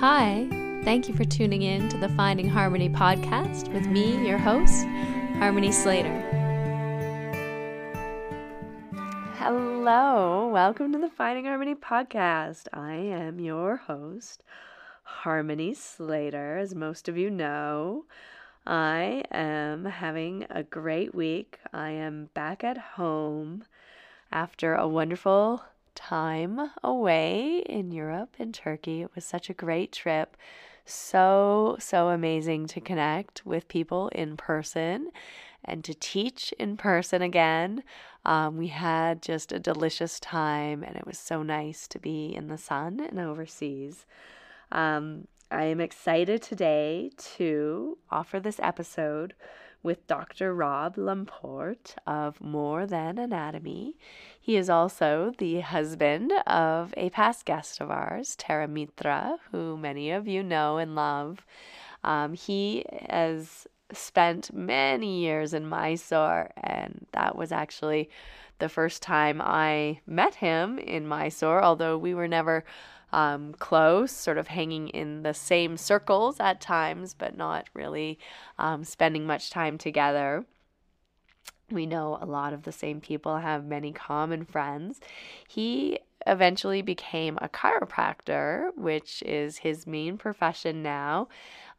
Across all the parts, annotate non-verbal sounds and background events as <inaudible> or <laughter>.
Hi, thank you for tuning in to the Finding Harmony podcast with me, your host, Harmony Slater. Hello, welcome to the Finding Harmony podcast. I am your host, Harmony Slater. As most of you know, I am having a great week. I am back at home after a wonderful time away in Europe and Turkey. It was such a great trip. So, so amazing to connect with people in person and to teach in person again. Um, we had just a delicious time, and it was so nice to be in the sun and overseas. Um, I am excited today to offer this episode with Dr. Rob Lamport of More Than Anatomy. He is also the husband of a past guest of ours, Tara Mitra, who many of you know and love. Um, he has spent many years in Mysore, and that was actually the first time I met him in Mysore, although we were never um, close, sort of hanging in the same circles at times, but not really um, spending much time together. We know a lot of the same people, have many common friends. He eventually became a chiropractor, which is his main profession now,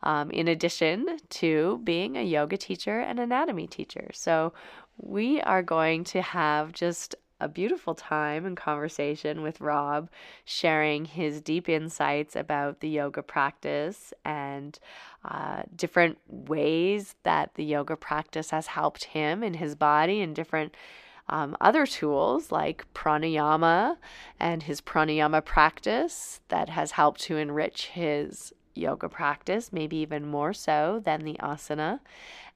um, in addition to being a yoga teacher and anatomy teacher. So, we are going to have just a beautiful time and conversation with Rob, sharing his deep insights about the yoga practice and uh, different ways that the yoga practice has helped him in his body and different. Um, other tools like pranayama and his pranayama practice that has helped to enrich his yoga practice, maybe even more so than the asana,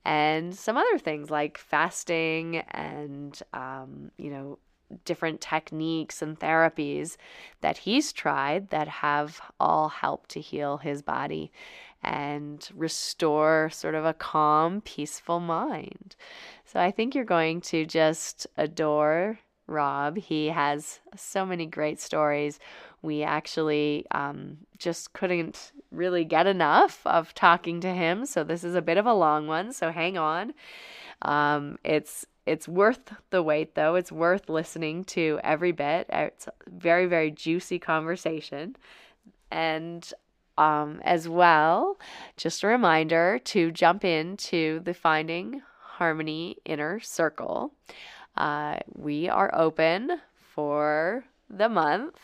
and some other things like fasting and, um, you know, different techniques and therapies that he's tried that have all helped to heal his body and restore sort of a calm, peaceful mind. So I think you're going to just adore Rob. He has so many great stories. We actually um, just couldn't really get enough of talking to him. So this is a bit of a long one. So hang on. Um, it's it's worth the wait, though. It's worth listening to every bit. It's very, very juicy conversation. And um, as well, just a reminder to jump into the Finding Harmony Inner Circle. Uh, we are open for the month,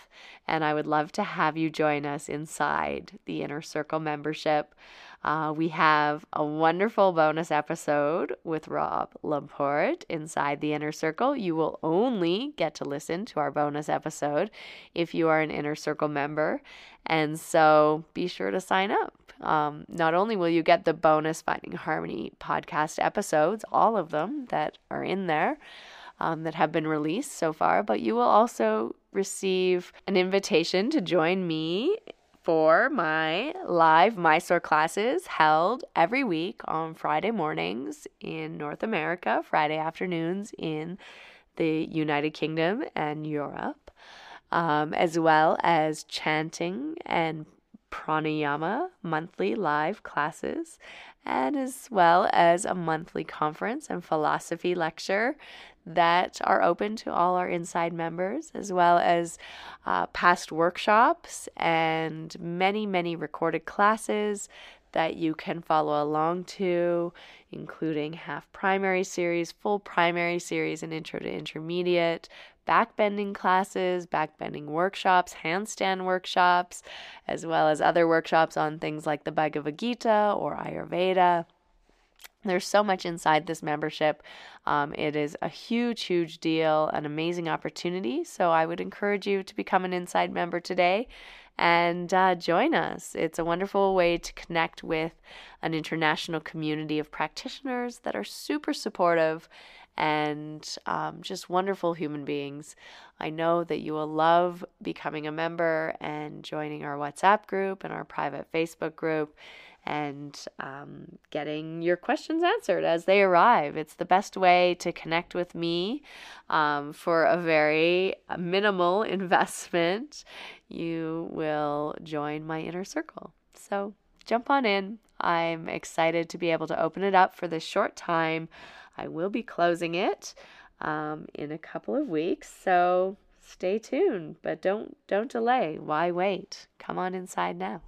and I would love to have you join us inside the Inner Circle membership. Uh, we have a wonderful bonus episode with Rob Lamport inside the Inner Circle. You will only get to listen to our bonus episode if you are an Inner Circle member. And so be sure to sign up. Um, not only will you get the bonus Finding Harmony podcast episodes, all of them that are in there. Um, that have been released so far, but you will also receive an invitation to join me for my live Mysore classes held every week on Friday mornings in North America, Friday afternoons in the United Kingdom and Europe, um, as well as chanting and pranayama monthly live classes, and as well as a monthly conference and philosophy lecture that are open to all our inside members, as well as uh, past workshops and many, many recorded classes that you can follow along to, including half primary series, full primary series, and intro to intermediate, backbending classes, backbending workshops, handstand workshops, as well as other workshops on things like the Bhagavad Gita or Ayurveda. There's so much inside this membership. Um, it is a huge, huge deal, an amazing opportunity. So I would encourage you to become an inside member today and uh, join us. It's a wonderful way to connect with an international community of practitioners that are super supportive and um, just wonderful human beings. I know that you will love becoming a member and joining our WhatsApp group and our private Facebook group and um, getting your questions answered as they arrive. It's the best way to connect with me um, for a very minimal <laughs> investment. You will join my inner circle. So jump on in. I'm excited to be able to open it up for this short time. I will be closing it um, in a couple of weeks, so stay tuned. But don't don't delay. Why wait? Come on inside now.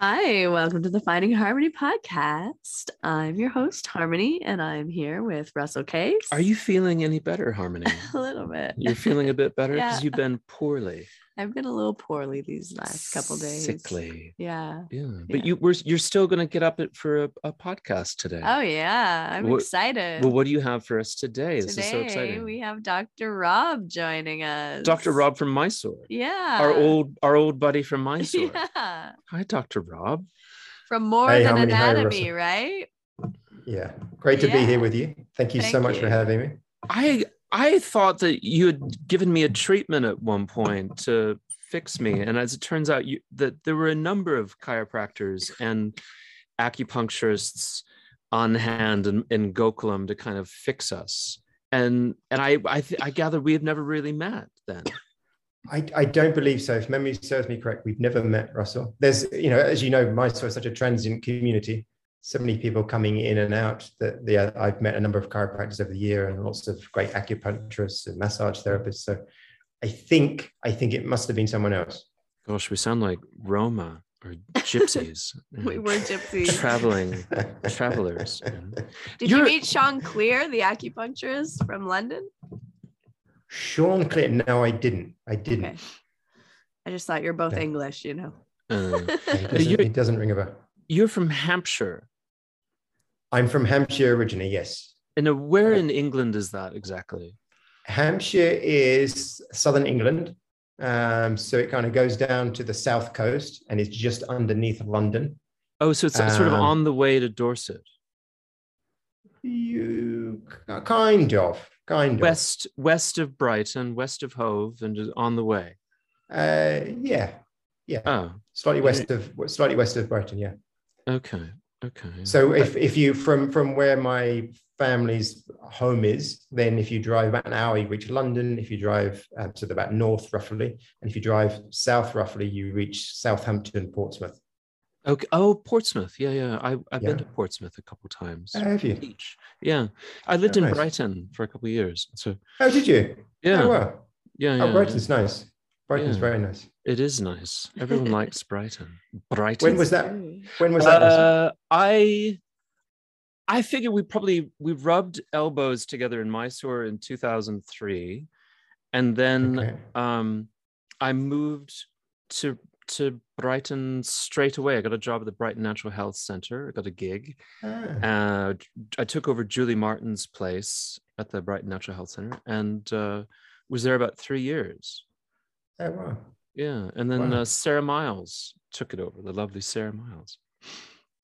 Hi, welcome to the Finding Harmony podcast. I'm your host, Harmony, and I'm here with Russell Case. Are you feeling any better, Harmony? <laughs> a little bit. You're feeling a bit better because <laughs> yeah. you've been poorly. I've been a little poorly these last couple days. Sickly. Yeah. Yeah. But yeah. you were you're still gonna get up it for a, a podcast today. Oh yeah. I'm what, excited. Well, what do you have for us today? today this is so exciting. We have Dr. Rob joining us. Dr. Rob from Mysore. Yeah. Our old our old buddy from <laughs> Mysore. Yeah. Hi, Dr. Rob. From more hey, than anatomy, right? Yeah. Great to yeah. be here with you. Thank you Thank so much you. for having me. I I thought that you had given me a treatment at one point to fix me, and as it turns out, you, that there were a number of chiropractors and acupuncturists on hand in, in Gokulam to kind of fix us. And and I I, th- I gather we have never really met then. I, I don't believe so. If memory serves me correct, we've never met Russell. There's, you know, as you know, Mysore is such a transient community so many people coming in and out that yeah, I've met a number of chiropractors over the year and lots of great acupuncturists and massage therapists. So I think I think it must have been someone else. Gosh, we sound like Roma or gypsies. <laughs> we were gypsies. Traveling <laughs> travelers. Did You're... you meet Sean Clear, the acupuncturist from London? Sean Clear. No, I didn't. I didn't. Okay. I just thought you're both no. English, you know. Uh, <laughs> it, doesn't, it doesn't ring a bell. You're from Hampshire. I'm from Hampshire originally, yes. And uh, where in England is that exactly? Hampshire is southern England. Um, so it kind of goes down to the south coast and it's just underneath London. Oh, so it's um, sort of um, on the way to Dorset. You kind of, kind of west. West of Brighton, west of Hove, and on the way. Uh, yeah, yeah. Oh, slightly west of slightly west of Brighton. Yeah. Okay. Okay. So if, if you from from where my family's home is, then if you drive about an hour, you reach London. If you drive uh, to the about north roughly, and if you drive south roughly, you reach Southampton, Portsmouth. Okay. Oh, Portsmouth. Yeah, yeah. I, I've yeah. been to Portsmouth a couple times. Oh, have you? Beach. Yeah. I lived oh, in nice. Brighton for a couple of years. So. Oh, did you? Yeah. Oh, wow. Yeah. Oh, yeah. Brighton's nice. Brighton's very nice. It is nice. Everyone <laughs> likes Brighton. Brighton. When was that? When was that? Uh, I I figure we probably we rubbed elbows together in Mysore in 2003, and then okay. um, I moved to to Brighton straight away. I got a job at the Brighton Natural Health Center. I got a gig. Ah. Uh, I took over Julie Martin's place at the Brighton Natural Health Center and uh, was there about three years. Oh wow! Yeah, and then wow. uh, Sarah Miles took it over. The lovely Sarah Miles.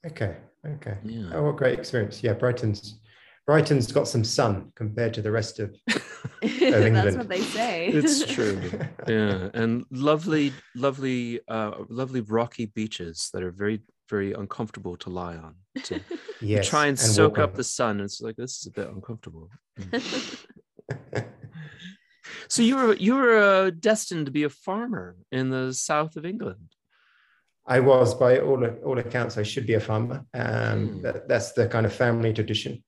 Okay. Okay. Yeah. Oh, what great experience! Yeah, Brighton's Brighton's got some sun compared to the rest of, <laughs> of England. That's what they say. It's <laughs> true. yeah, and lovely, lovely, uh, lovely rocky beaches that are very, very uncomfortable to lie on. To, <laughs> yes, try and, and soak up the sun. It's like this is a bit uncomfortable. So you were you were uh, destined to be a farmer in the south of England. I was, by all all accounts, I should be a farmer. Um, mm. that, that's the kind of family tradition.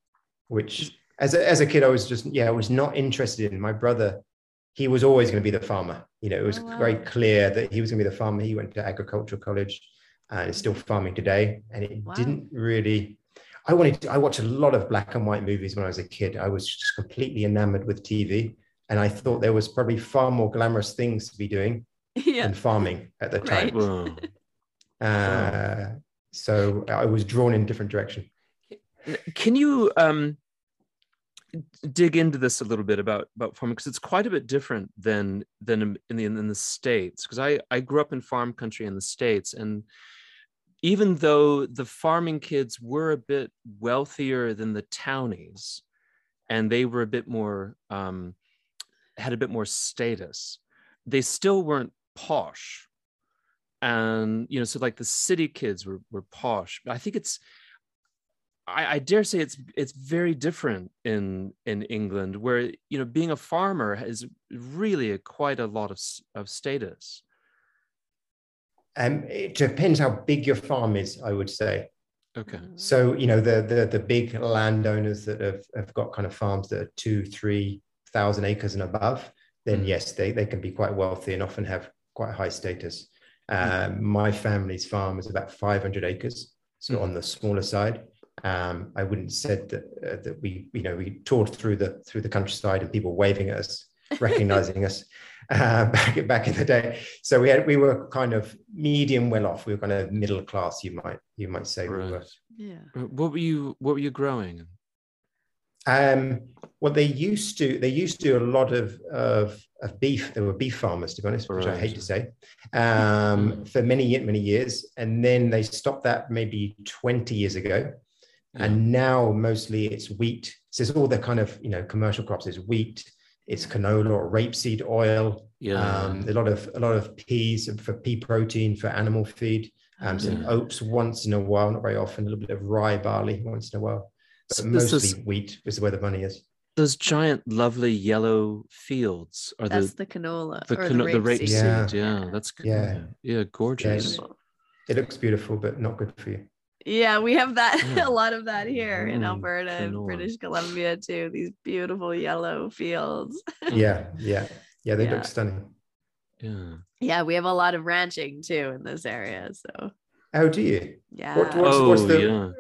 Which, as a, as a kid, I was just yeah, I was not interested in. My brother, he was always going to be the farmer. You know, it was oh, wow. very clear that he was going to be the farmer. He went to agricultural college, and is still farming today. And it wow. didn't really. I wanted. To, I watched a lot of black and white movies when I was a kid. I was just completely enamored with TV and I thought there was probably far more glamorous things to be doing <laughs> yeah. than farming at the time. Right. <laughs> Uh, so I was drawn in a different direction. Can you um, dig into this a little bit about about farming because it's quite a bit different than than in the in the states? Because I I grew up in farm country in the states, and even though the farming kids were a bit wealthier than the townies, and they were a bit more um, had a bit more status. They still weren't posh, and you know, so like the city kids were were posh. But I think it's I, I, dare say it's it's very different in in England, where you know being a farmer is really a, quite a lot of of status. Um, it depends how big your farm is, I would say. Okay. So you know the the the big landowners that have, have got kind of farms that are two, three thousand acres and above, then mm. yes, they they can be quite wealthy and often have quite high status. Mm. Um, my family's farm is about 500 acres, so mm. on the smaller side. Um, I wouldn't said that uh, that we you know we toured through the through the countryside and people waving at us, <laughs> recognizing us uh, <laughs> back back in the day. So we had we were kind of medium well off. We were kind of middle class. You might you might say right. we were. Yeah. Uh, what were you What were you growing? Um, well, they used to they used to do a lot of of, of beef. They were beef farmers, to be honest, which right. I hate to say, um, for many many years, and then they stopped that maybe twenty years ago and now mostly it's wheat. So it's all the kind of you know commercial crops. It's wheat, it's canola or rapeseed oil. Yeah, um, a lot of a lot of peas for pea protein for animal feed. Um, some yeah. oats once in a while, not very often. A little bit of rye barley once in a while, but so mostly is, wheat is where the money is. Those giant, lovely yellow fields are that's the, the canola, the, cano- the rapeseed. Yeah. yeah, that's good. Yeah, yeah, gorgeous. Yeah, it looks beautiful, but not good for you. Yeah, we have that <laughs> a lot of that here in mm, Alberta and British Columbia too. These beautiful yellow fields. <laughs> yeah, yeah, yeah. They yeah. look stunning. Yeah. Yeah, we have a lot of ranching too in this area. So. Oh, do you? Yeah. What, what's, oh, what's the yeah.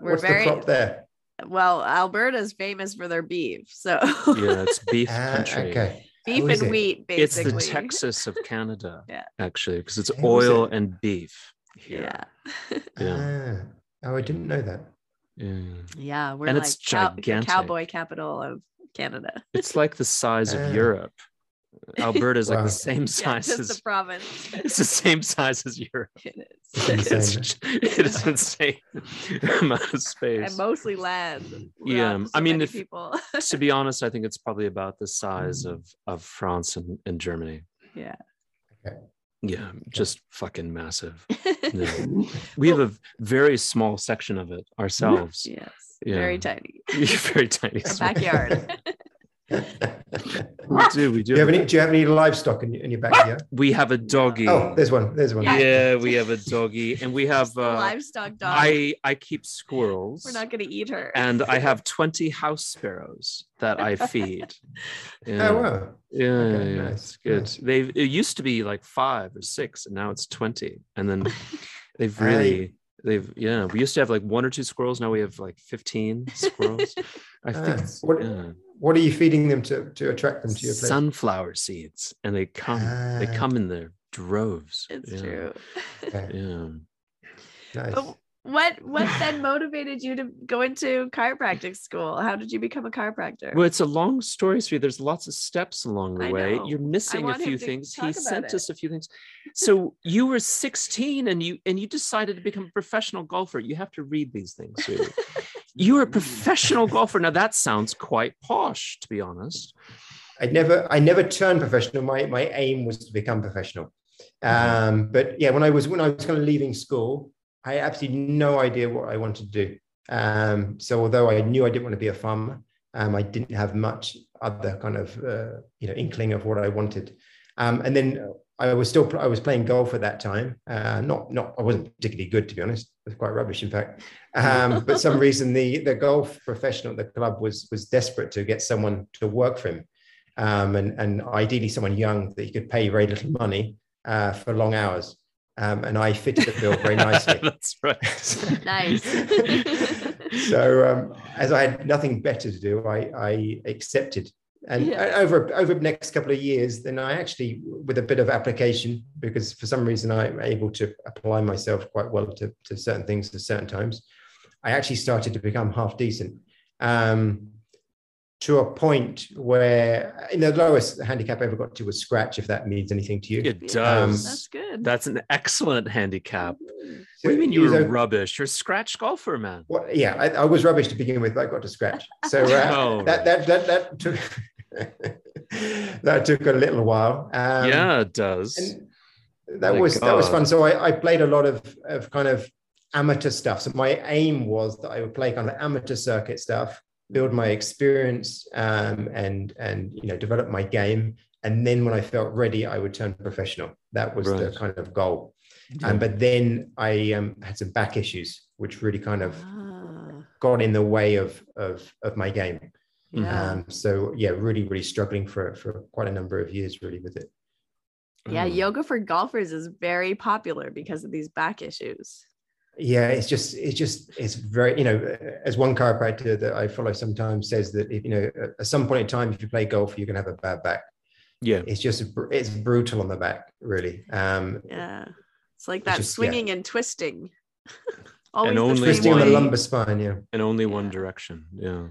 what's very, the crop there? Well, Alberta's famous for their beef. So. yeah, it's <laughs> beef ah, country. okay. Beef and it? wheat, basically. It's the Texas of <laughs> Canada. yeah. Actually, because it's How oil and beef here. Yeah. yeah. Ah. Oh, I didn't know that. Yeah. Yeah, we're and like it's cow- gigantic. cowboy capital of Canada. It's like the size of Ah. Europe. Alberta is like the same <laughs> size just as the province. <laughs> it's the same size as Europe. <laughs> it is. It's It's, insane. it is insane amount of space. and space. mostly land. Yeah, so I mean, if- people. to be honest, I think it's probably about the size mm. of of France and, and Germany. yeah. Yeah, just fucking massive. Yeah. We have a very small section of it ourselves. Yes. Yeah. Very tiny. very tiny. Our backyard. <laughs> We do. We do. Do you have any? Do you have any livestock in, your- in your backyard? We have a doggy. Oh, there's one. There's one. Yeah. yeah, we have a doggy, and we have. Just the Uh, livestock dog. I I keep squirrels. We're not going to eat her. and I have twenty house sparrows that I <laughs> feed. Yeah. Oh wow. Yeah, Okay, yeah, nice, it's good. nice. They it used to be like five or six, and now it's twenty. And then <laughs> they've I- really they've yeah. We used to have like one or two squirrels. Now we have like fifteen squirrels. I think. what, Yeah. What are you feeding them to to attract them to your place? Sunflower seeds, and they come. they Ah. come in their droves. it's yeah. true. Okay, Yeah. nice. But what what then motivated you to go into chiropractic school? How did you become a chiropractor? Well, it's a long story, Sri. There's lots of steps along the I way. know. You're missing a few things. He sent it. us a few things. So you were 16 and you and you decided to become a professional golfer. You have to read these things, Sri. <laughs> you were a professional golfer. Now that sounds quite posh, to be honest. I never I never turned professional. My my aim was to become professional. Um, but yeah, when I was when I was kind of leaving school, I had absolutely no idea what I wanted to do. Um, so although I knew I didn't want to be a farmer, um, I didn't have much other kind of uh, you know inkling of what I wanted. Um, and then I was still I was playing golf at that time. Uh, not not I wasn't particularly good to be honest. I was quite rubbish in fact. <laughs> Um, but some reason the the golf professional at the club was was desperate to get someone to work for him, um, and and ideally someone young that he could pay very little money uh, for long hours. Um, and I fitted the bill very nicely. <laughs> That's right. <laughs> Nice. so um, as I had nothing better to do, I, I accepted. And Yeah. over over the next couple of years, then I actually, with a bit of application, because for some reason I'm able to apply myself quite well to, to certain things at certain times, I actually started to become half decent. Um, to a point where, in the lowest handicap I ever got to was scratch, if that means anything to you. It Yeah, does. That's good. That's an excellent handicap. what do you mean you were rubbish? You're a scratch golfer, man. Well, yeah, I, I, was rubbish to begin with, but I got to scratch. So uh, <laughs> oh, that, that that that took <laughs> that took a little while. Um, yeah, it does. that My was God. that was fun. So I, I played a lot of of kind of amateur stuff. So my aim was that I would play kind of amateur circuit stuff, build my experience, um, and and you know develop my game. And then when I felt ready, I would turn professional. That was right. the kind of goal. Yeah. Um, but then I um, had some back issues, which really kind of ah. got in the way of of of my game. Yeah. Um, so yeah, really, really struggling for for quite a number of years, really, with it. Yeah, um, yoga for golfers is very popular because of these back issues. Yeah, it's just it's just it's very you know as one chiropractor that I follow sometimes says that if, you know at some point in time if you play golf you're gonna have a bad back. Yeah, it's just it's brutal on the back, really. Um, yeah, it's like that just, swinging yeah. and twisting. <laughs> and only twisting on the lumbar spine, yeah, and only yeah. one direction. Yeah,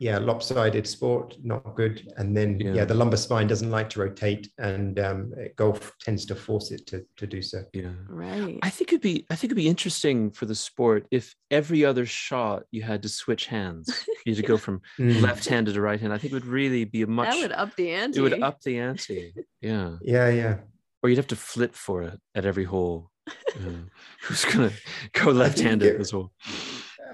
yeah, lopsided sport, not good. And then yeah, yeah the lumbar spine doesn't like to rotate, and um, golf tends to force it to to do so. Yeah, right. I think it'd be I think it'd be interesting for the sport if every other shot you had to switch hands. You had to go <laughs> from mm. left-handed to right-hand. I think it would really be a much. That would up the ante. It would up the ante. Yeah. Yeah, yeah. Or you'd have to flip for it at every hole. <laughs> Yeah. Who's gonna go left-handed as well?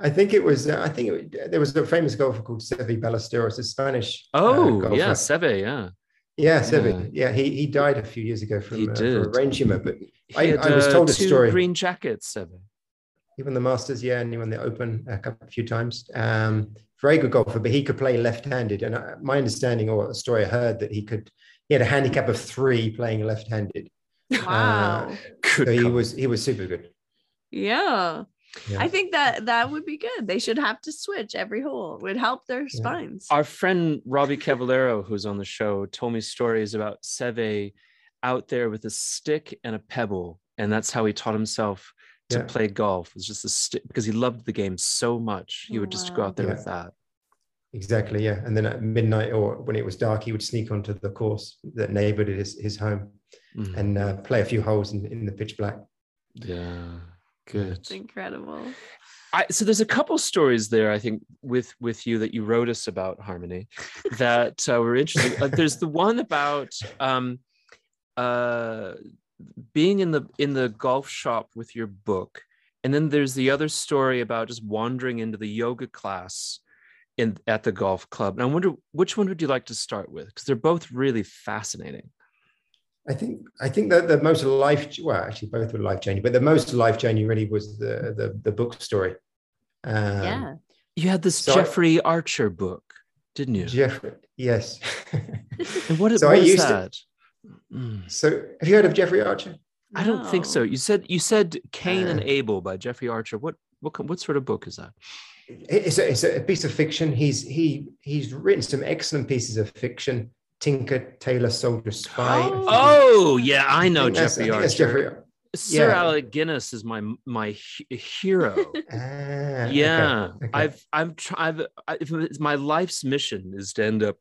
I think it was. Uh, I think it, there was a famous golfer called Seve Ballesteros, a Spanish. Uh, oh, uh, yeah, Seve, yeah. Yeah, Seve. Yeah. yeah, he he died a few years ago from, uh, from a brain tumor. But I, had, I, was uh, told a story. Green jackets, Seve. He won the Masters, yeah, and he won the Open a couple, a few times. Um, very good golfer, but he could play left-handed. And uh, my understanding, or a story I heard, that he could. He had a handicap of three playing left-handed. Wow. so he was he was super good. Yeah. Yeah. I think that that would be good. They should have to switch every hole. It would help their yeah. spines. Our friend Robbie Cavallero, who's on the show, told me stories about Seve out there with a stick and a pebble, and that's how he taught himself to yeah. play golf. It's just a stick because he loved the game so much. He would just go out there with that. Exactly, yeah. And then at midnight or when it was dark, he would sneak onto the course that neighbored his, his home mm. and uh, play a few holes in, in the pitch black. Yeah. Good. It's incredible. I, so there's a couple stories there I think with with you that you wrote us about harmony <laughs> that uh, were interesting. Uh, there's the one about um, uh, being in the in the golf shop with your book, and then there's the other story about just wandering into the yoga class in at the golf club. And I wonder which one would you like to start with because they're both really fascinating. I think I think that the most life well actually both were life changing, but the most life changing really was the the, the book story. Um, yeah, you had this so Jeffrey I, Archer book, didn't you? Jeffrey, yes. <laughs> and what, so what I used that? To, mm. So have you heard of Jeffrey Archer? I don't no. think so. You said you said Kane uh, and Abel by Jeffrey Archer. What what what sort of book is that? It's a, it's a piece of fiction. He's he he's written some excellent pieces of fiction. Tinker Tailor Soldier Spy. Oh, oh yeah, I know I Jeffrey Archer. Jeffrey. Sir yeah. Alec Guinness is my my hero. <laughs> Ah, yeah, okay, okay. I've I've tried. I've, my life's mission is to end up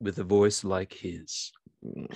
with a voice like his.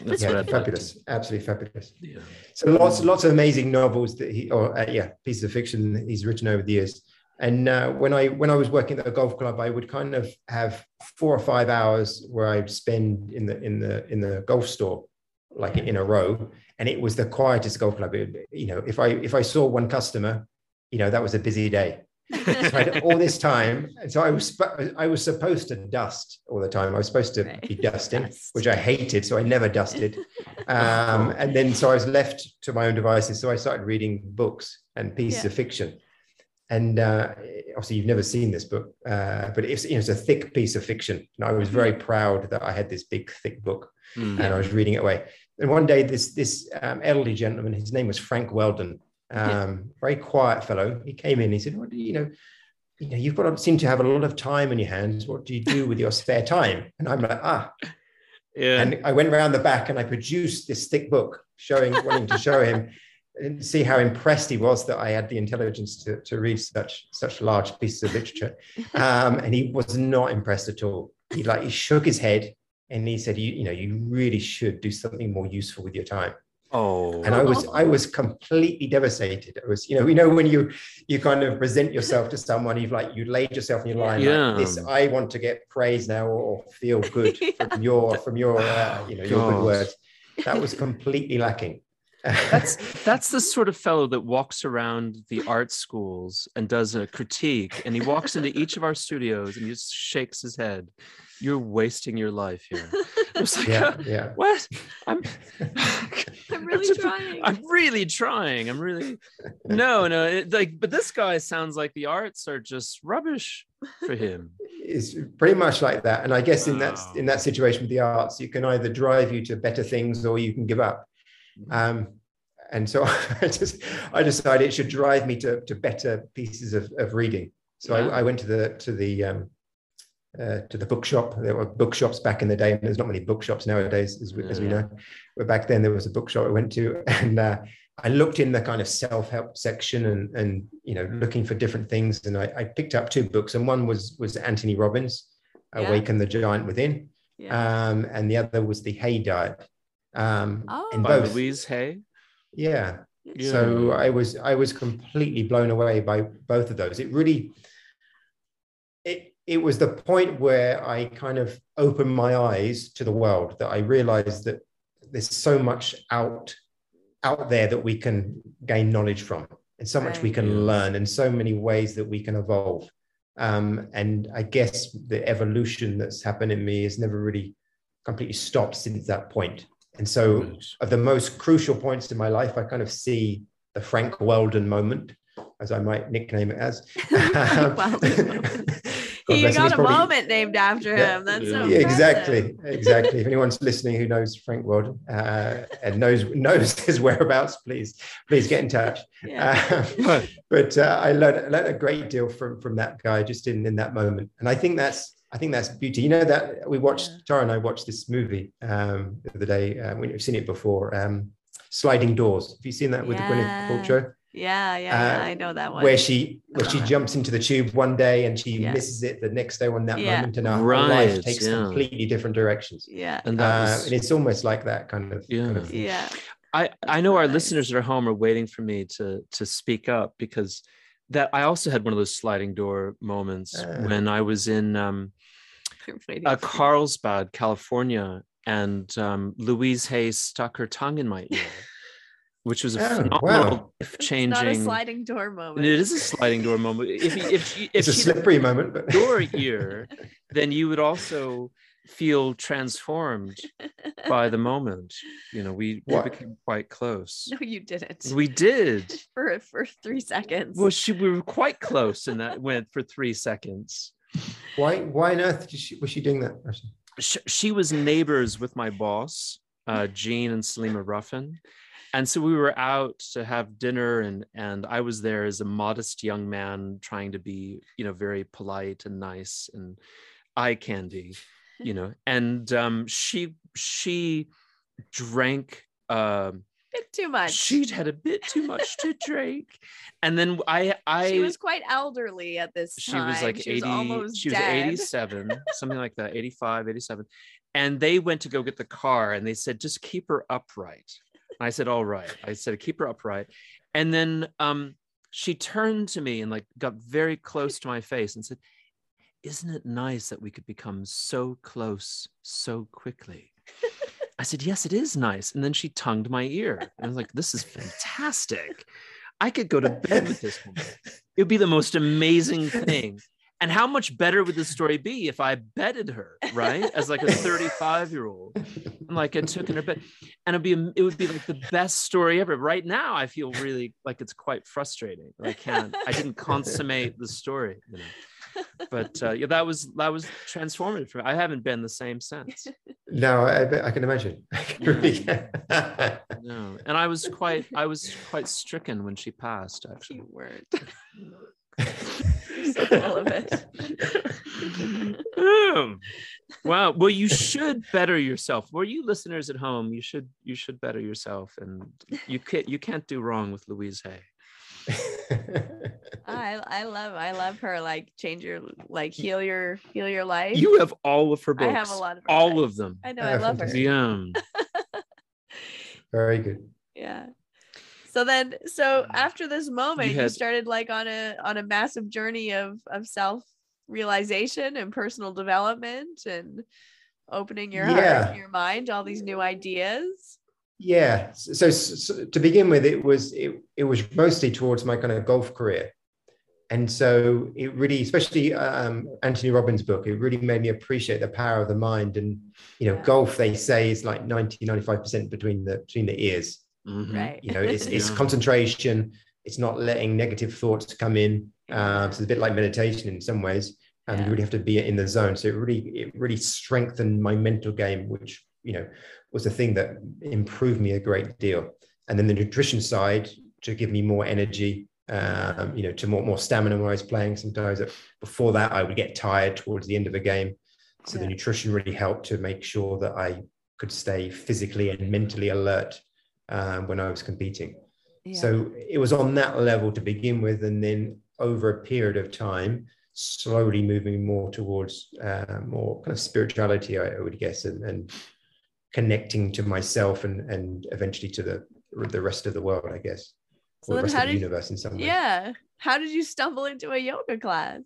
That's yeah, fabulous, like absolutely fabulous. Yeah. So lots lots of amazing novels that he, or uh, yeah, pieces of fiction he's written over the years. And uh, when I when I was working at the golf club, I would kind of have four or five hours where I'd spend in the in the in the golf store, like in a row, and it was the quietest golf club. It, you know, if I if I saw one customer, you know, that was a busy day. so I had all this time, so I was I was supposed to dust all the time. I was supposed to right. be <laughs> dusting, Dust. which I hated, so I never dusted. <laughs> Um, and then so I was left to my own devices. So I started reading books and pieces yeah. of fiction and uh, obviously you've never seen this book, uh, but it's, you know, it's a thick piece of fiction. And I was very mm-hmm. proud that I had this big, thick book, mm. and I was reading it away. And one day, this this um, elderly gentleman, his name was Frank Weldon, um, yeah. very quiet fellow. He came in. He said, "What do you know?" You know, you've got to seem to have a lot of time in your hands. What do you do with your spare time? And I'm like, ah, yeah. And I went around the back and I produced this thick book, showing, wanting to show him and see how impressed he was that I had the intelligence to, to read such such large pieces of literature. <laughs> Um, and he was not impressed at all. He like he shook his head and he said, "You you know you really should do something more useful with your time." Oh, and I was I was completely devastated. It was, you know, you know when you you kind of present yourself to someone, you've like you laid yourself in your line Yeah. like this. I want to get praise now or feel good <laughs> from your from your uh, you know your God. good words. That was completely lacking. That's <laughs> that's the sort of fellow that walks around the art schools and does a critique and he walks into each of our studios and he just shakes his head you're wasting your life here I was like, yeah, <laughs> yeah. what i'm <laughs> I'm really just- trying. i'm really trying i'm really no no it, like but this guy sounds like the arts are just rubbish for him It's pretty much like that. And I guess in that in that situation with the arts, you can either drive you to better things or you can give up. Um, and so <laughs> I just I decided it should drive me to, to better pieces of, of reading. So Yeah. I, I went to the to the um, uh, to the bookshop. There were bookshops back in the day, and there's not many bookshops nowadays, as we, as we know. But back then there was a bookshop I went to, <laughs> and uh, I looked in the kind of self-help section, and and you know looking for different things, and I, I picked up two books, and one was was Anthony Robbins, Yeah. Awaken the Giant Within, yeah. um, and the other was the Hay Diet. Um, Oh. and by both, louise hay yeah. Yeah. So I was I was completely blown away by both of those. It really it it was the point where I kind of opened my eyes to the world that I realized that there's so much out out there that we can gain knowledge from and so much we can learn and so many ways that we can evolve. Um, and I guess the evolution that's happened in me has never really completely stopped since that point. And so at the most crucial points in my life, I kind of see the Frank Weldon moment, as I might nickname it as. <laughs> Weldon moment. <laughs> God you bless him, got a probably- moment named after Yeah. him. That's so Yeah, Yeah, exactly, exactly. If anyone's listening who knows Frank Weldon uh, and knows knows his whereabouts, please please get in touch. Yeah. Uh, <laughs> but uh, I learned, learned a great deal from from that guy just in in that moment, and I think that's I think that's beauty. You know that we watched Yeah. Tara and I watched this movie um, the other day. Uh, we've seen it before. Um, Sliding Doors. Have you seen that with Yeah. Gwyneth Paltrow? yeah, yeah, yeah, Uh, I know that one. where she where she Uh-huh. jumps into the tube one day and she Yeah. misses it the next day on that Yeah. moment and our Right, life takes yeah. completely different directions yeah, and that uh, and it's almost like that kind of, kind Yeah. of yeah. I, I know our Nice. listeners at home are waiting for me to to speak up because that I also had one of those sliding door moments Ah. when I was in um, I'm waiting uh, Carlsbad, California, and um, Louise Hay stuck her tongue in my ear, which was a Oh, phenomenal wow. It's not a changing. sliding door moment. it is a sliding door moment. If you- if you- if it's a slippery moment but your <laughs> ear, then you would also feel transformed by the moment. You know, we, we became quite close. No, you didn't. We did. <laughs> for for three seconds. Well, she we were quite close, and that went for three seconds. Why why on earth she, was she doing that? She, she was neighbors with my boss, uh, Jean and Selima Ruffin, and so we were out to have dinner, and and I was there as a modest young man trying to be, you know, very polite and nice and eye candy, you know. And um, she she drank. Um, bit too much. she'd had a bit too much to drink, and then I I she was quite elderly at this she time. was like she 80 was almost she was dead. 87 <laughs> something like that 85 87 and they went to go get the car and they said just keep her upright and i said all right i said keep her upright and then um she turned to me and like got very close to my face and said isn't it nice that we could become so close so quickly <laughs> i said yes it is nice and then she tongued my ear and i was like this is fantastic i could go to bed with this woman it would be the most amazing thing. And how much better would the story be if I bedded her, right? As like a 35 year old, and like I took in her bed, and it'd be it would be like the best story ever. Right now, I feel really like it's quite frustrating. I can't, I didn't consummate the story, you know. But uh, yeah, that was that was transformative for me. I haven't been the same since. <laughs> no I, I can imagine <laughs> I can really No, and I was quite I was <laughs> quite stricken when she passed. Actually, You weren't. You're so full of it. Mm. wow well you should better yourself Were you listeners at home you should you should better yourself and you can't you can't do wrong with louise hay I I love I love her. Like change your like heal your heal your life. you have all of her books. I have a lot of her all books. of them I know Oh, I love her. fantastic. <laughs> yeah very good yeah so then so mm. after this moment you, had, you, started like on a on a massive journey of of self realization and personal development and opening your yeah. heart and your mind all these new ideas yeah so, so, to begin with it was it, it was mostly towards my kind of golf career and so it really especially um, anthony robbins book it really made me appreciate the power of the mind. And you know yeah. golf they say is like 90 95% between the between the ears. Mm-hmm. right. You know it's, it's <laughs> yeah. concentration. It's not letting negative thoughts come in. Um, so it's a bit like meditation in some ways. And yeah. you really have to be in the zone. So it really it really strengthened my mental game which you know was the thing that improved me a great deal. And then the nutrition side to give me more energy um, you know, to more, more stamina when I was playing. Sometimes before that, I would get tired towards the end of a game. So yeah. the nutrition really helped to make sure that I could stay physically and mentally alert um, when I was competing. Yeah. So it was on that level to begin with. And then over a period of time, slowly moving more towards uh, more kind of spirituality, I, I would guess, and, and, connecting to myself and, and eventually to the, the rest of the world, I guess so the rest of the universe in some way. Yeah. How did you stumble into a yoga class?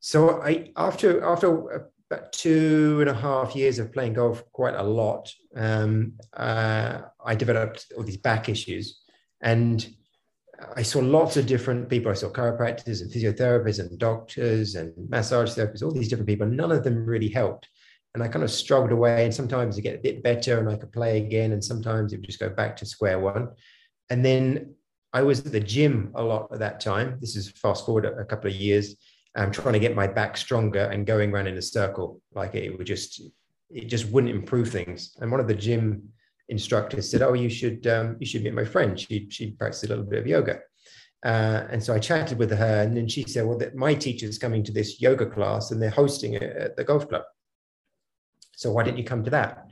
So I after after about two and a half years of playing golf quite a lot, um, uh, I developed all these back issues, and I saw lots of different people. I saw chiropractors and physiotherapists and doctors and massage therapists, all these different people. None of them really helped. And I kind of struggled away. And sometimes it get a bit better and I could play again. And sometimes it would just go back to square one. And then I was at the gym a lot at that time. This is fast forward a, couple of years. I'm trying to get my back stronger and going around in a circle. Like it would just, it just wouldn't improve things. And one of the gym instructors said, "Oh, you should, um, you should meet my friend. She she practiced a little bit of yoga." Uh, and so I chatted with her, and then she said, "Well, that my teacher's coming to this yoga class, and they're hosting it at the golf club. So why didn't you come to that?"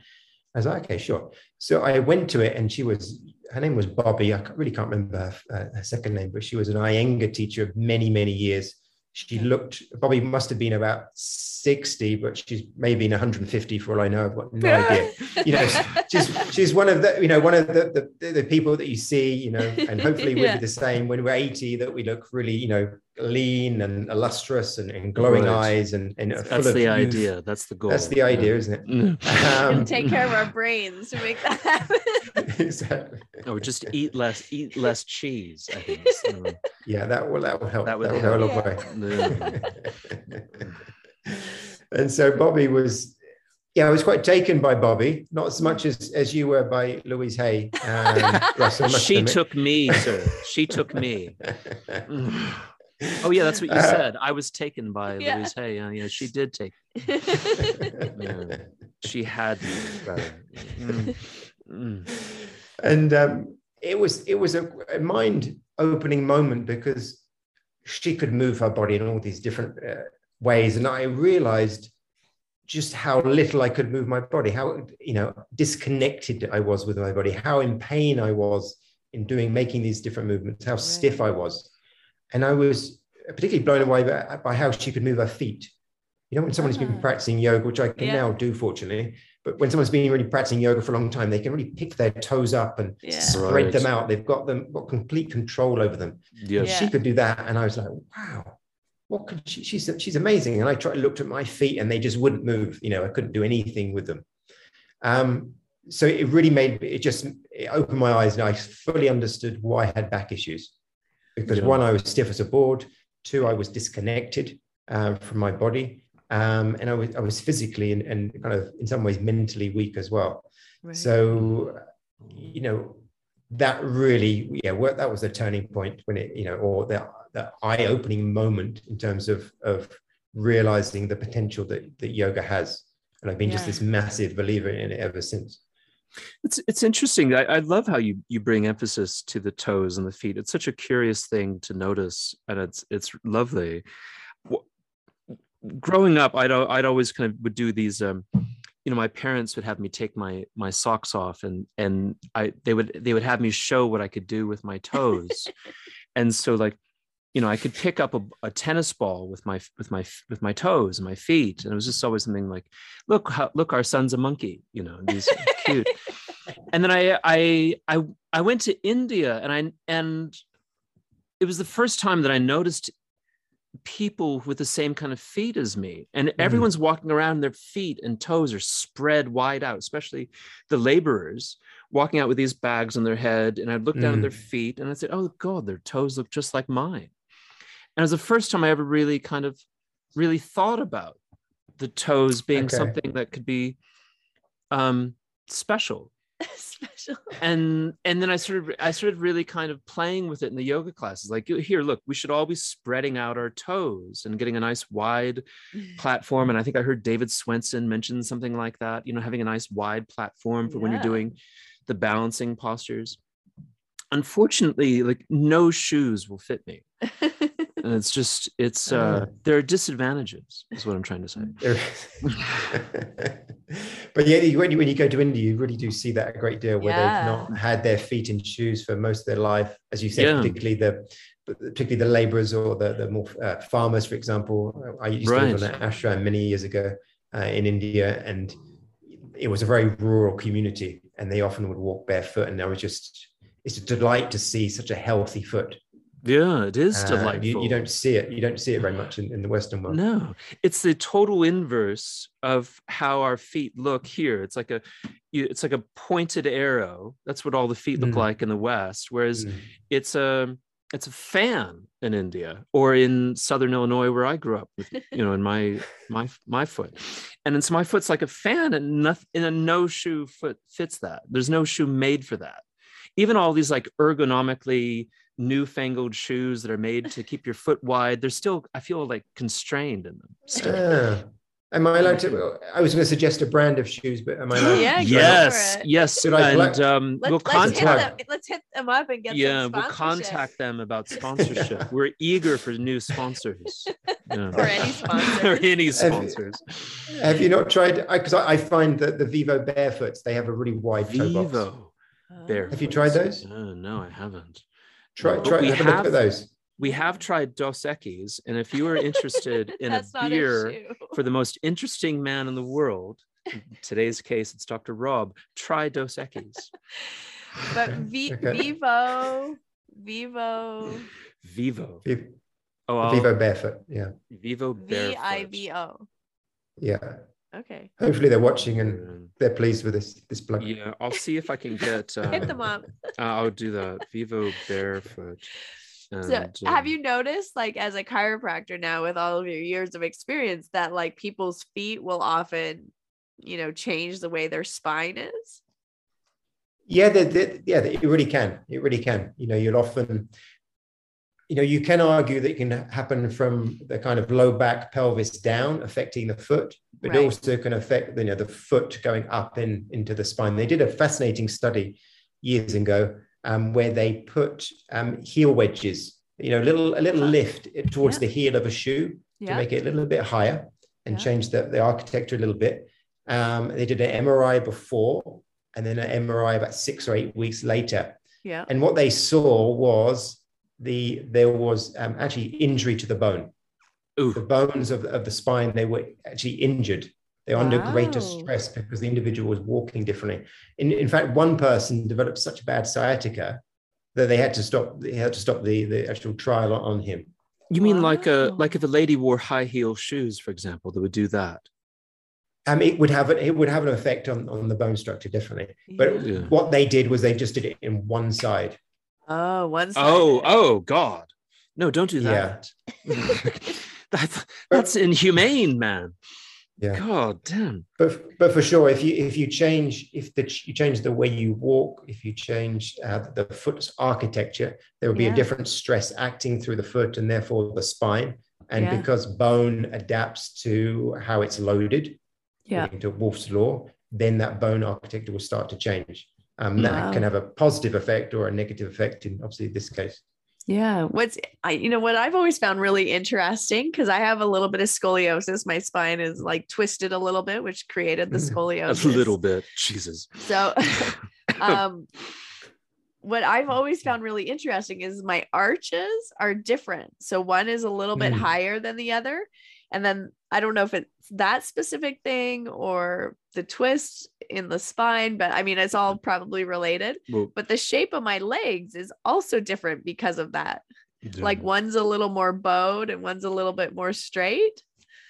I was like, "Okay, sure." So I went to it, and she was her name was Bobby. I really can't remember her, uh, her, second name, but she was an Iyengar teacher of many, many years. She looked, Bobby must have been about 60, but she's maybe 150 for all I know. I've got no idea. <laughs> You know, she's, she's one of the, you know, one of the, the, the people that you see, you know, and hopefully we'll yeah. be the same when we're 80, that we look really, you know, lean and illustrious and, and glowing right. eyes and, and that's the youth. idea that's the goal that's the idea yeah. isn't it mm. um, take care of our brains to make that happen <laughs> exactly or just eat less eat less cheese i think so. yeah that will that will help that, would that will help a way <laughs> and so bobby was yeah, I was quite taken by Bobby, not as much as, as you were by Louise Hay. Um, <laughs> Russell, she took me, sir. She took me. Oh yeah, that's what you uh, said. I was taken by yeah. Louise Hay. Uh, yeah, she did take. <laughs> yeah, she had me. Mm. Mm. And um, it was it was a, a mind opening moment because she could move her body in all these different uh, ways, and I realized just how little I could move my body, how you know disconnected I was with my body, how in pain I was in doing making these different movements, how right. stiff I was and I was particularly blown away by, by, how she could move her feet. You know, when someone's been ah. practicing yoga, which I can yeah. now do, fortunately, but when someone's been really practicing yoga for a long time, they can really pick their toes up and yeah. spread right. them out. They've got them got complete control over them. Yes. Yeah. She could do that, and I was like, wow, what could she? She's she's amazing. And I tried looked at my feet, and they just wouldn't move. You know, I couldn't do anything with them. Um, so it really made it just it opened my eyes, and I fully understood why I had back issues because one, I was stiff as a board. Two, I was disconnected uh, from my body. Um, and I was, I was physically and, and kind of in some ways mentally weak as well. Right. So, you know, that really, yeah, that was the turning point when it, you know, or the, the eye opening moment in terms of, of realizing the potential that, that yoga has. And I've been yeah. just this massive believer in it ever since. It's it's interesting. I, I love how you you bring emphasis to the toes and the feet. It's such a curious thing to notice, and it's it's lovely. Growing up, I'd I'd always kind of would do these. Um, you know, my parents would have me take my my socks off, and and I they would they would have me show what I could do with my toes, <laughs> and so like you know, I could pick up a, a, tennis ball with my with my with my toes and my feet, and it was just always something like, "Look, how, look, our son's a monkey." You know, he's cute. <laughs> and then I I I I went to India and I and it was the first time that I noticed people with the same kind of feet as me and mm. everyone's walking around their feet and toes are spread wide out especially the laborers walking out with these bags on their head and i'd look down mm. at their mm. feet and i said oh god their toes look just like mine and it was the first time i ever really kind of really thought about the toes being okay. something that could be um special. <laughs> Special. And and then i started i started really kind of playing with it in the yoga classes. Like here look we should all be spreading out our toes and getting a nice wide <laughs> platform. And i think i heard david swenson mention something like that you know having a nice wide platform for yeah. when you're doing the balancing postures. Unfortunately like no shoes will fit me <laughs> and it's just it's uh, uh there are disadvantages is what i'm trying to say <laughs> <laughs> but yeah when you, when you go to india you really do see that a great deal where yeah. they've not had their feet in shoes for most of their life as you said yeah. particularly the particularly the laborers or the, the more uh, farmers for example i used right. to live on an ashram many years ago uh, in india and it was a very rural community and they often would walk barefoot and i was just it's a delight to see such a healthy foot yeah, it is delightful. Uh, you, you, don't see it. You don't see it very much in, in the Western world. No, it's the total inverse of how our feet look here. It's like a, it's like a pointed arrow. That's what all the feet look mm. like in the West. Whereas mm. it's a, it's a fan in India or in Southern Illinois where I grew up. With, you know, in my my my foot, and it's my foot's like a fan, and nothing in a no shoe foot fits that. There's no shoe made for that. Even all these like ergonomically newfangled shoes that are made to keep your foot wide they're still i feel like constrained in them still. Yeah. Am I allowed to? I was going to suggest a brand of shoes, but am I <gasps> allowed? yeah, yes, yes. and um, let's, we'll contact. Let's hit, them, let's hit them up and get. Yeah, we'll contact them about <laughs> sponsorship. We're eager for new sponsors. <laughs> Yeah. or any <laughs> sponsors. or any sponsors. Have, have you not tried? Because I, I, find that the Vivo Barefoots they have a really wide toe box. Vivo. Barefoot. Have you tried those? Uh, no, I haven't. Try, try we have, have, a look at those. We have tried Dos Equis, and if you are interested <laughs> in a beer for the most interesting man in the world, in today's case it's Dr. Rob, try Dos Equis. <laughs> but v- <laughs> okay. Vivo, Vivo, Vivo. oh, I'll, Vivo barefoot. Yeah. Vivo barefoot. V I V O. Yeah. Okay. Hopefully they're watching and they're pleased with this this plug. Yeah, I'll see if I can <laughs> get. Uh, Hit them up. uh, I'll do that. Vivo barefoot. And, so, have um, you noticed, like, as a chiropractor now, with all of your years of experience, that like people's feet will often, you know, change the way their spine is? Yeah, they, they, yeah, it really can. It really can. You know, you'll often you know, you can argue that it can happen from the kind of low back pelvis down, affecting the foot, but right. it also can affect you know the foot going up in into the spine. They did a fascinating study years ago um, where they put um, heel wedges, you know, a little a little lift towards yeah. the heel of a shoe yeah. to make it a little bit higher and yeah. change the, the architecture a little bit. Um, they did an MRI before and then an MRI about six or eight weeks later. Yeah. And what they saw was the there was um, actually injury to the bone. Ooh. The bones of, of the spine they were actually injured. They're wow. under greater stress because the individual was walking differently. In, in fact, one person developed such bad sciatica that they had to stop. They had to stop the, the actual trial on him. You mean wow. like a like if a lady wore high heel shoes, for example, that would do that? Um, it would have it would have an effect on, on the bone structure differently. But yeah. what they did was they just did it in one side. Oh, one side. Oh, oh God. No, don't do that. Yeah. <laughs> that's that's inhumane, man. Yeah. God damn. But but for sure, if you if you change if the you change the way you walk, if you change uh, the foot's architecture, there will be yeah. a different stress acting through the foot and therefore the spine. And yeah. because bone adapts to how it's loaded, yeah. to Wolff's law, then that bone architecture will start to change um, that wow. can have a positive effect or a negative effect in obviously this case yeah what's i you know what i've always found really interesting because i have a little bit of scoliosis my spine is like twisted a little bit which created the mm. scoliosis a little bit jesus so <laughs> <laughs> um what i've always found really interesting is my arches are different so one is a little bit mm. higher than the other and then i don't know if it's that specific thing or the twist in the spine, but I mean, it's all probably related. Well, but the shape of my legs is also different because of that. Yeah. Like one's a little more bowed and one's a little bit more straight.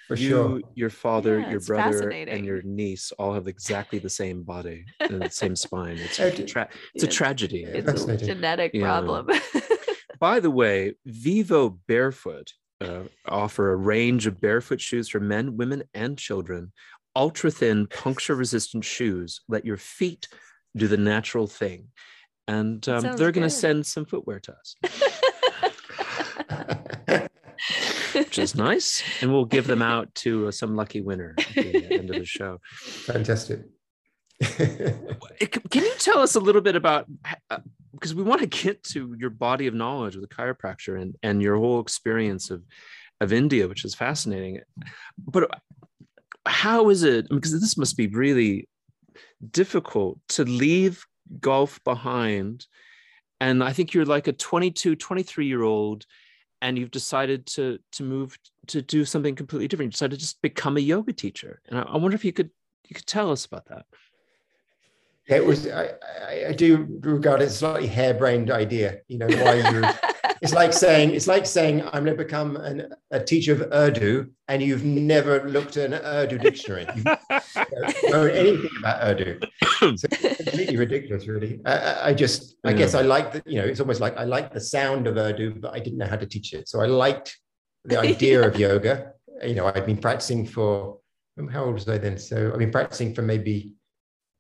For you, sure. your father, yeah, your brother, and your niece all have exactly the same body and the same spine. It's, a, tra- it's a tragedy. It's a genetic yeah. problem. <laughs> By the way, Vivo Barefoot uh, offer a range of barefoot shoes for men, women, and children. Ultra thin, puncture resistant shoes let your feet do the natural thing. And um, they're going to send some footwear to us. <laughs> Which is nice. And we'll give them out to uh, some lucky winner at the end of the show. Fantastic. Can you tell us a little bit about uh, because we want to get to your body of knowledge with the chiropractor and and your whole experience of of India, which is fascinating. But how is it? Because this must be really difficult to leave golf behind. And I think you're like a 22, 23 year old, and you've decided to to move to do something completely different. You decided to just become a yoga teacher. And I, I wonder if you could you could tell us about that it was I, I, do regard it as a slightly harebrained idea you know why you <laughs> it's like saying it's like saying i'm going to become an, a teacher of urdu and you've never looked at an urdu dictionary. You don't know anything about urdu. <coughs> So it's completely ridiculous really. I, I just i guess i like the you know it's almost like i like the sound of urdu but i didn't know how to teach it. So i liked the idea of yoga. You know i'd been practicing for how old was i then? So i've been practicing for maybe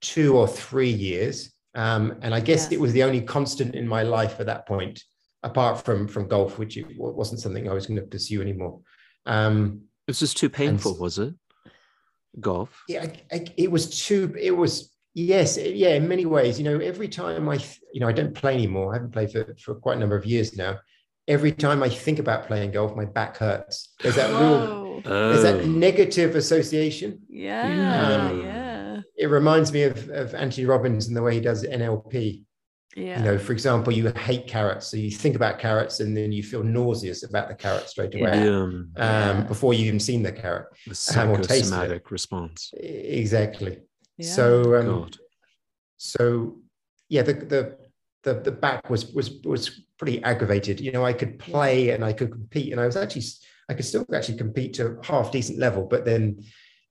two or three years. Um, and I guess yeah. it was the only constant in my life at that point, apart from from golf, which it wasn't something I was going to pursue anymore. Um, it was just too painful, and, was it? Golf? Yeah, I, I, it was too. It was yes, yeah. In many ways, you know, every time I, you know, I don't play anymore. I haven't played for for quite a number of years now. Every time I think about playing golf, my back hurts. There's that real, oh. there's that negative association. Yeah, um, yeah it reminds me of, of Anthony Robbins and the way he does NLP. Yeah. You know, for example, you hate carrots, so you think about carrots and then you feel nauseous about the carrot straight away yeah. um, yeah. before you've even seen the carrot. The <laughs> psychosomatic response. Exactly. Yeah. So, um, so yeah, the, the the the back was was was pretty aggravated. You know, I could play and I could compete, and I was actually I could still actually compete to half decent level, but then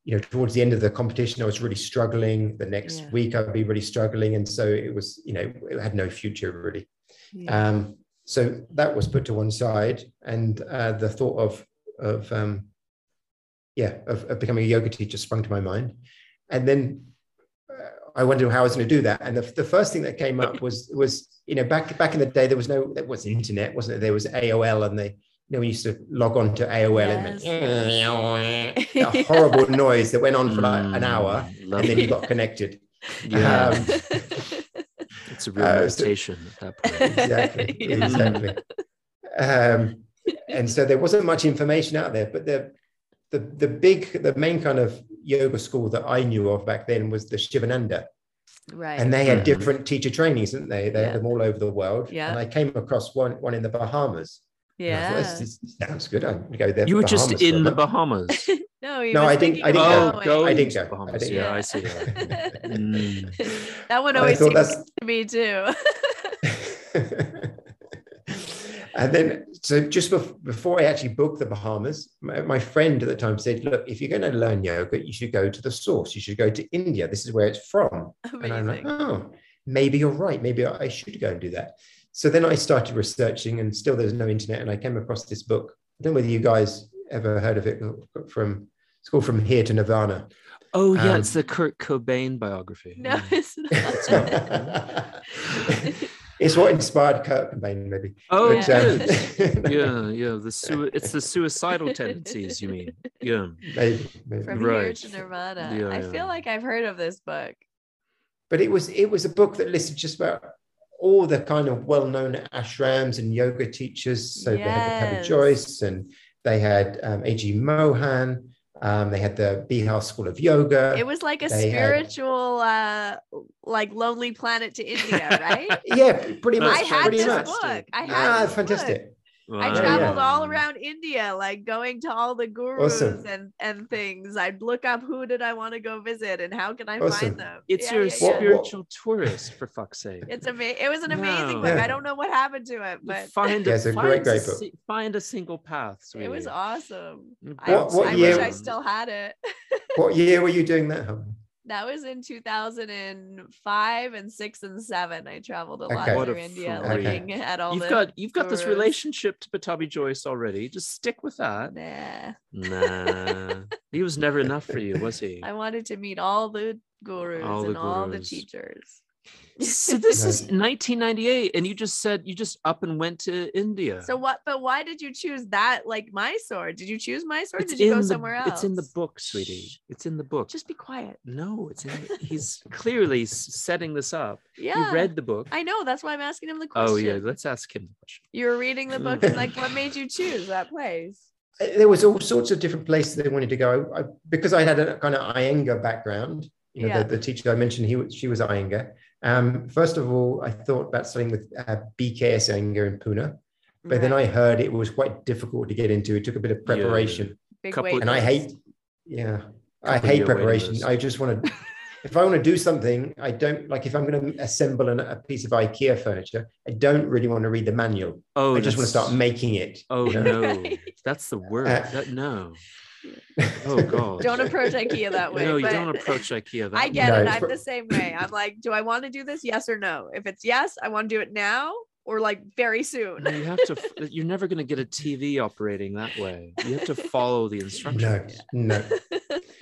you know, towards the end of the competition, I was really struggling. The next yeah. week, I'd be really struggling, and so it was, you know, it had no future really. Yeah. Um, so that was put to one side, and uh, the thought of of um, yeah of, of, becoming a yoga teacher sprung to my mind, and then uh, I wondered how I was going to do that. And the, the first thing that came up was was you know back back in the day there was no there was internet, wasn't it? There was AOL, and they know, we used to log on to AOL yes. and <laughs> a horrible noise that went on for like an hour, mm, and then you got connected. Yeah. Um, <laughs> it's a real uh, meditation so, at that point. <laughs> Exactly. yeah. Exactly. Um, and so there wasn't much information out there, but the the the big the main kind of yoga school that I knew of back then was the Shivananda. Right. And they had mm-hmm. different teacher trainings, didn't they? They yeah. had them all over the world. Yeah. And I came across one one in the Bahamas. Yeah. Thought, this, this, sounds good. I'm go there. You were just in the Bahamas. <laughs> no, no, I didn't. I didn't oh, go. go. I didn't. Bahamas. I didn't yeah. I see. <laughs> mm. That one always seems to me too. <laughs> and then, so just before I actually booked the Bahamas, my, my, friend at the time said, "Look, if you're going to learn yoga, you should go to the source. You should go to India. This is where it's from." Amazing. And I'm like, "Oh, maybe you're right. Maybe I should go and do that." So then I started researching, and still there's no internet, and I came across this book. I don't know whether you guys ever heard of it. From it's called From Here to Nirvana. Oh yeah, um, it's the Kurt Cobain biography. No, it's not. it's, not. <laughs> it's what inspired Kurt Cobain, maybe. Oh, but, um, <laughs> yeah, yeah. The su- it's the suicidal tendencies. You mean? Yeah, maybe. maybe. From right. Here to Nirvana. Yeah, I yeah. feel like I've heard of this book. But it was it was a book that listed just about all the kind of well-known ashrams and yoga teachers. So yes. they had the Pattabhi Jois and they had um, A.G. Mohan. Um, they had the Bihar School of Yoga. It was like a they spiritual, had... uh, like Lonely Planet to India, right? <laughs> yeah, pretty much. I had pretty this much. book. I had ah, fantastic. Book. Wow. I traveled yeah. all around India, like going to all the gurus awesome. and and things. I'd look up who did I want to go visit and how can I awesome. find them. It's yeah, your yeah, spiritual tourist, for fuck's sake. It's amazing. It was an amazing book. I don't know what happened to it, but find a, find great, great book. find a single path. Sweetie. It was awesome. What, I, what I year? wish I still had it. <laughs> what year were you doing that? That was in 2005 and six and seven. I traveled a lot okay. through India looking okay. <laughs> at all. You've got you've got this relationship to Pattabhi Jois already. Just stick with that. Nah. Nah. he was never enough for you, was he? <laughs> I wanted to meet all the gurus all the and gurus. all the teachers so <laughs> this is 1998 and you just said you just up and went to india. So what but why did you choose that like mysore? Did you choose mysore it's did you go the, somewhere else it's in the book sweetie. It's in the book. Just be quiet. No it's in he's clearly setting this up. Yeah. you read the book. I know that's why i'm asking him the question oh yeah let's ask him the question. You were reading the book and like what made you choose that place? Uh, there was all sorts of different places they wanted to go. I, because i had a kind of iyengar background you know, yeah. the, the, teacher I mentioned, he she was Iyengar. Um, first of all, I thought about studying with uh, BKS Iyengar in Pune, but right. then I heard it was quite difficult to get into. It took a bit of preparation, yeah. and I hate, yeah, I hate preparation. I just want to. <laughs> if I want to do something, I don't like if I'm going to assemble an, a piece of IKEA furniture, I don't really want to read the manual. Oh, I just want to start making it. Oh <laughs> no, that's the word. Uh, that, no. Oh god. don't approach IKEA that way. No, you don't approach IKEA that way. I get way. it. I'm the same way. I'm like, do I want to do this? Yes or no? If it's yes, I want to do it now or like very soon. You have to you're never going to get a TV operating that way. You have to follow the instructions. <laughs> No. No.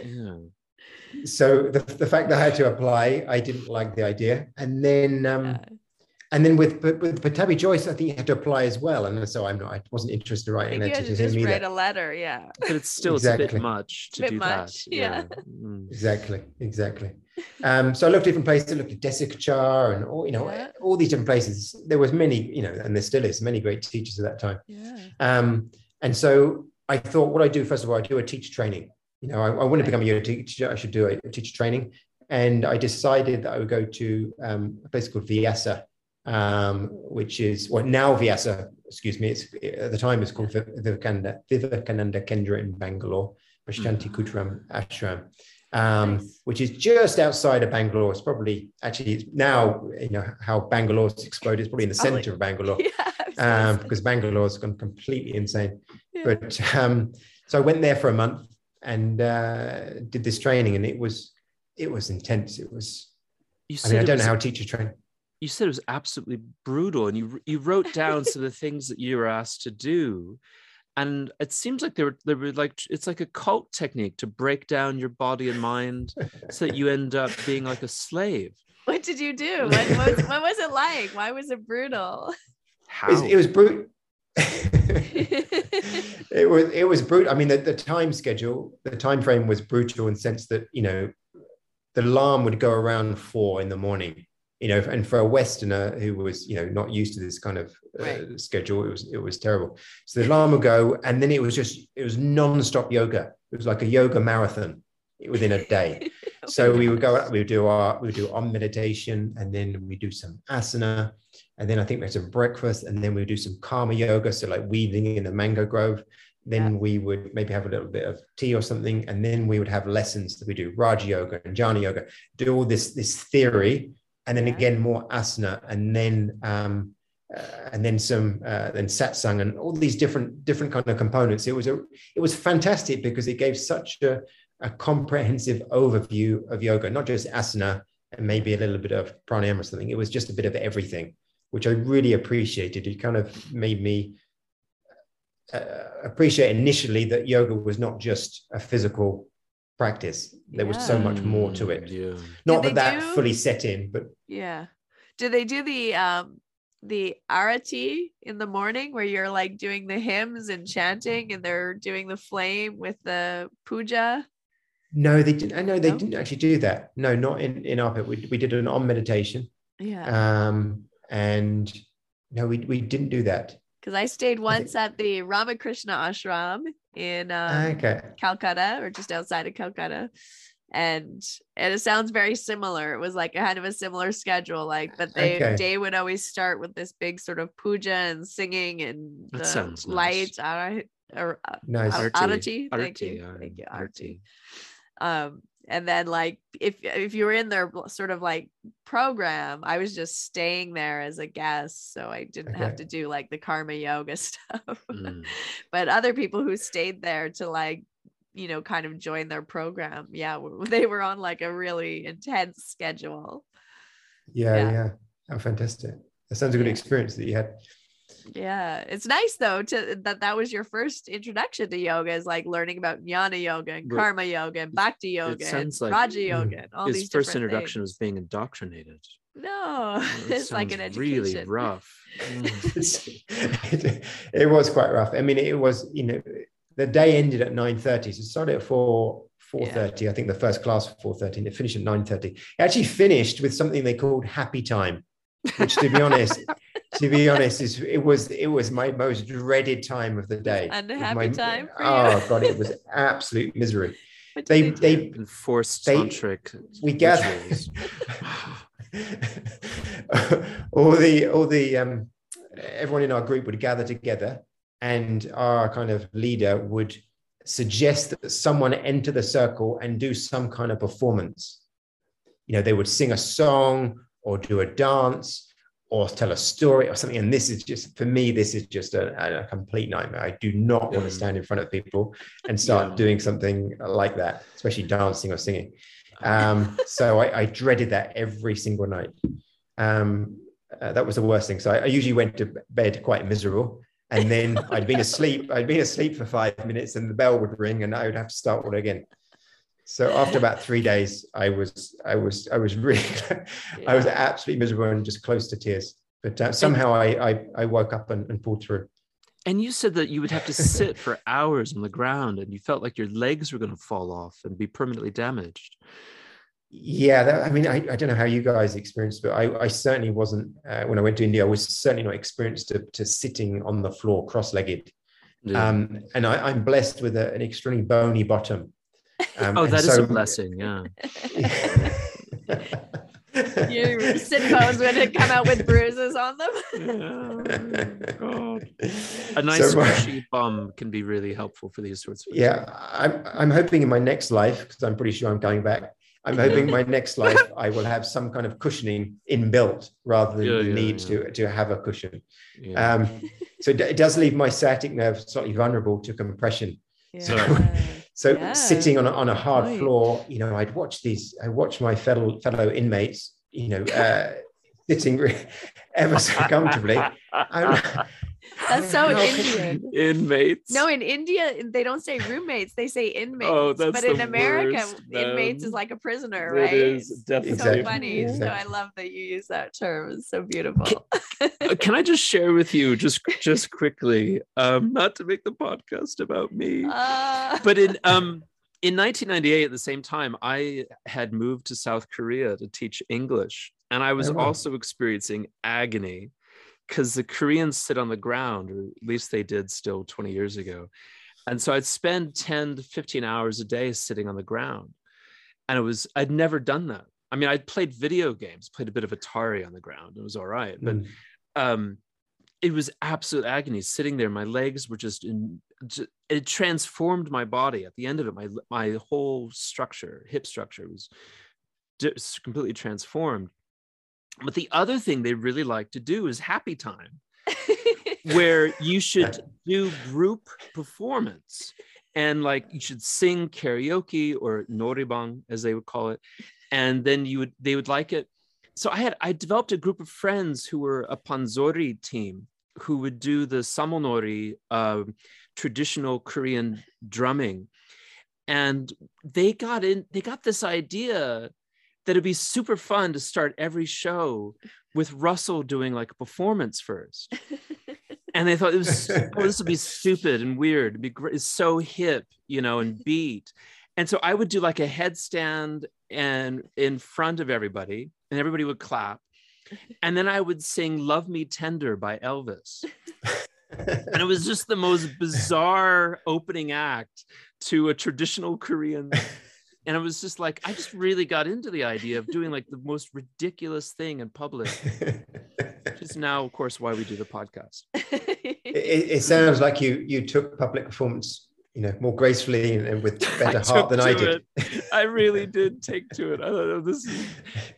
yeah. So the, the fact that I had to apply, I didn't like the idea. And then um yeah and then with with Pattabhi Jois, I think you had to apply as well, and so I'm not. I wasn't interested in writing it to, just write a letter, yeah. <laughs> But it's still exactly. it's a bit much to bit do much, that. <laughs> Yeah. yeah. Mm. Exactly, exactly. Um, so I looked at different places. I looked at Desikachar and all you know yeah. all these different places. There was many, you know, and there still is many great teachers at that time. Yeah. Um, and so I thought, what I do first of all, I do a teacher training. You know, I, I want to become a yoga teacher. I should do a, a teacher training. And I decided that I would go to um, a place called Vyasa um, which is what well, now Vyasa, excuse me, it's at the time it's called Vivekananda, Vivekananda Kendra in Bangalore, Prashanti mm. Kutiram Ashram, um, nice. which is just outside of Bangalore. It's probably actually it's now you know how Bangalore's exploded. It's probably in the center oh, of Bangalore <laughs> yeah, um, because Bangalore's gone completely insane. Yeah. But um, so I went there for a month and uh, did this training, and it was it was intense. It was. I mean, I don't was, know how teachers train you said it was absolutely brutal and you you wrote down some of the things that you were asked to do and it seems like they were they were like it's like a cult technique to break down your body and mind so that you end up being like a slave. <laughs> What did you do? What, what, what was it like? Why was it brutal? How? it was, it was brutal <laughs> it was it was brutal i mean the, the time schedule the time frame was brutal in the sense that you know the alarm would go around four in the morning you know, and for a Westerner who was, you know, not used to this kind of uh, right. schedule, it was it was terrible. So the alarm would go, and then it was just it was non-stop yoga. It was like a yoga marathon within a day. <laughs> so we would go out, we would do our we would do on meditation, and then we do some asana, and then I think we had some breakfast, and then we would do some karma yoga, so like weaving in the mango grove. Then yeah. we would maybe have a little bit of tea or something, and then we would have lessons that we do Raja yoga and Jnana yoga, do all this this theory and then again more asana, and then um, uh, and then some uh, then satsang, and all these different different kind of components. It was a it was fantastic because it gave such a, a comprehensive overview of yoga, not just asana and maybe a little bit of pranayama or something. It was just a bit of everything, which I really appreciated. It kind of made me uh, appreciate initially that yoga was not just a physical practice. There yeah. was so much more to it. Yeah. Not that that do... fully set in, but yeah. Do they do the um the arati in the morning where you're like doing the hymns and chanting and they're doing the flame with the puja? No, they didn't. I know they no? didn't actually do that. No, not in in our we we did an on meditation. Yeah. Um and no, we we didn't do that. Because I stayed once I think... at the Ramakrishna ashram in um, okay. Calcutta or just outside of Calcutta. And and it sounds very similar. It was like kind of a similar schedule, like but they okay. day would always start with this big sort of puja and singing and that sounds lights. Nice. Or, uh, nice. Arati. Thank you. Thank you. Arati. Um, and then like if if you were in their sort of like program i was just staying there as a guest so i didn't okay. have to do like the karma yoga <laughs> stuff mm. but other people who stayed there to like you know kind of join their program. Yeah they were on like a really intense schedule. Yeah yeah, yeah. oh fantastic. That sounds a good yeah. experience that you had. Yeah it's nice though to that that was your first introduction to yoga is like learning about jnana yoga and but karma yoga and bhakti yoga and like raja mm, yoga and all his these first introduction things. was being indoctrinated. No <laughs> it's like an education really rough. <laughs> <laughs> It, it was quite rough. I mean it was you know the day ended at 9.30. so it started at 4 4.30 yeah. i think the first class 4.30 and it finished at 9.30 it actually finished with something they called happy time which to be <laughs> honest to be honest is it was it was my most dreaded time of the day. And a happy my, time oh god it was absolute misery. <laughs> They they, they forced tantric we gather <laughs> all the all the um everyone in our group would gather together and our kind of leader would suggest that someone enter the circle and do some kind of performance you know they would sing a song or do a dance or tell a story or something. And this is just, for me, this is just a, a complete nightmare. I do not want to stand in front of people and start yeah. doing something like that, especially dancing or singing. Um, so I, I, dreaded that every single night. Um, uh, that was the worst thing. So I, I, usually went to bed quite miserable. And then I'd been asleep. I'd been asleep for five minutes, and the bell would ring, and I would have to start all again so after about three days i was i was i was really yeah. <laughs> i was absolutely miserable and just close to tears but uh, somehow I, I, I woke up and, and pulled through and you said that you would have to sit for hours on the ground and you felt like your legs were going to fall off and be permanently damaged yeah that, i mean I, I don't know how you guys experienced but i, I certainly wasn't uh, when i went to india i was certainly not experienced to, to sitting on the floor cross-legged yeah. um, and I, am blessed with a, an extremely bony bottom um, oh, that is so, a blessing. Yeah. <laughs> Your sitcoms when it come out with bruises on them. Oh, <laughs> a nice so sheep bum can be really helpful for these sorts of. Yeah, I'm. I'm hoping in my next life because I'm pretty sure I'm coming back. I'm hoping my next life I will have some kind of cushioning inbuilt rather than yeah, the yeah, need yeah. to to have a cushion. Um, so it does leave my sciatic nerve slightly vulnerable to compression. So <laughs> so yeah. sitting on a, on a hard right. floor, you know, I'd watch these, I watch my fellow fellow inmates, you know, uh, sitting <laughs> ever so comfortably. That's so Indian. Inmates. No, in India they don't say roommates; they say inmates. Oh, that's but in America, worst, inmates is like a prisoner, right? It is definitely so funny. So I love that you use that term. It's so beautiful. Can, uh, can, I just share with you, just just quickly, um, not to make the podcast about me, uh... but in um in 1998 at the same time i had moved to south korea to teach english and i was oh, also experiencing agony because the Koreans sit on the ground, or at least they did still 20 years ago. And so I'd spend 10 to 15 hours a day sitting on the ground. And it was, I'd never done that. I mean, I'd played video games, played a bit of Atari on the ground. It was all right. But mm. um, it was absolute agony sitting there. My legs were just in, it transformed my body at the end of it. My, my whole structure, hip structure was just completely transformed. But the other thing they really like to do is happy time, <laughs> where you should do group performance and like you should sing karaoke or noraebang as they would call it, and then you would they would like it. So I had I developed a group of friends who were a panzori team who would do the samulnori, uh, traditional Korean drumming, and they got in. They got this idea that it'd be super fun to start every show with Russell doing like a performance first. <laughs> and they thought it was <laughs> oh, this would be stupid and weird. It'd be great. It's so hip, you know, and <laughs> beat. And so I would do like a headstand and in front of everybody, and everybody would clap. And then I would sing Love Me Tender by Elvis. and it was just the most bizarre opening act to a traditional Korean and it was just like I just really got into the idea of doing like the most ridiculous thing in public. <laughs> Which is now, of course, why we do the podcast. <laughs> it, it, sounds like you you took public performance, you know, more gracefully and, and with <laughs> better heart than I did. I really did take to it. I thought oh, this is,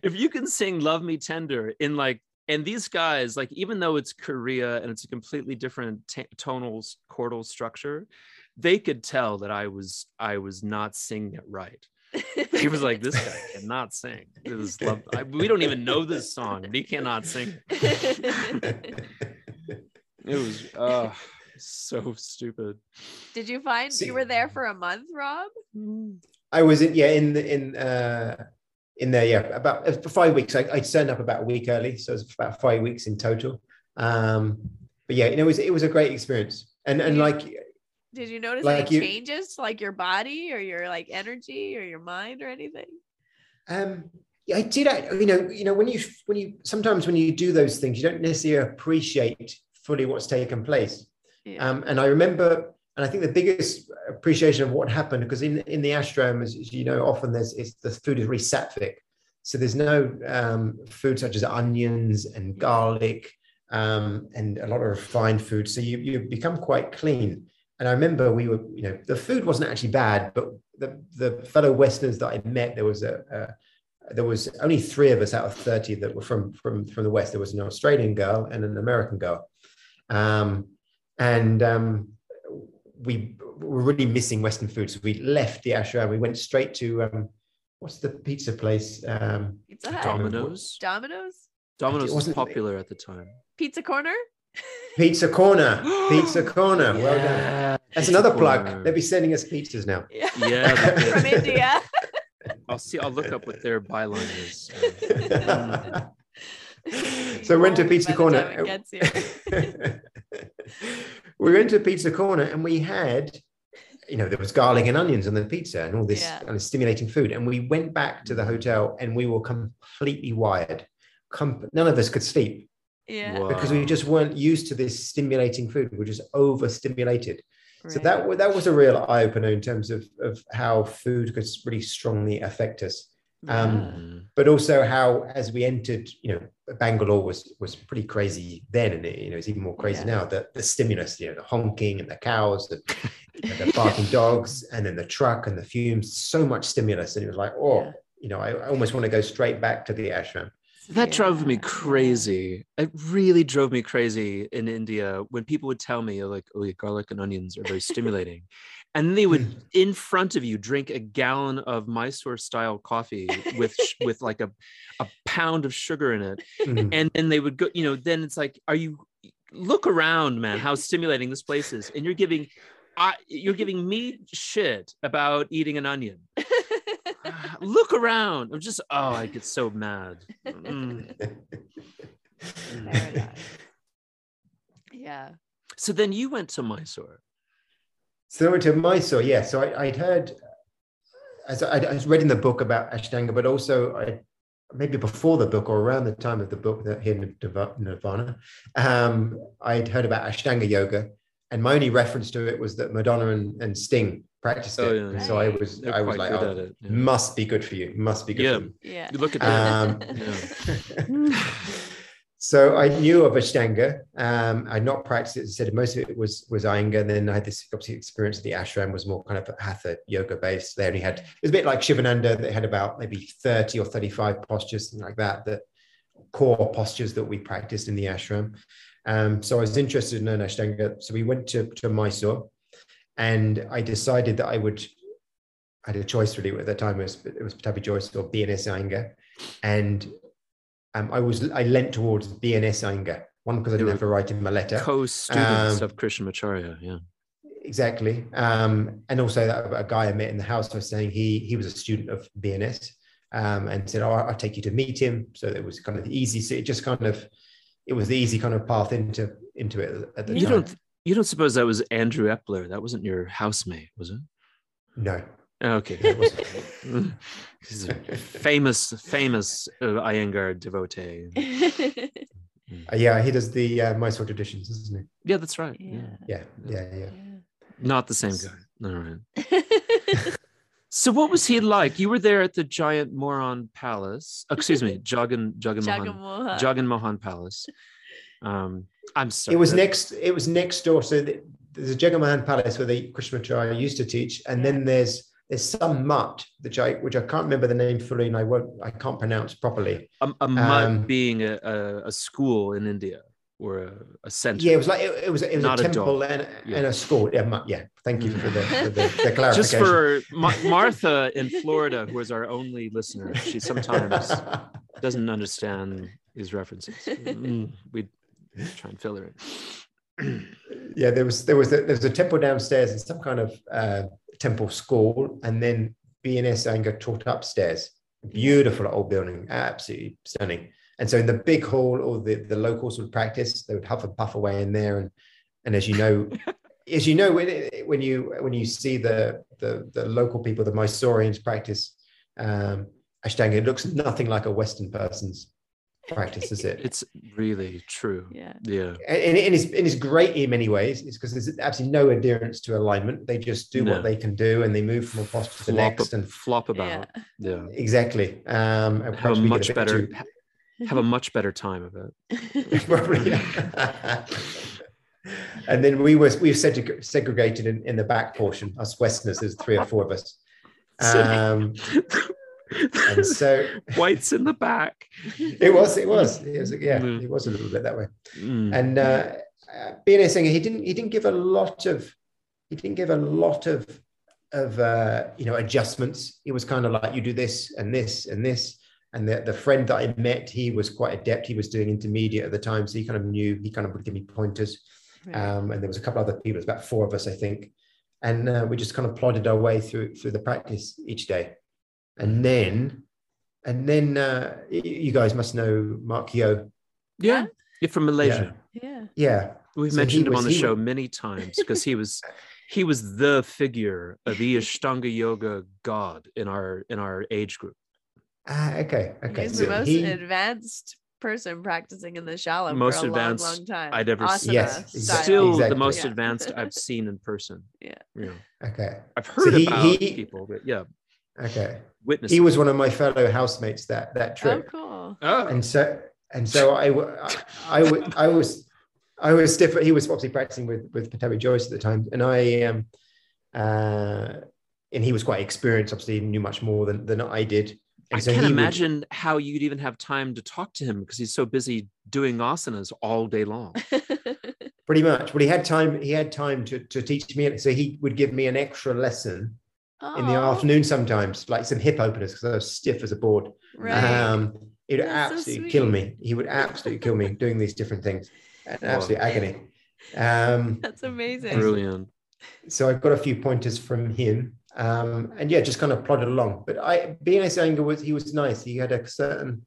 if you can sing "Love Me Tender" in like and these guys like even though it's korea and it's a completely different t- tonal chordal structure they could tell that i was i was not singing it right he was like <laughs> this guy cannot sing. This love, I, we don't even know this song but he cannot sing. <laughs> It was uh so stupid. Did you find See, you were there for a month rob? I was in yeah in the in uh in there, yeah, about for five weeks. I, I turned up about a week early, so it was about five weeks in total. Um, but yeah, you know, it was it was a great experience, and and like, did you notice like any you, changes, like your body or your like energy or your mind or anything? Um, yeah, I did. I, you know, you know, when you when you sometimes when you do those things, you don't necessarily appreciate fully what's taken place. Yeah. Um, and I remember and I think the biggest appreciation of what happened, because in, in the ashram, as, you know, often there's it's, the food is really sattvic. So there's no um, food such as onions and garlic um, and a lot of refined food. So you, you become quite clean. And I remember we were, you know, the food wasn't actually bad, but the, the fellow Westerners that I met, there was a, a there was only three of us out of 30 that were from from from the west there was an australian girl and an american girl um, and um, we were really missing Western food. So we left the ashram. We went straight to um, what's the pizza place? Um, pizza Domino's. Domino's. Domino's was popular at the time. Pizza Corner. <laughs> Pizza Corner. <gasps> Pizza Corner. Well done. That's another plug. They'll be sending us pizzas now. Yeah. yeah <laughs> From India. I'll see. I'll look up what their byline is. <laughs> <laughs> so we went to Pizza Corner. we went to Pizza Corner and we had, you know, there was garlic and onions on the pizza and all this yeah. kind of stimulating food. And we went back to the hotel and we were completely wired. Com- none of us could sleep. Yeah. Because we just weren't used to this stimulating food. We were just overstimulated. Right. So that that was a real eye opener in terms of, of how food could really strongly affect us. Um, but also how as we entered you know bangalore was was pretty crazy then and it, you know it's even more crazy yeah. now the, the stimulus you know the honking and the cows the, you know, the barking dogs and then the truck and the fumes so much stimulus and it was like oh yeah. you know I, I almost want to go straight back to the ashram that yeah. drove me crazy. It really drove me crazy in India when people would tell me like, "Oh, garlic and onions are very stimulating," and they would <laughs> in front of you drink a gallon of Mysore style coffee with <laughs> with like a a pound of sugar in it, mm. and then they would go. You know, then it's like, are you look around, man? How stimulating this place is, and you're giving. I, you're giving me shit about eating an onion. <laughs> <sighs> look around. I'm just, oh, I get so mad. Mm. <laughs> yeah. So then you went to Mysore. So I went to Mysore, yeah. So I, would heard, as I, I was reading the book about Ashtanga, but also I maybe before the book or around the time of the book that here in Nirvana, um, I'd heard about Ashtanga yoga, and my only reference to it was that Madonna and, and Sting practiced oh, it. Yeah. So I was They're I was like, oh, it, yeah. must be good for you. Must be good yeah. for you. Yeah. You look at that. Um, <laughs> so I knew of Ashtanga. Um, I'd not practiced it. As I said, most of it was was Iyengar. And then I had this obviously experience of the ashram was more kind of hatha yoga based. They only had it was a bit like Shivananda. They had about maybe 30 or 35 postures, something like that, that core postures that we practiced in the ashram. Um, so I was interested in Ashtanga. So we went to, to Mysore and I decided that I would. I had a choice really at the time. It was it was Pattabhi Jois or BNS Iyengar, and um, I was I leant towards BNS Iyengar. One because I didn't have to write him a letter. Co-students um, of Krishnamacharya, yeah. Exactly, um, and also that, a guy I met in the house was saying he he was a student of BNS, um, and said, "Oh, I'll take you to meet him." So it was kind of easy. So it just kind of it was the easy kind of path into into it at the you time. Don't, you don't suppose that was Andrew Epler? That wasn't your housemate, was it? No. Okay. <laughs> He's a famous, famous uh, Iyengar devotee. <laughs> Uh, yeah, he does the uh, Mysore traditions, isn't he? Yeah, that's right. Yeah, yeah, yeah. yeah. Not the same guy. <laughs> All right. So what was he like? You were there at the giant moron Palace. Excuse me, Jagan Jagan Mohan Jagan Mohan Palace. Um, I'm sorry. It was next. It was next door. So the, there's a Jagan Palace where the Krishnamacharya used to teach, and then there's there's some mutt which I which I can't remember the name fully, and I won't I can't pronounce properly. A, a mutt um, being a, a, a school in India or a, a center. Yeah, it was like it, it was it was Not a temple and, yeah. and a school. Yeah, yeah. Thank you for the, <laughs> for the, the clarification. Just for Ma- Martha in Florida, who is our only listener, she sometimes <laughs> doesn't understand these references. <laughs> Mm, we try and fill in. <clears throat> yeah, there was there was a, there was a temple downstairs and some kind of uh, temple school, and then BNS Iyengar taught upstairs. Beautiful old building, absolutely stunning. And so in the big hall, all the, the locals would practice. They would huff and puff away in there. And and as you know, <laughs> as you know, when, when you when you see the the, the local people, the Mysoreans practice um, Ashtanga, it looks nothing like a Western person's practice, is it? It's really true. Yeah. Yeah. And, and, it's, and it's great in many ways. It's because there's absolutely no adherence to alignment. They just do no. what they can do and they move from a posture to the next and flop about. Yeah. yeah. Exactly. Um, and have a much better, too, have a much better time of it. <laughs> <laughs> Probably. <laughs> and then we were we were segregated in, in the back portion. Us Westerners, there's three or four of us. Um, and so <laughs> whites in the back. It was, it was, it was, yeah, mm. it was a little bit that way. Mm. And uh, being a singer, he didn't, he didn't give a lot of, he didn't give a lot of, of uh, you know, adjustments. It was kind of like you do this and this and this and the, the friend that I met, he was quite adept. He was doing intermediate at the time, so he kind of knew. He kind of would give me pointers. Right. Um, and there was a couple other people. It was about four of us, I think, and uh, we just kind of plodded our way through through the practice each day. And then, and then uh, you guys must know Mark Yo. Yeah, you're from Malaysia. Yeah, yeah. We've so mentioned him on the show was... many <laughs> times because he was he was the figure of the Ashtanga Yoga god in our in our age group. Ah, okay, okay. He's so the most he... advanced person practicing in the shala most for a advanced long, long time. I'd ever seen. Yes, still exactly. the most yeah. advanced I've <laughs> seen in person. Yeah. yeah. Okay. I've heard so he, about he, people, but yeah. Okay. Witness. He was one of my fellow housemates that that oh, trip. Oh, cool. Oh. And so and so I I, I, I was I was stiff. He was obviously practicing with with Pattabhi Jois at the time, and I um uh and he was quite experienced. Obviously, he knew much more than than I did. I so can't imagine would... how you'd even have time to talk to him because he's so busy doing asanas all day long. <laughs> Pretty much. But he had time. He had time to, to teach me. So he would give me an extra lesson oh. in the afternoon sometimes, like some hip openers because I was stiff as a board. Right. Um, it would absolutely so kill me. He would absolutely kill me doing these different things. Absolute agony. Um, <laughs> That's amazing. Brilliant. So I've got a few pointers from him um, and yeah, just kind of plodded along. But I, BNS Iyengar was he was nice. He had a certain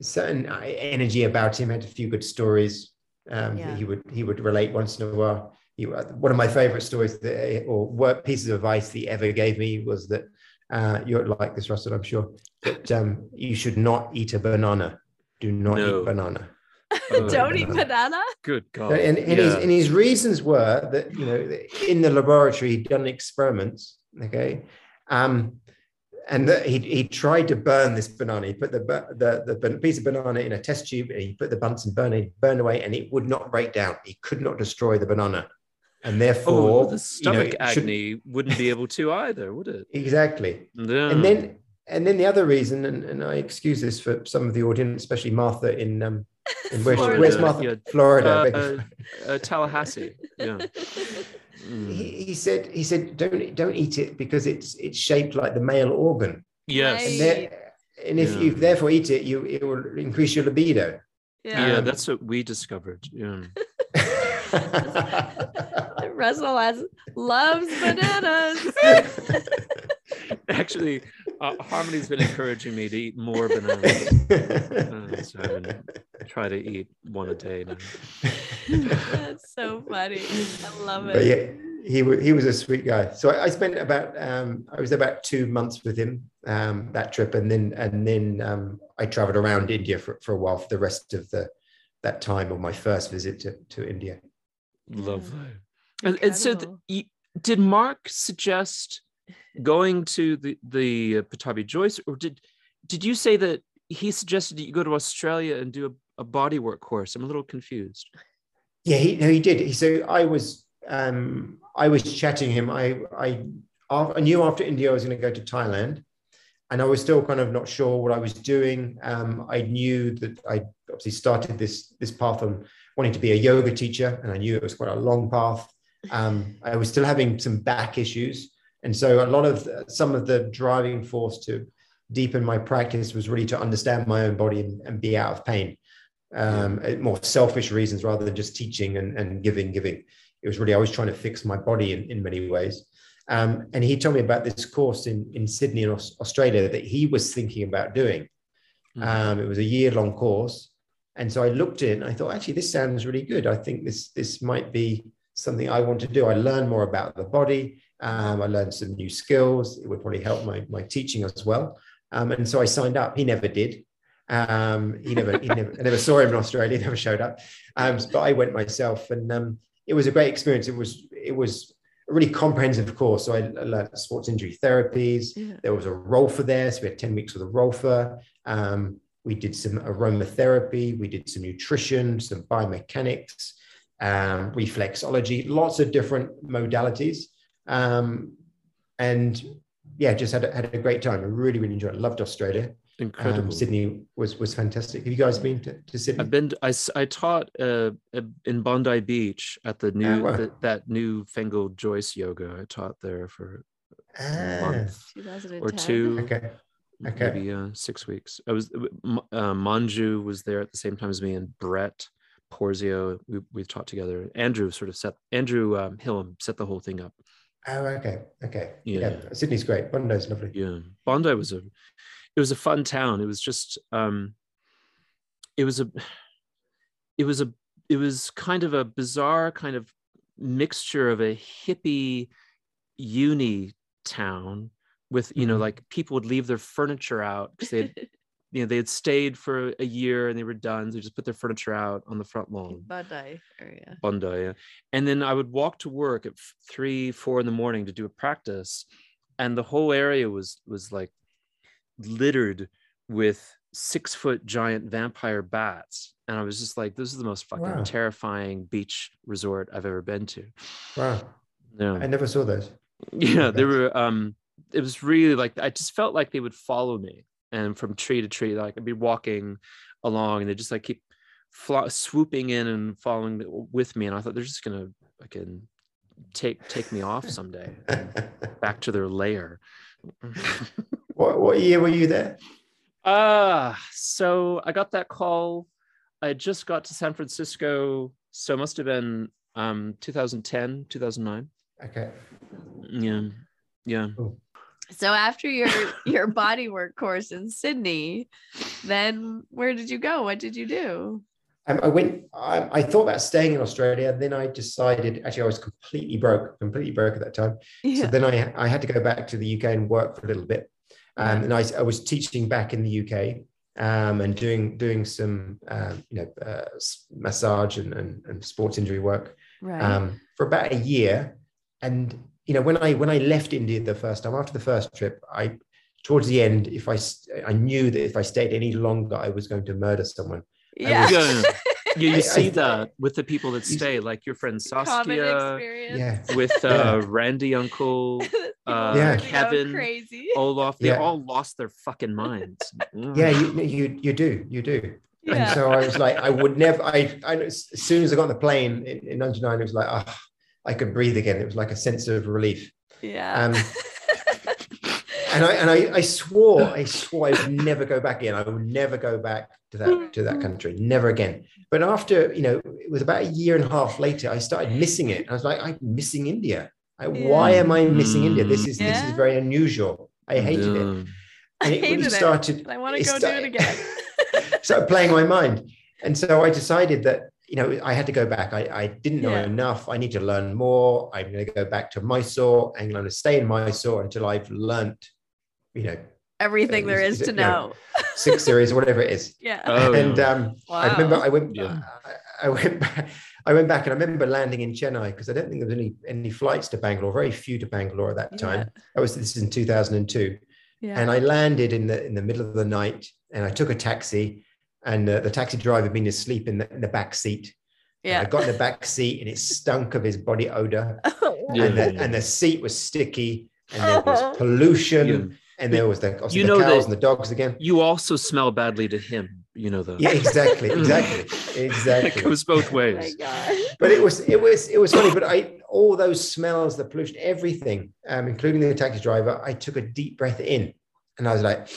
certain energy about him. Had a few good stories. Um, yeah. He would he would relate once in a while. He, one of my favorite stories that, or work pieces of advice he ever gave me was that uh, you're like this, Russell, I'm sure. That um, you should not eat a banana. Do not no. eat banana. Oh, <laughs> Don't eat banana. Good God. And, and, yeah. his, and his reasons were that you know in the laboratory he'd done experiments Okay. Um, and the, he, he tried to burn this banana. He put the, the, the piece of banana in a test tube and he put the Bunsen burner, it burned away and it would not break down. He could not destroy the banana. And therefore, oh, the stomach you know, agony should... wouldn't be able to either, would it? Exactly. Yeah. And then, and then the other reason, and, and I excuse this for some of the audience, especially Martha in um, in where, where's Martha? Yeah. Florida, uh, uh, Tallahassee. Yeah. <laughs> Mm. He, he, said he said don't don't eat it because it's it's shaped like the male organ. Yes. And, there, and if yeah. you therefore eat it, you it will increase your libido. Yeah, yeah that's what we discovered. Yeah. <laughs> <laughs> Russell has loves bananas. <laughs> Actually, uh, Harmony's been encouraging me to eat more bananas. uh, so I've been try to eat one a day now. <laughs> That's so funny. I love it. But yeah, he he was a sweet guy. So I, I spent about um, I was about two months with him um, that trip, and then and then um, I traveled around India for, for a while for the rest of the that time of my first visit to, to India. Lovely. And, and, so, the, did Mark suggest going to the the Pattabhi Jois, or did did you say that he suggested that you go to Australia and do a, a body work course? I'm a little confused. Yeah, he no, he did. He so I was um I was chatting him. I I I knew after India I was going to go to Thailand, and I was still kind of not sure what I was doing. Um, I knew that I obviously started this this path on wanting to be a yoga teacher, and I knew it was quite a long path. Um, I was still having some back issues, and so a lot of some of the driving force to deepen my practice was really to understand my own body and, and be out of pain. Um, more selfish reasons rather than just teaching and, and giving, giving. It was really I was trying to fix my body in, in many ways. Um, and he told me about this course in, in Sydney in Australia that he was thinking about doing. Mm-hmm. Um, it was a year long course. And so I looked in I thought, actually, this sounds really good. I think this, this might be something I want to do. I learned more about the body. Um, I learned some new skills. It would probably help my, my teaching as well. Um, and so I signed up. He never did. Um, he never, he never, I never saw him in Australia. <laughs> Never showed up. Um, but I went myself, and um, it was a great experience. It was, it was a really comprehensive course. So I learned sports injury therapies. Yeah. There was a Rolfer there, so we had ten weeks with a Rolfer. Um, we did some aromatherapy. We did some nutrition, some biomechanics, um, reflexology, lots of different modalities. Um, and yeah, just had a, had a great time. I really, really enjoyed it. Loved Australia. Incredible. Um, Sydney was was fantastic. Have you guys been to, to Sydney? I've been. I I taught uh, in Bondi Beach at the new oh, wow. the, that new fangled Jois yoga. I taught there for ah. a month or two. Okay. Okay. Maybe uh, six weeks. I was uh, Manju was there at the same time as me, and Brett Porzio. We we taught together. Andrew sort of set Andrew um, Hillam set the whole thing up. Oh, okay, okay. Yeah. yeah. Sydney's great. Bondi's lovely. Yeah, Bondi was a it was a fun town. It was just um, it was a it was a it was kind of a bizarre kind of mixture of a hippie uni town with you know mm-hmm. like people would leave their furniture out because they <laughs> you know they had stayed for a year and they were done so they just put their furniture out on the front lawn bondi area bondi yeah and then i would walk to work at three four in the morning to do a practice and the whole area was was like littered with six foot giant vampire bats. And I was just like, this is the most fucking wow. terrifying beach resort I've ever been to. Wow. Yeah. I never saw those. Yeah, there were um it was really like I just felt like they would follow me and from tree to tree, like I'd be walking along and they just like keep swooping in and following with me. And I thought they're just gonna fucking take take me off <laughs> someday back to their lair. <laughs> What what year were you there? Uh so I got that call. I just got to San Francisco, so it must have been um 2010, 2009. Okay. Yeah. Yeah. Cool. So after your <laughs> your bodywork course in Sydney, then where did you go? What did you do? Um, I went. I, I, thought about staying in Australia. Then I decided. Actually, I was completely broke, completely broke at that time. Yeah. So then I I had to go back to the UK and work for a little bit. Um, and I, I, was teaching back in the UK um, and doing doing some um, you know uh, massage and, and, and, sports injury work right. Um, for about a year. And you know when I when I left India the first time after the first trip, I towards the end, if I I knew that if I stayed any longer, I was going to murder someone. Yeah. Was, <laughs> you, you see that with the people that stay, like your friend Saskia, yeah. <laughs> with uh, yeah. Randy Uncle, <laughs> uh, yeah. Kevin, crazy. Olaf. They yeah. all lost their fucking minds. yeah, you, you you do, you do. Yeah. And so I was like, I would never. I, I as soon as I got on the plane in, in '99, it was like, oh, I could breathe again. It was like a sense of relief. Yeah. Um, <laughs> and I and I, I swore, I swore I would never go back in. I would never go back to that to that country, never again. But after you know, it was about a year and a half later, I started missing it. I was like, I'm missing India. I, yeah. Why am I missing mm. India? This is yeah. this is very unusual. I hated yeah. it. And it really started. I want to go started, do it again. <laughs> started playing my mind, and so I decided that you know I had to go back. I, I didn't know enough. I need to learn more. I'm going to go back to Mysore. I'm going to stay in Mysore until I've learned you know everything there is, is to know. know. six <laughs> series, or whatever it is. Yeah. Oh, and um, wow. I remember I went. Yeah. I, I went. Back, I went back and I remember landing in Chennai because I don't think there was any any flights to Bangalore, very few to Bangalore at that time. Yeah. I was this is in 2002. Yeah. And I landed in the in the middle of the night and I took a taxi and uh, the taxi driver had been asleep in the, in the back seat. Yeah. And I got in the back seat and it stunk of his body odor. yeah. <laughs> and, the, and the seat was sticky and there was <laughs> pollution and there was the, you the know cows and the dogs again. You also smell badly to him. You know the yeah, exactly, <laughs> exactly, exactly. it goes both ways. Oh but it was it was it was funny. But I all those smells, the pollution, everything, um, including the taxi driver, I took a deep breath in, and I was like.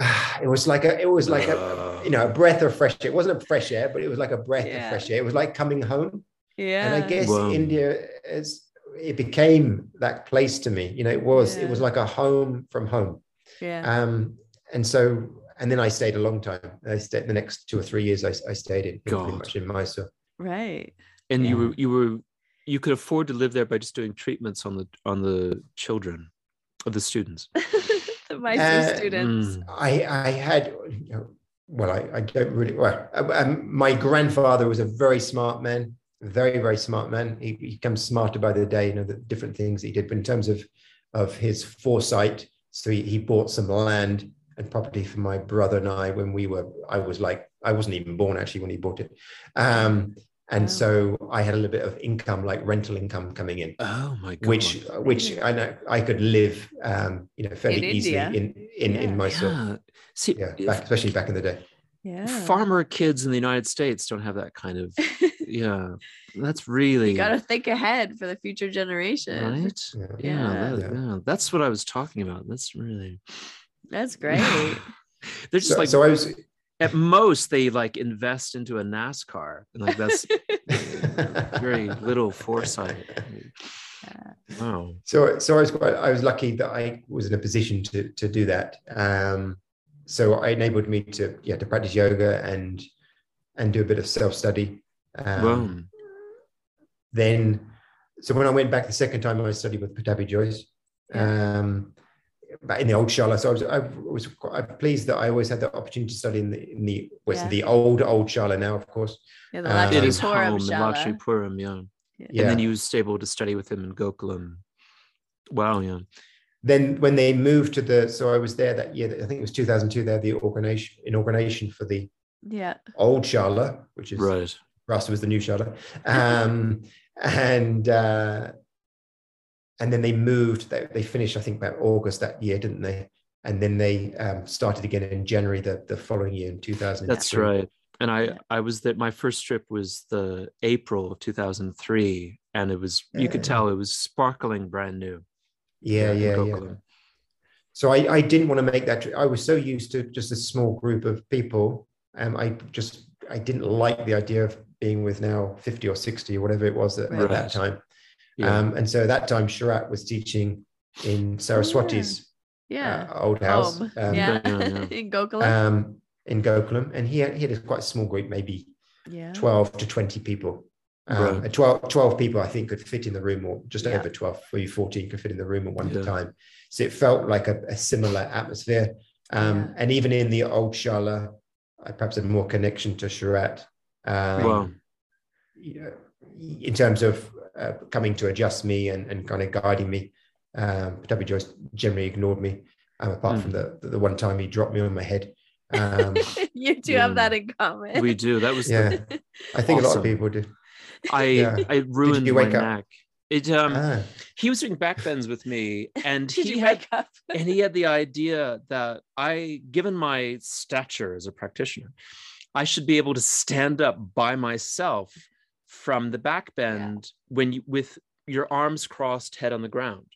<sighs> it was like a it was like a you know a breath of fresh air. It wasn't a fresh air, but it was like a breath yeah. of fresh air. It was like coming home. Yeah. And I guess Whoa. India is it became that place to me. You know, it was yeah. it was like a home from home. Yeah. Um, and so and then I stayed a long time. I stayed the next two or three years. I, I stayed in pretty much in Mysore. Right. And yeah. you were you were you could afford to live there by just doing treatments on the on the children of the students. <laughs> the Mysore uh, students. Mm. I I had you know, well I, I don't really well um, my grandfather was a very smart man very very smart man he, he becomes smarter by the day you know the different things he did but in terms of of his foresight so he, he bought some land and property for my brother and i when we were i was like i wasn't even born actually when he bought it um and wow. so I had a little bit of income, like rental income, coming in. Oh my god! Which, which I know I could live, um, you know, fairly in easily in in yeah. in Mysore. Yeah. See, yeah, back, especially back in the day. Yeah. Farmer kids in the United States don't have that kind of <laughs> yeah, that's really you got to think ahead for the future generation, right? <laughs> Yeah, yeah, that, yeah. That's what I was talking about. That's really that's <laughs> great. They're just so, like so I was at most they like invest into a NASCAR, and like that's <laughs> very little foresight. Wow. So, so I was quite, I was lucky that I was in a position to to do that. Um, so it enabled me to yeah to practice yoga and and do a bit of self study. Um, then, so when I went back the second time, I studied with Pattabhi Jois. Um, in the old Shala. So I was, I was quite pleased that I always had the opportunity to study in the in the west yeah. the old old Shala now, of course. Yeah, the um, it is home in Lakshmi yeah. yeah. And then you was able to study with him in Gokulam. Wow, yeah. Then when they moved to the, so I was there that year. I think it was 2002. There, the organization inauguration for the yeah old Shala, which is right Rasta was the new Shala. Um, and uh, and then they moved. They, they finished, I think, about August that year, didn't they? And then they um, started again in January the, the following year in 2000. That's right. And I I was that my first trip was the April of 2003, and it was you could tell it was sparkling brand new. Yeah, yeah, yeah. So I, I didn't want to make that trip. I was so used to just a small group of people. and I just I didn't like the idea of being with now 50 or 60 or whatever it was at, right. at that time. Yeah. Um, and so at that time Sharath was teaching in Saraswati's yeah. Uh, old house. Um, yeah. <laughs> in Gokulam. Um, in Gokulam. And he had, he had a quite small group, maybe yeah. 12 to 20 people. Um, right. 12, 12 people, I think, could fit in the room, or just yeah. over 12, maybe 14 could fit in the room at one yeah. time. So it felt like a, a similar atmosphere. Um, And even in the old Shala, I perhaps had more connection to Sharath. Um, wow. You know, in terms of uh, coming to adjust me and, and kind of guiding me. Um, Pattabhi Jois generally ignored me, um, apart mm. from the, the one time he dropped me on my head. Um, <laughs> you do yeah. have that in common. We do. That was yeah. The... I think awesome. a lot of people do. I yeah. I ruined my neck. It um ah. he was doing back bends with me <laughs> and he had <laughs> and he had the idea that I given my stature as a practitioner I should be able to stand up by myself from the back bend yeah. when you with your arms crossed head on the ground.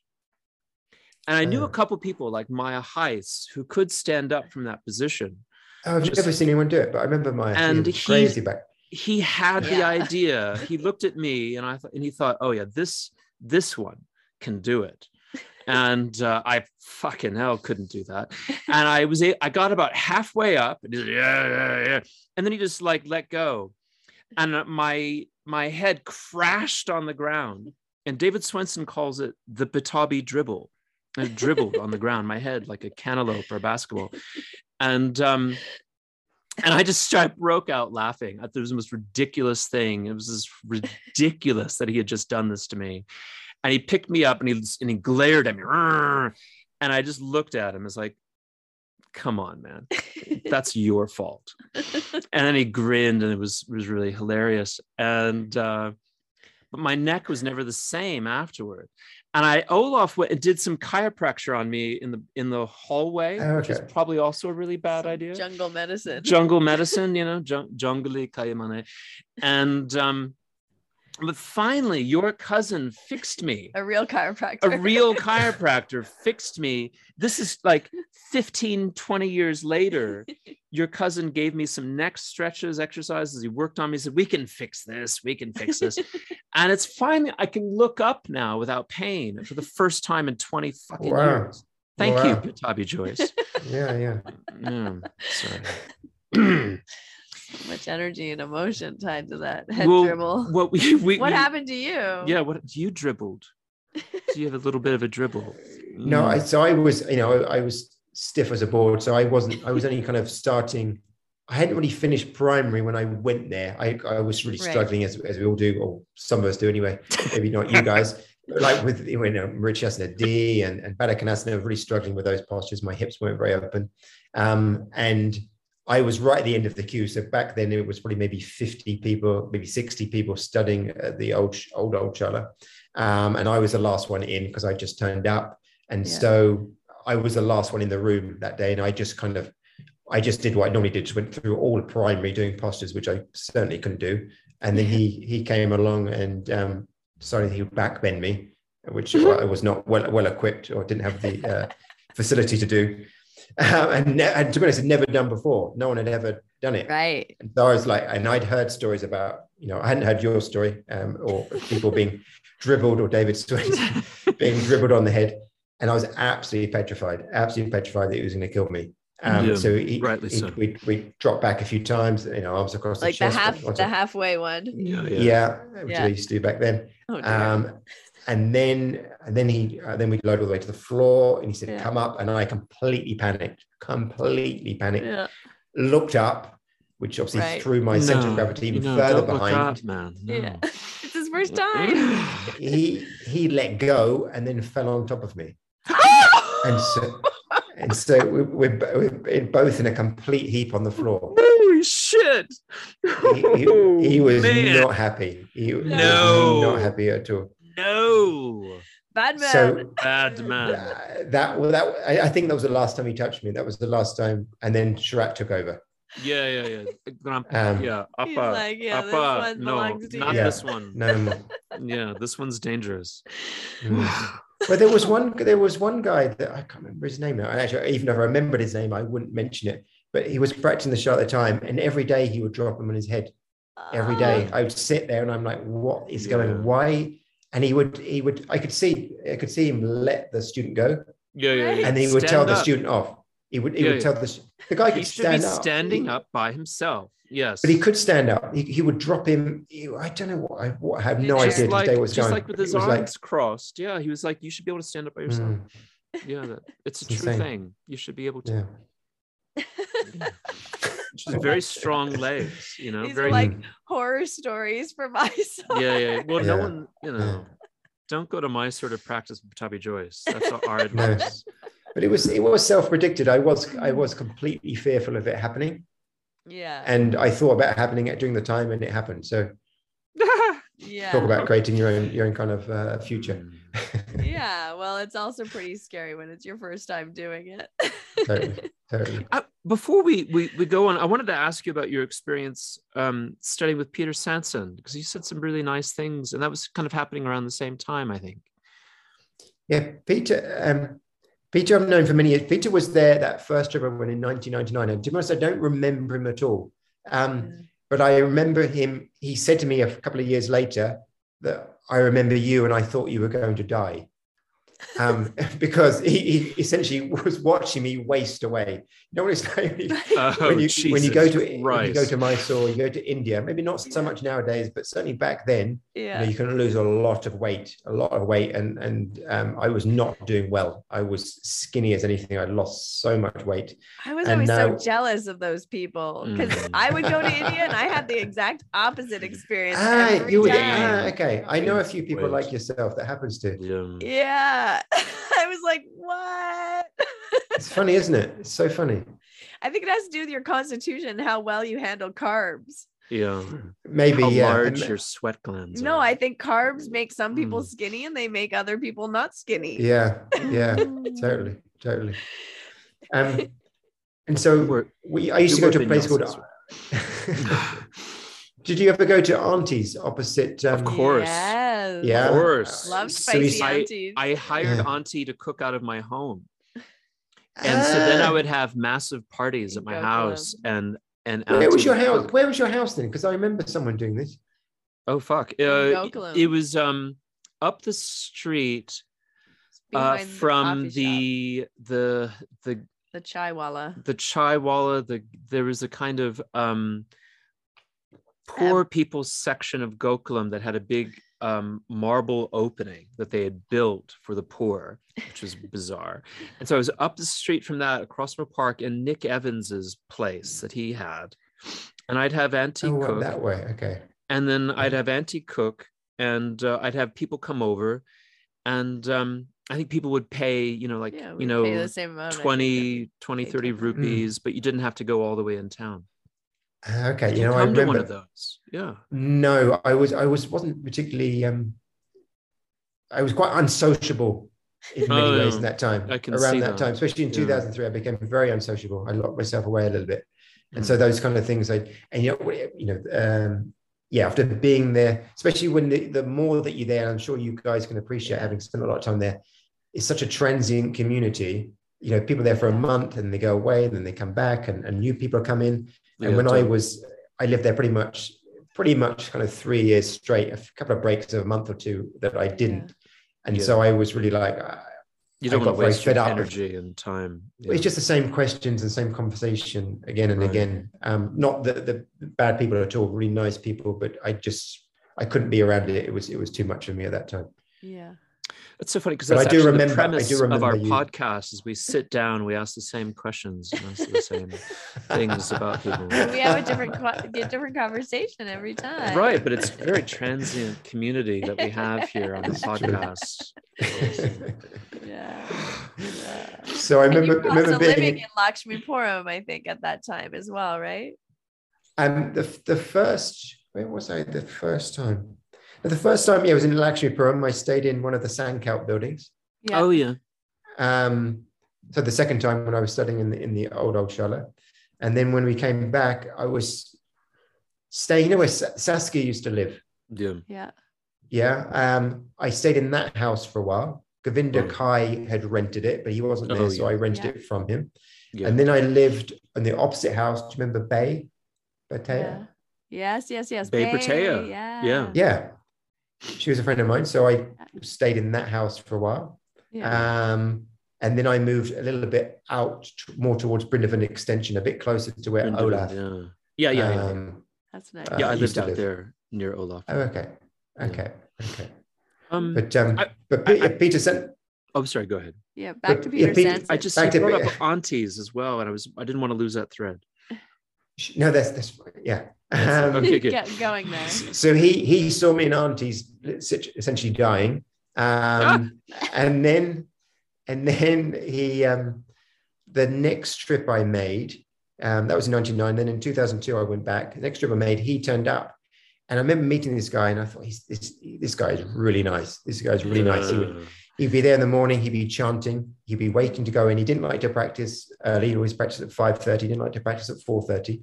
And i knew a couple people like maya heiss who could stand up from that position. Oh, i've just, never seen anyone do it but i remember maya. And he, crazy back he had yeah. the idea. <laughs> He looked at me and i thought and he thought oh yeah this this one can do it. And uh, I fucking hell couldn't do that. And I was I got about halfway up, and yeah, yeah, yeah, and then he just like let go, and my my head crashed on the ground. And David Swenson calls it the Pattabhi dribble. I dribbled on the <laughs> ground, my head like a cantaloupe or a basketball. And um, and I just I broke out laughing. It was the most ridiculous thing. It was just ridiculous that he had just done this to me. And he picked me up and he and he glared at me. And I just looked at him as like, come on, man. <laughs> That's your fault. And then he grinned and it was was really hilarious. And uh, but my neck was never the same afterward and I Olaf went did some chiropractor on me in the in the hallway, okay. which is probably also a really bad some idea. Jungle medicine. Jungle medicine, you know, jung- jungle kayamane. And um, but finally, your cousin fixed me. A real chiropractor. A real chiropractor fixed me. This is like 15, 20 years later. <laughs> Your cousin gave me some neck stretches, exercises. He worked on me, he said, We can fix this. We can fix this. <laughs> and it's fine. I can look up now without pain for the first time in 20 fucking wow. years. Thank wow. you, Pattabhi Jois. <laughs> yeah, yeah. yeah sorry. <clears throat> <clears throat> much energy and emotion tied to that head well, dribble. <laughs> What we, <laughs> we what we, happened to you? Yeah, what you dribbled? Do you have a little bit of a dribble? No, I, so I was, you know, I, I was stiff as a board, so I wasn't. I was only kind of starting. I hadn't really finished primary when I went there. I, I was really struggling, right. as, as we all do, or some of us do anyway. Maybe not you guys. <laughs> like with you know, Marichyasana D and, and Baddha Konasana, really struggling with those postures. My hips weren't very open. Um, and I was right at the end of the queue. So back then it was probably maybe 50 people, maybe 60 people studying at the old, old, old Shala. Um, and I was the last one in because I just turned up. And yeah. so I was the last one in the room that day. And I just kind of, I just did what I normally did, just went through all the primary doing postures, which I certainly couldn't do. And then he he came along and um, decided he would backbend me, which I was not well well equipped or didn't have the uh, facility to do um, and, ne- and to be honest, had never done before. No one had ever done it. Right. And so I was like, and I'd heard stories about, you know, I hadn't heard your story um, or people being <laughs> dribbled or David Swenson <laughs> being dribbled on the head. And I was absolutely petrified, absolutely petrified that he was going to kill me. Um, yeah, so, he, he, so. we we dropped back a few times, you know, arms across like the chest. Like the half, the halfway one. Yeah, yeah, yeah, which yeah. I used to do back then. Oh, um, and then and then he uh, then we load all the way to the floor and he said yeah. come up and i completely panicked completely panicked yeah. looked up which obviously right. threw my no, center of gravity even no, further behind up, man no. yeah <laughs> it's his first time <sighs> he he let go and then fell on top of me <laughs> and so and so we, we're, we're both in a complete heap on the floor holy shit he, he, he was Man. not happy he no. was not happy at all no. Bad man. So bad man. That, that well, that I, I, think that was the last time he touched me. That was the last time, and then Sharath took over. Yeah, yeah, yeah. Um, yeah, upper, like, yeah, upper. no, not yeah, this one. No more. <laughs> yeah, this one's dangerous. Mm. but there was one. There was one guy that I can't remember his name now. Actually, even if I remembered his name, I wouldn't mention it. But he was practicing the shot at the time, and every day he would drop him on his head. Every day, ah. I would sit there, and I'm like, "What is yeah. going? Why?" And he would he would I could see I could see him let the student go. Yeah, yeah, yeah. And he would stand tell up. the student off. He would he yeah, would tell the the guy could he should stand be up. standing he, up by himself. Yes, but he could stand up. He, he would drop him. He, I don't know what I, what, I have no just idea. Like, today was just going. like with his arms like, crossed. Yeah, he was like, you should be able to stand up by yourself. Mm. Yeah, that, it's a it's true insane. thing. You should be able to. <laughs> <laughs> Yeah. She's very strong legs, you know. These very like horror stories for <laughs> my son. Yeah, yeah. Well, yeah. no one, you know, don't go to Mysore to practice with Pattabhi Jois. That's our <laughs> advice. no. But it was it was self-predicted. I was I was completely fearful of it happening. Yeah. And I thought about it happening at during the time and it happened. So <laughs> yeah. Talk about creating your own your own kind of uh, future. yeah. Well, it's also pretty scary when it's your first time doing it. totally. Uh, before we, we we go on, I wanted to ask you about your experience um, studying with Peter Sanson because you said some really nice things, and that was kind of happening around the same time, I think. Yeah, Peter. Um, Peter, I've known for many years. Peter was there that first trip I went in 1999, and to be honest, I don't remember him at all. Um, mm. But I remember him. He said to me a couple of years later that I remember you, and I thought you were going to die um, <laughs> because he, he, essentially was watching me waste away. You know what it's <laughs> like oh, when you when you go to Christ. when you go to Mysore, you go to India. Maybe not so much nowadays, but certainly back then, yeah. You, know, you, can lose a lot of weight a lot of weight and and um, i was not doing well. I was skinny as anything. I lost so much weight. I was and always now... so jealous of those people because mm. i would go to india and i had the exact opposite experience ah, you would, ah, okay. I know a few people weight. like yourself that happens to yeah, yeah. <laughs> i was like what? <laughs> It's funny isn't it? It's so funny. I think it has to do with your constitution how well you handle carbs yeah. Maybe How yeah. large your sweat glands. No, are. I think carbs make some people mm. skinny and they make other people not skinny. Yeah. <laughs> Yeah. totally. Totally. Um and so we I used to go to a place called <laughs> Did you ever go to Auntie's opposite? Um, of course. Yes. Yeah. Of course. Love spicy so aunties. I, I hired yeah. Auntie to cook out of my home. And so then I ah. would have massive parties at my house and and where was your house? Where was your house then? Because I remember someone doing this. Oh fuck! Uh, it was um up the street uh, from the, the the the chaiwala. The chaiwala. The there was a kind of um poor um, people's section of Gokulam that had a big um, marble opening that they had built for the poor, which was <laughs> bizarre. And so I was up the street from that across from a park in Nick Evans's place that he had. And I'd have Auntie oh, cook. That way, okay. And then I'd have Auntie cook and uh, I'd have people come over. And um, I think people would pay, you know, like, yeah, you know, the same 20, 20, 30 rupees, mm. but you didn't have to go all the way in town. Okay, you know, I remember one of those. Yeah. No, I was, I was, wasn't particularly. um I was quite unsociable in many oh, ways in that time. I can around that, that, time, especially in yeah. 2003, I became very unsociable. I locked myself away a little bit, and mm. so those kind of things. I and you know, you know, um, yeah, after being there, especially when the, the more that you're there, I'm sure you guys can appreciate having spent a lot of time there. It's such a transient community. You know, people there for a month and they go away, and then they come back, and, and new people come in. And yeah, when totally. I was, I lived there pretty much, pretty much kind of three years straight. A couple of breaks of a month or two that I didn't, yeah. and yeah. so I was really like, you don't want to waste your energy and time. It's just the same questions and same conversation again and right. again. Um, not the, the bad people at all, really nice people, but I just I couldn't be around it. It was it was too much for me at that time. Yeah. It's so funny because that's I do remember, the premise do of our you. podcast is we sit down, we ask the same questions, and ask the same things about people. <laughs> We have a different different conversation every time. Right, but it's a <laughs> very transient community that we have here on the podcast. yeah. <sighs> yeah. So I remember, and you were remember also living in Lakshmipuram, I think, at that time as well, right? And the the first, where was I the first time? The first time, yeah, I was in Lakshmipuram. I stayed in one of the Sankalp buildings. Yeah. Oh yeah. Um, so the second time when I was studying in the in the old old Shala, and then when we came back, I was staying. You know where Saskia used to live? Yeah. Yeah. Yeah. Um, I stayed in that house for a while. Govinda oh. Kai had rented it, but he wasn't there, oh, yeah. so I rented yeah. it from him. Yeah. And then I lived in the opposite house. Do you remember Bay? Batea? Yes, yes, yes. Bay, Bay Yeah. Yeah. Yeah she was a friend of mine, so I stayed in that house for a while. Yeah. Um, and then I moved a little bit out t- more towards Brindavan Extension, a bit closer to where Brindavan, Olaf. Yeah, yeah, yeah. Um, yeah. That's nice. yeah, I lived out live. there near Olaf. Oh, okay, okay, yeah. okay. Um, but um, I, but I, I, Peter sent. Oh, sorry. Go ahead. Yeah, back but, to Peter. Yeah, Peter I just back brought up aunties as well, and I was I didn't want to lose that thread. No, that's that's yeah. Um, okay, Get going there. So he he saw me and Auntie's essentially dying, um, and then and then he um, the next trip I made um, that was in '99. Then in 2002 I went back. The next trip I made, he turned up, and I remember meeting this guy, and I thought he's this this guy is really nice. This guy's really nice. He would, he'd be there in the morning. He'd be chanting. He'd be waiting to go in. He didn't like to practice early. He always practiced at 5:30. He didn't like to practice at 4:30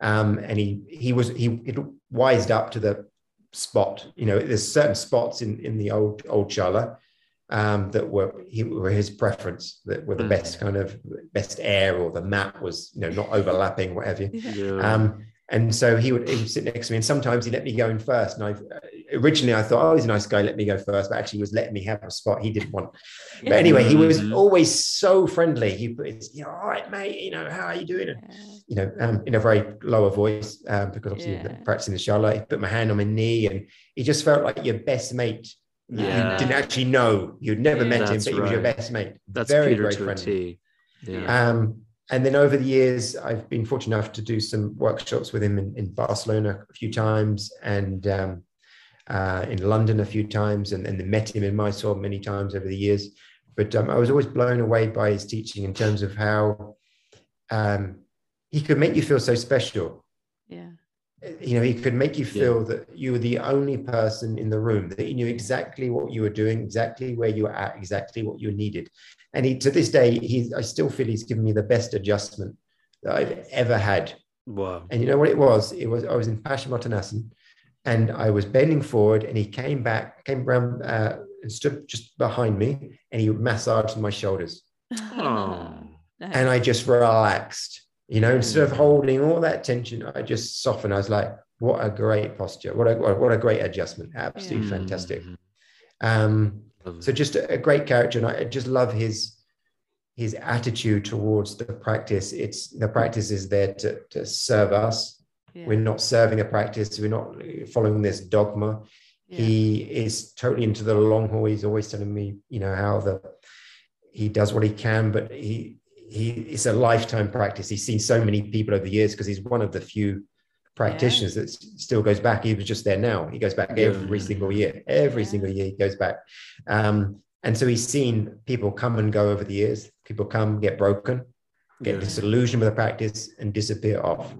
um, and he he was he it wised up to the spot. You know, there's certain spots in in the old old Shala um, that were he, were his preference that were the mm. best kind of best air or the map was you know not overlapping whatever. Yeah. Um, And so he would, he would sit next to me, and sometimes he let me go in first. And I originally I thought, oh, he's a nice guy, let me go first, but actually he was letting me have a spot he didn't want. But anyway, he was mm-hmm. always so friendly. He put his, you know, all right, mate, you know, how are you doing? And, you know, um, in a very lower voice, um, because obviously yeah. practicing the Shalah, he put my hand on my knee, and he just felt like your best mate. Yeah. You didn't actually know you'd never yeah, met him, but right. he was your best mate. That's very, Peter very friendly. Yeah. Um, and then over the years, I've been fortunate enough to do some workshops with him in, in Barcelona a few times and um, uh, in London a few times, and, and met him in Mysore many times over the years. But um, I was always blown away by his teaching in terms of how um, he could make you feel so special. Yeah. You know, he could make you feel yeah. that you were the only person in the room, that he knew exactly what you were doing, exactly where you were at, exactly what you needed. And he, to this day, he, I still feel he's given me the best adjustment that I've ever had. Wow. And you know what it was? It was, I was in Paschimottanasana and I was bending forward and he came back, came around uh, and stood just behind me and he massaged my shoulders. <laughs> Oh. and I just relaxed, you know, instead of holding all that tension, I just softened. I was like, what a great posture. What a, what a great adjustment. Absolutely yeah. fantastic. Um, so just a, a great character, and I just love his his attitude towards the practice. It's the practice is there to, to serve us. Yeah. We're not serving the practice. We're not following this dogma. Yeah. He is totally into the long haul. He's always telling me, you know, how the he does what he can, but he he it's a lifetime practice. He's seen so many people over the years because he's one of the few practitioners yeah. that still goes back. He was just there now. He goes back every single year. Every yeah. single year he goes back. Um, and so he's seen people come and go over the years. People come, get broken, get yeah. disillusioned with the practice, and disappear off.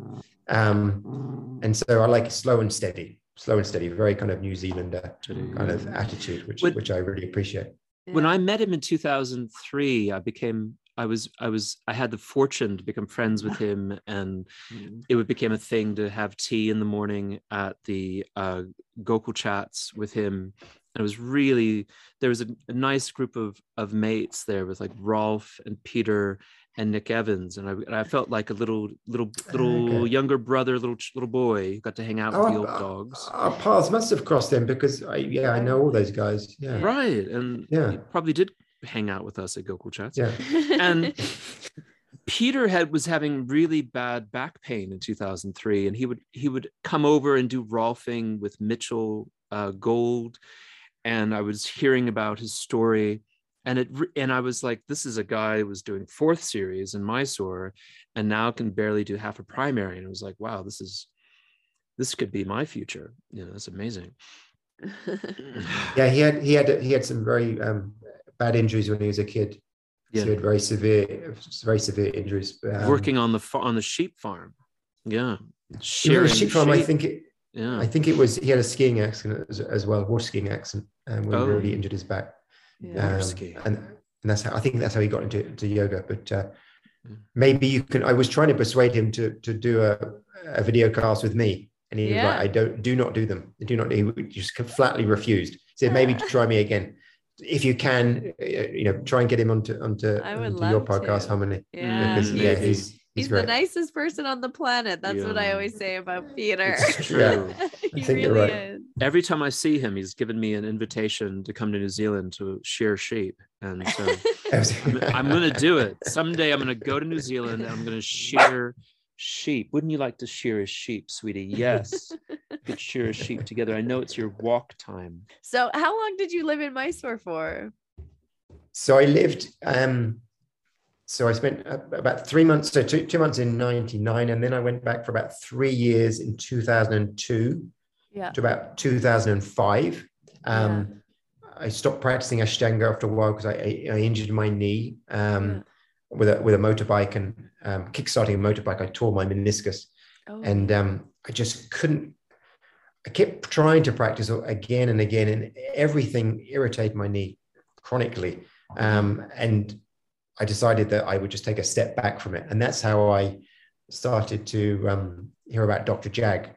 Um, and so I like slow and steady, slow and steady, very kind of New Zealander kind of attitude, which when, which I really appreciate. When I met him in 2003, I became I was I was I had the fortune to become friends with <laughs> him, and mm. it became a thing to have tea in the morning at the uh, Gokul chats with him. And it was really there was a, a, nice group of of mates there with like Rolf and Peter and Nick Evans, and I, and I felt like a little little little okay. younger brother, little little boy, who got to hang out with oh, the old dogs. Our paths must have crossed then because I, yeah, I know all those guys. Yeah, right, and yeah, probably did hang out with us at Gokul Chats. Yeah. And <laughs> Peter had was having really bad back pain in 2003, and he would he would come over and do rolfing with Mitchell uh, Gold, and I was hearing about his story, and it and I was like, this is a guy who was doing fourth series in Mysore, and now can barely do half a primary, and I was like, wow, this is this could be my future. You know, that's amazing. <laughs> yeah, he had he had he had some very um, bad injuries when he was a kid. Yeah. So he had very severe, very severe injuries. Um, Working on the on the sheep farm. Yeah. Shearing sheep farm. Sheep. I think it. Yeah. I think it was he had a skiing accident as, as well, water skiing accident, um, when oh. he really injured his back. Yeah. Um, and and that's how I think that's how he got into, into yoga. But uh, maybe you can. I was trying to persuade him to to do a, a video cast with me, and he yeah. was like, "I don't do not do them. Do not." He just flatly refused. He said, "Maybe try me again." If you can, uh, you know, try and get him onto onto, onto your podcast, to. Harmony. Yeah, because, yeah, he's he's, he's the nicest person on the planet. That's yeah. what I always say about Peter. It's <laughs> true. I think really you're right. Is. Every time I see him, he's given me an invitation to come to New Zealand to shear sheep, and so <laughs> I'm, I'm going to do it someday. I'm going to go to New Zealand and I'm going to shear sheep. Wouldn't you like to shear a sheep, sweetie? Yes. Could shear a sheep <laughs> together. I know it's your walk time. So how long did you live in Mysore for? So I lived um so I spent about three months, so two, two months in 99, and then I went back for about three years in 2002 yeah. to about 2005. Um, yeah. I stopped practicing Ashtanga after a while because I, I, I, injured my knee um, yeah. With, a, with a motorbike and um, kickstarting a motorbike, I tore my meniscus, oh. and um, I just couldn't. I kept trying to practice again and again, and everything irritated my knee chronically. Um, and I decided that I would just take a step back from it, and that's how I started to um, hear about Dr. Jag,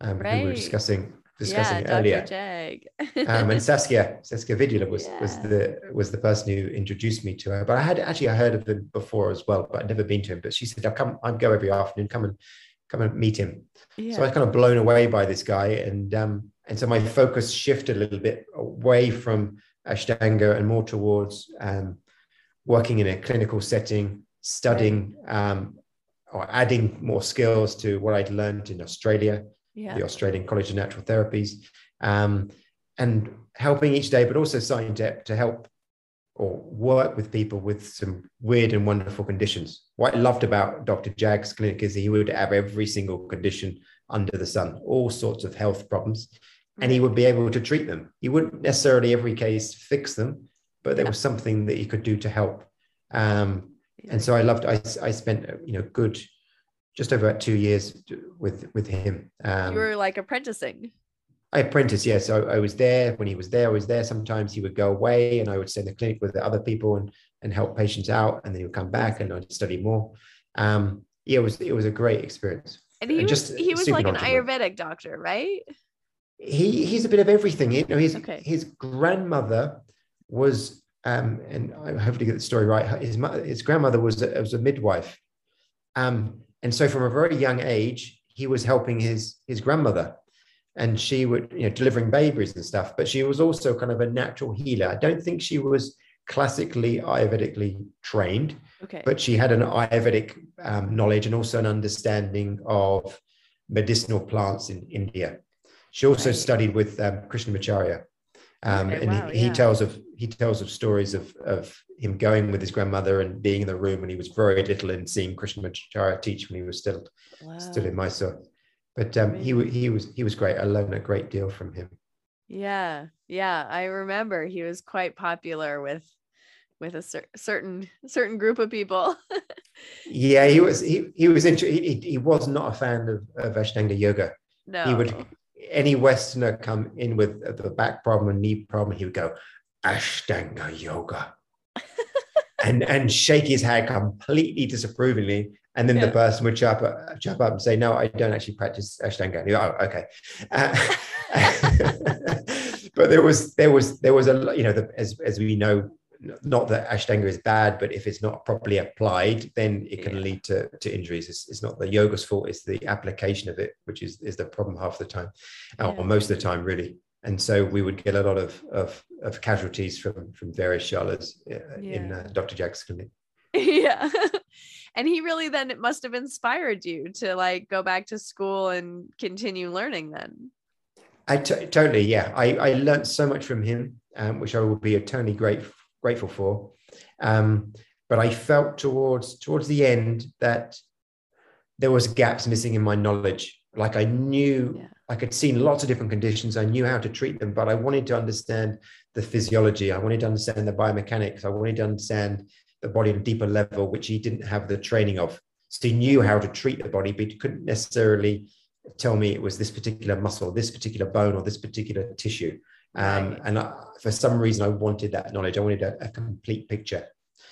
um, right. who we were discussing discussing yeah, earlier. Jag. um, and <laughs> Saskia, Saskia Vidula was yeah. was the was the person who introduced me to her. But I had actually I heard of him before as well, but I'd never been to him. But she said, "I come, I'd go every afternoon. Come and come and meet him. Yeah. So I was kind of blown away by this guy, and um, and so my focus shifted a little bit away from Ashtanga and more towards um, working in a clinical setting, studying um, or adding more skills to what I'd learned in Australia, yeah. the Australian College of Natural Therapies, um, and helping each day, but also starting to, to help or work with people with some weird and wonderful conditions. What I loved about Dr. Jag's clinic is he would have every single condition under the sun, all sorts of health problems, and he would be able to treat them. He wouldn't necessarily every case fix them, but there was something that he could do to help. Um, and so I loved. I I spent you know good, just over two years with with him. Um, you were like apprenticing. I apprenticed, yes. I, I was there when he was there. I was there. Sometimes he would go away, and I would stay in the clinic with the other people and and help patients out, and then he would come back, and I'd study more. Um, yeah, it was it was a great experience. And he and was he was like an Ayurvedic doctor, right? He he's a bit of everything. You know, his okay. his grandmother was, um, and I hopefully get the story right. His his grandmother was a, was a midwife, um, and so from a very young age, he was helping his his grandmother. And she would you know delivering babies and stuff. But she was also kind of a natural healer. I don't think she was classically ayurvedically trained okay. but she had an ayurvedic um, knowledge and also an understanding of medicinal plants in india. She also right. studied with um, krishnamacharya um, okay, and wow, he, he tells of he tells of stories of of him going with his grandmother and being in the room when he was very little and seeing krishnamacharya teach when he was still wow. still in mysore but um, he he was he was great. I learned a great deal from him. Yeah, yeah, I remember he was quite popular with with a cer- certain certain group of people. <laughs> yeah, he was he he was inter- he, he was not a fan of, of Ashtanga yoga. No, he would any Westerner come in with the back problem and knee problem, he would go Ashtanga yoga. <laughs> and and shake his head completely disapprovingly and then yeah. the person would chop up, chop up and say, "No, I don't actually practice Ashtanga." Go, oh, okay. Uh, <laughs> <laughs> but there was there was there was a you know the, as as we know, not that Ashtanga is bad, but if it's not properly applied, then it can yeah. lead to, to injuries. It's, it's, not the yoga's fault; it's the application of it, which is is the problem half the time, yeah. or most of the time, really. And so we would get a lot of of, of casualties from from various shalas uh, in uh, Dr. Jag's clinic. <laughs> Yeah <laughs> and he really then it must have inspired you to like go back to school and continue learning then I t- totally yeah I, I learned so much from him um, which I will be eternally great, grateful for um, but I felt towards towards the end that there was gaps missing in my knowledge like I knew yeah. I could see lots of different conditions I knew how to treat them but I wanted to understand the physiology I wanted to understand the biomechanics I wanted to understand the body on a deeper level, which he didn't have the training of. So he knew how to treat the body, but he couldn't necessarily tell me it was this particular muscle, this particular bone, or this particular tissue. Um, right. And I, for some reason, I wanted that knowledge. I wanted a, a, complete picture.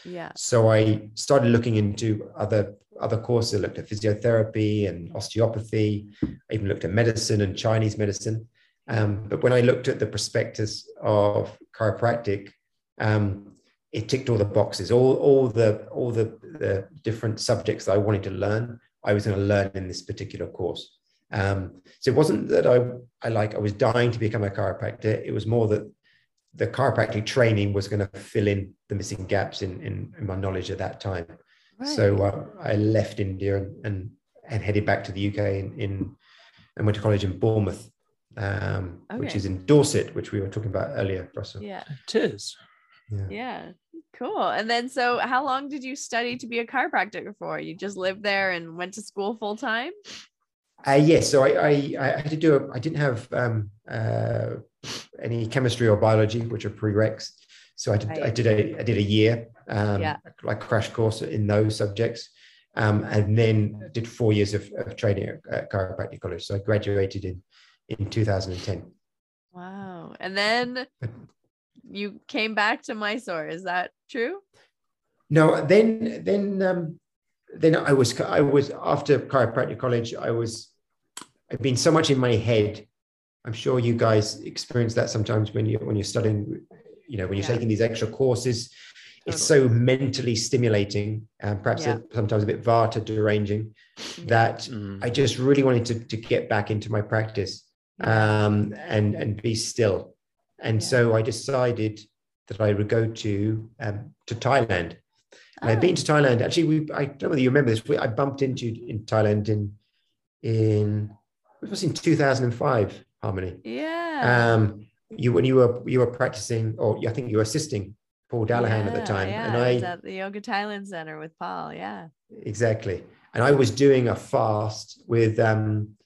Yeah. So I started looking into other other courses. I looked at physiotherapy and osteopathy. I even looked at medicine and Chinese medicine. Um, but when I looked at the prospectus of chiropractic, um, it ticked all the boxes all all the all the, the different subjects that i wanted to learn i was going to learn in this particular course um, so it wasn't that i i like i was dying to become a chiropractor it was more that the chiropractic training was going to fill in the missing gaps in in, in my knowledge at that time right. so uh, i left india and, and, and headed back to the uk in, in and went to college in bournemouth um, okay. which is in dorset which we were talking about earlier russell yeah it is yeah. yeah. Cool. And then, so how long did you study to be a chiropractor for? You just lived there and went to school full time? Uh, yes. So I, I, I, had to do a, I didn't have um, uh, any chemistry or biology, which are prereqs. So I did, right. I did a, I did a year, um, yeah. like crash course in those subjects. Um, and then did four years of, of training at, at chiropractic college. So I graduated in, in 2010. Wow. And then you came back to Mysore. Is that true? No, then then um, then I was I was after chiropractic college. I was I've been so much in my head. I'm sure you guys experience that sometimes when you when you're studying. You know, when you're yeah. taking these extra courses, it's so mentally stimulating and perhaps yeah. a, sometimes a bit vata deranging that mm. I just really wanted to, to get back into my practice um, and, and be still. And yeah. so I decided that I would go to, um, to Thailand. Oh. I've been to oh. Thailand. Actually, we, I don't know whether you remember this. We, I bumped into in Thailand in, in, it was in 2005, Harmony. Yeah. Um, you, when you were, you were practicing, or I think you were assisting Paul Dallaghan yeah, at the time. Yeah, and I was at the Yoga Thailand Center with Paul. Yeah. Exactly. And I was doing a fast with um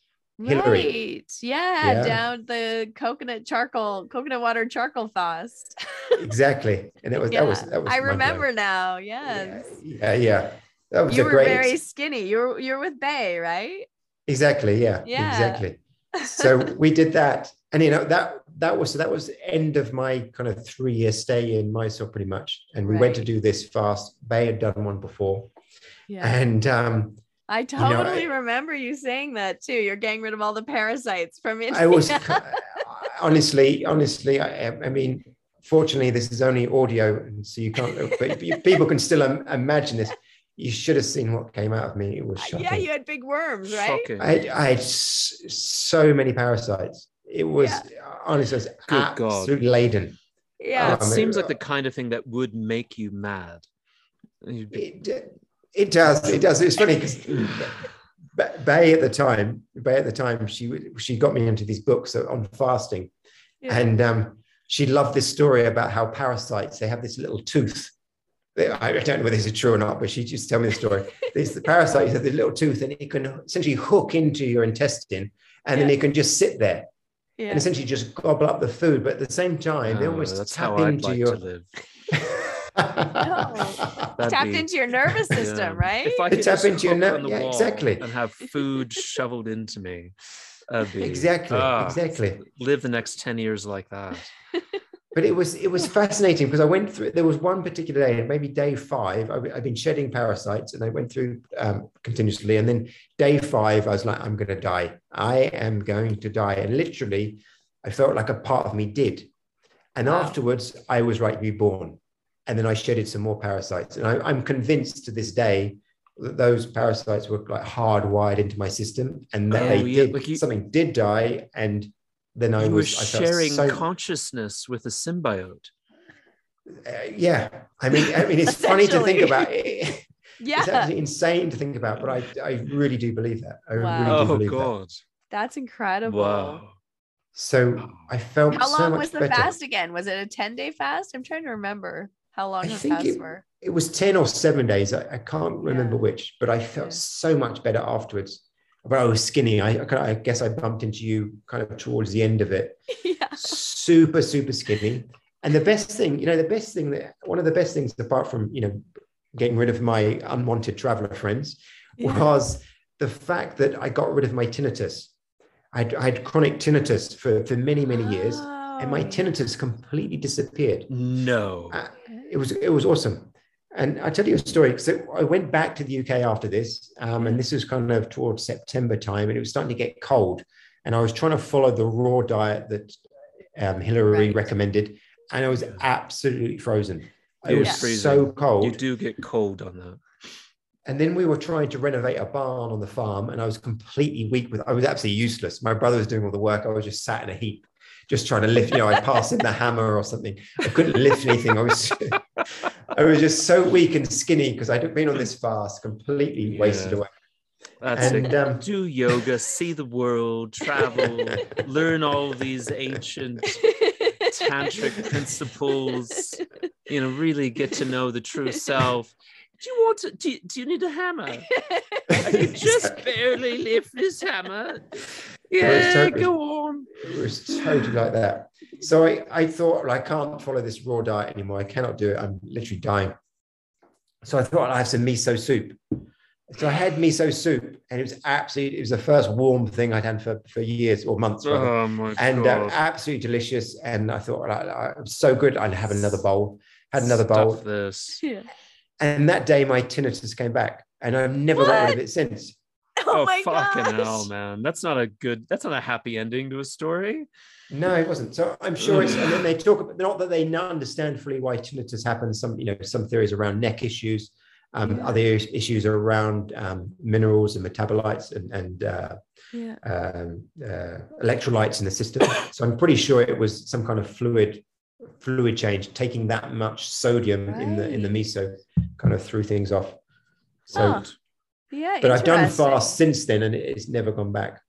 Hillary. Right. Yeah, yeah, down the coconut charcoal, coconut water charcoal fast. <laughs> exactly. And it was yeah. that was that was I remember now. Yes. Yeah, yeah. yeah. That was you a were great very skinny. You were you were with Bay, right? Exactly. Yeah. Yeah. Exactly. <laughs> So we did that. And you know, that that was that was end of my kind of three year stay in Mysore pretty much. And we right. went to do this fast. They had done one before. Yeah. And um I totally you know, I, remember you saying that too. You're getting rid of all the parasites from India. <laughs> I was honestly, honestly, I, I, mean, fortunately, this is only audio, and so you can't. But people can still imagine this. You should have seen what came out of me. It was shocking. Yeah, you had big worms, right? Shocking. I, had, I had so many parasites. It was yeah. honestly, it was Good absolutely God. laden. Yeah, it um, seems like the kind of thing that would make you mad. It, it does. It does. It's funny because Bay at the time, Bay at the time, she she got me into these books on fasting, yeah. and um, she loved this story about how parasites they have this little tooth. I don't know whether this is true or not, but she just tell me the story. <laughs> this the parasite has this little tooth, and it can essentially hook into your intestine, and yeah. then it can just sit there. Yeah. and essentially just gobble up the food. But at the same time, oh, they almost oh, tap into like your. <laughs> tapped be, into your nervous system, yeah. right? If I could tap into your nervous, yeah, exactly, and have food shoveled into me, be, exactly, oh, exactly. Live the next ten years like that. <laughs> but it was it was fascinating because I went through. There was one particular day, maybe day five. I, have been shedding parasites, and I went through um, continuously. And then day five, I was like, I'm going to die. I am going to die. And literally, I felt like a part of me did. And wow. afterwards, I was right to be born and then I shedded some more parasites. And I, am convinced to this day that those parasites were like hardwired into my system, and that oh, they yeah, did like you, something did die, and then I was I sharing so, consciousness with a symbiote. Uh, yeah, I mean, I mean, it's <laughs> funny to think about. It. <laughs> Yeah, it's actually insane to think about, but I, I really do believe that. I wow. really do oh, believe God. that. That's incredible. Wow. So I felt. How long so was the better. fast again? Was it a ten day fast? I'm trying to remember. How long I think it, were? It was 10 or seven days. I, I can't remember yeah. which, but I felt yeah. so much better afterwards. But I was skinny. I, I, guess I bumped into you kind of towards the end of it. <laughs> yeah. Super, super skinny. And the best thing, you know, the best thing that one of the best things, apart from, you know, getting rid of my unwanted traveler friends, yeah. was the fact that I got rid of my tinnitus. I'd, I had chronic tinnitus for, for many, many years. Oh and my tinnitus completely disappeared. No, uh, it was it was awesome. And I'll tell you a story. So I went back to the UK after this, um, and this was kind of towards September time, and it was starting to get cold. And I was trying to follow the raw diet that um, Hillary right. recommended, and I was absolutely frozen. It was so cold. You do get cold on that. And then we were trying to renovate a barn on the farm, and I was completely weak with. I was absolutely useless. My brother was doing all the work. I was just sat in a heap just trying to lift, you know, I'd pass him the hammer or something. I couldn't lift anything. I was <laughs> I was just so weak and skinny because I'd been on this fast, completely yeah. wasted away. That's and, it. Um, Do yoga, see the world, travel, <laughs> learn all these ancient tantric principles, you know, really get to know the true self. Do you want to? Do you, do you need a hammer? <laughs> I can just barely lift this hammer. Yeah, totally, go on. It was totally like that. So I, I thought, well, I can't follow this raw diet anymore. I cannot do it. I'm literally dying. So I thought I'd have some miso soup. So I had miso soup, and it was absolutely, it was the first warm thing I'd had for, for years or months. Oh my and uh, absolutely delicious. And I thought, I, I, it was so good. I'd have another bowl. Had another Stuff bowl. This. Yeah. And that day, my tinnitus came back, and I've never what? got rid of it since. <laughs> Oh, oh my fucking gosh. hell, man! That's not a good. That's not a happy ending to a story. No, it wasn't. So I'm sure it's. and then they talk about not that they understand fully why tinnitus happens. Some, you know, some theories around neck issues. Um, yeah. Other issues around um, minerals and metabolites and, and uh, yeah. um, uh, electrolytes in the system. So I'm pretty sure it was some kind of fluid fluid change, taking that much sodium right. in the in the miso, kind of threw things off. So, huh. Yeah, but I've done fast since then, and it's never gone back.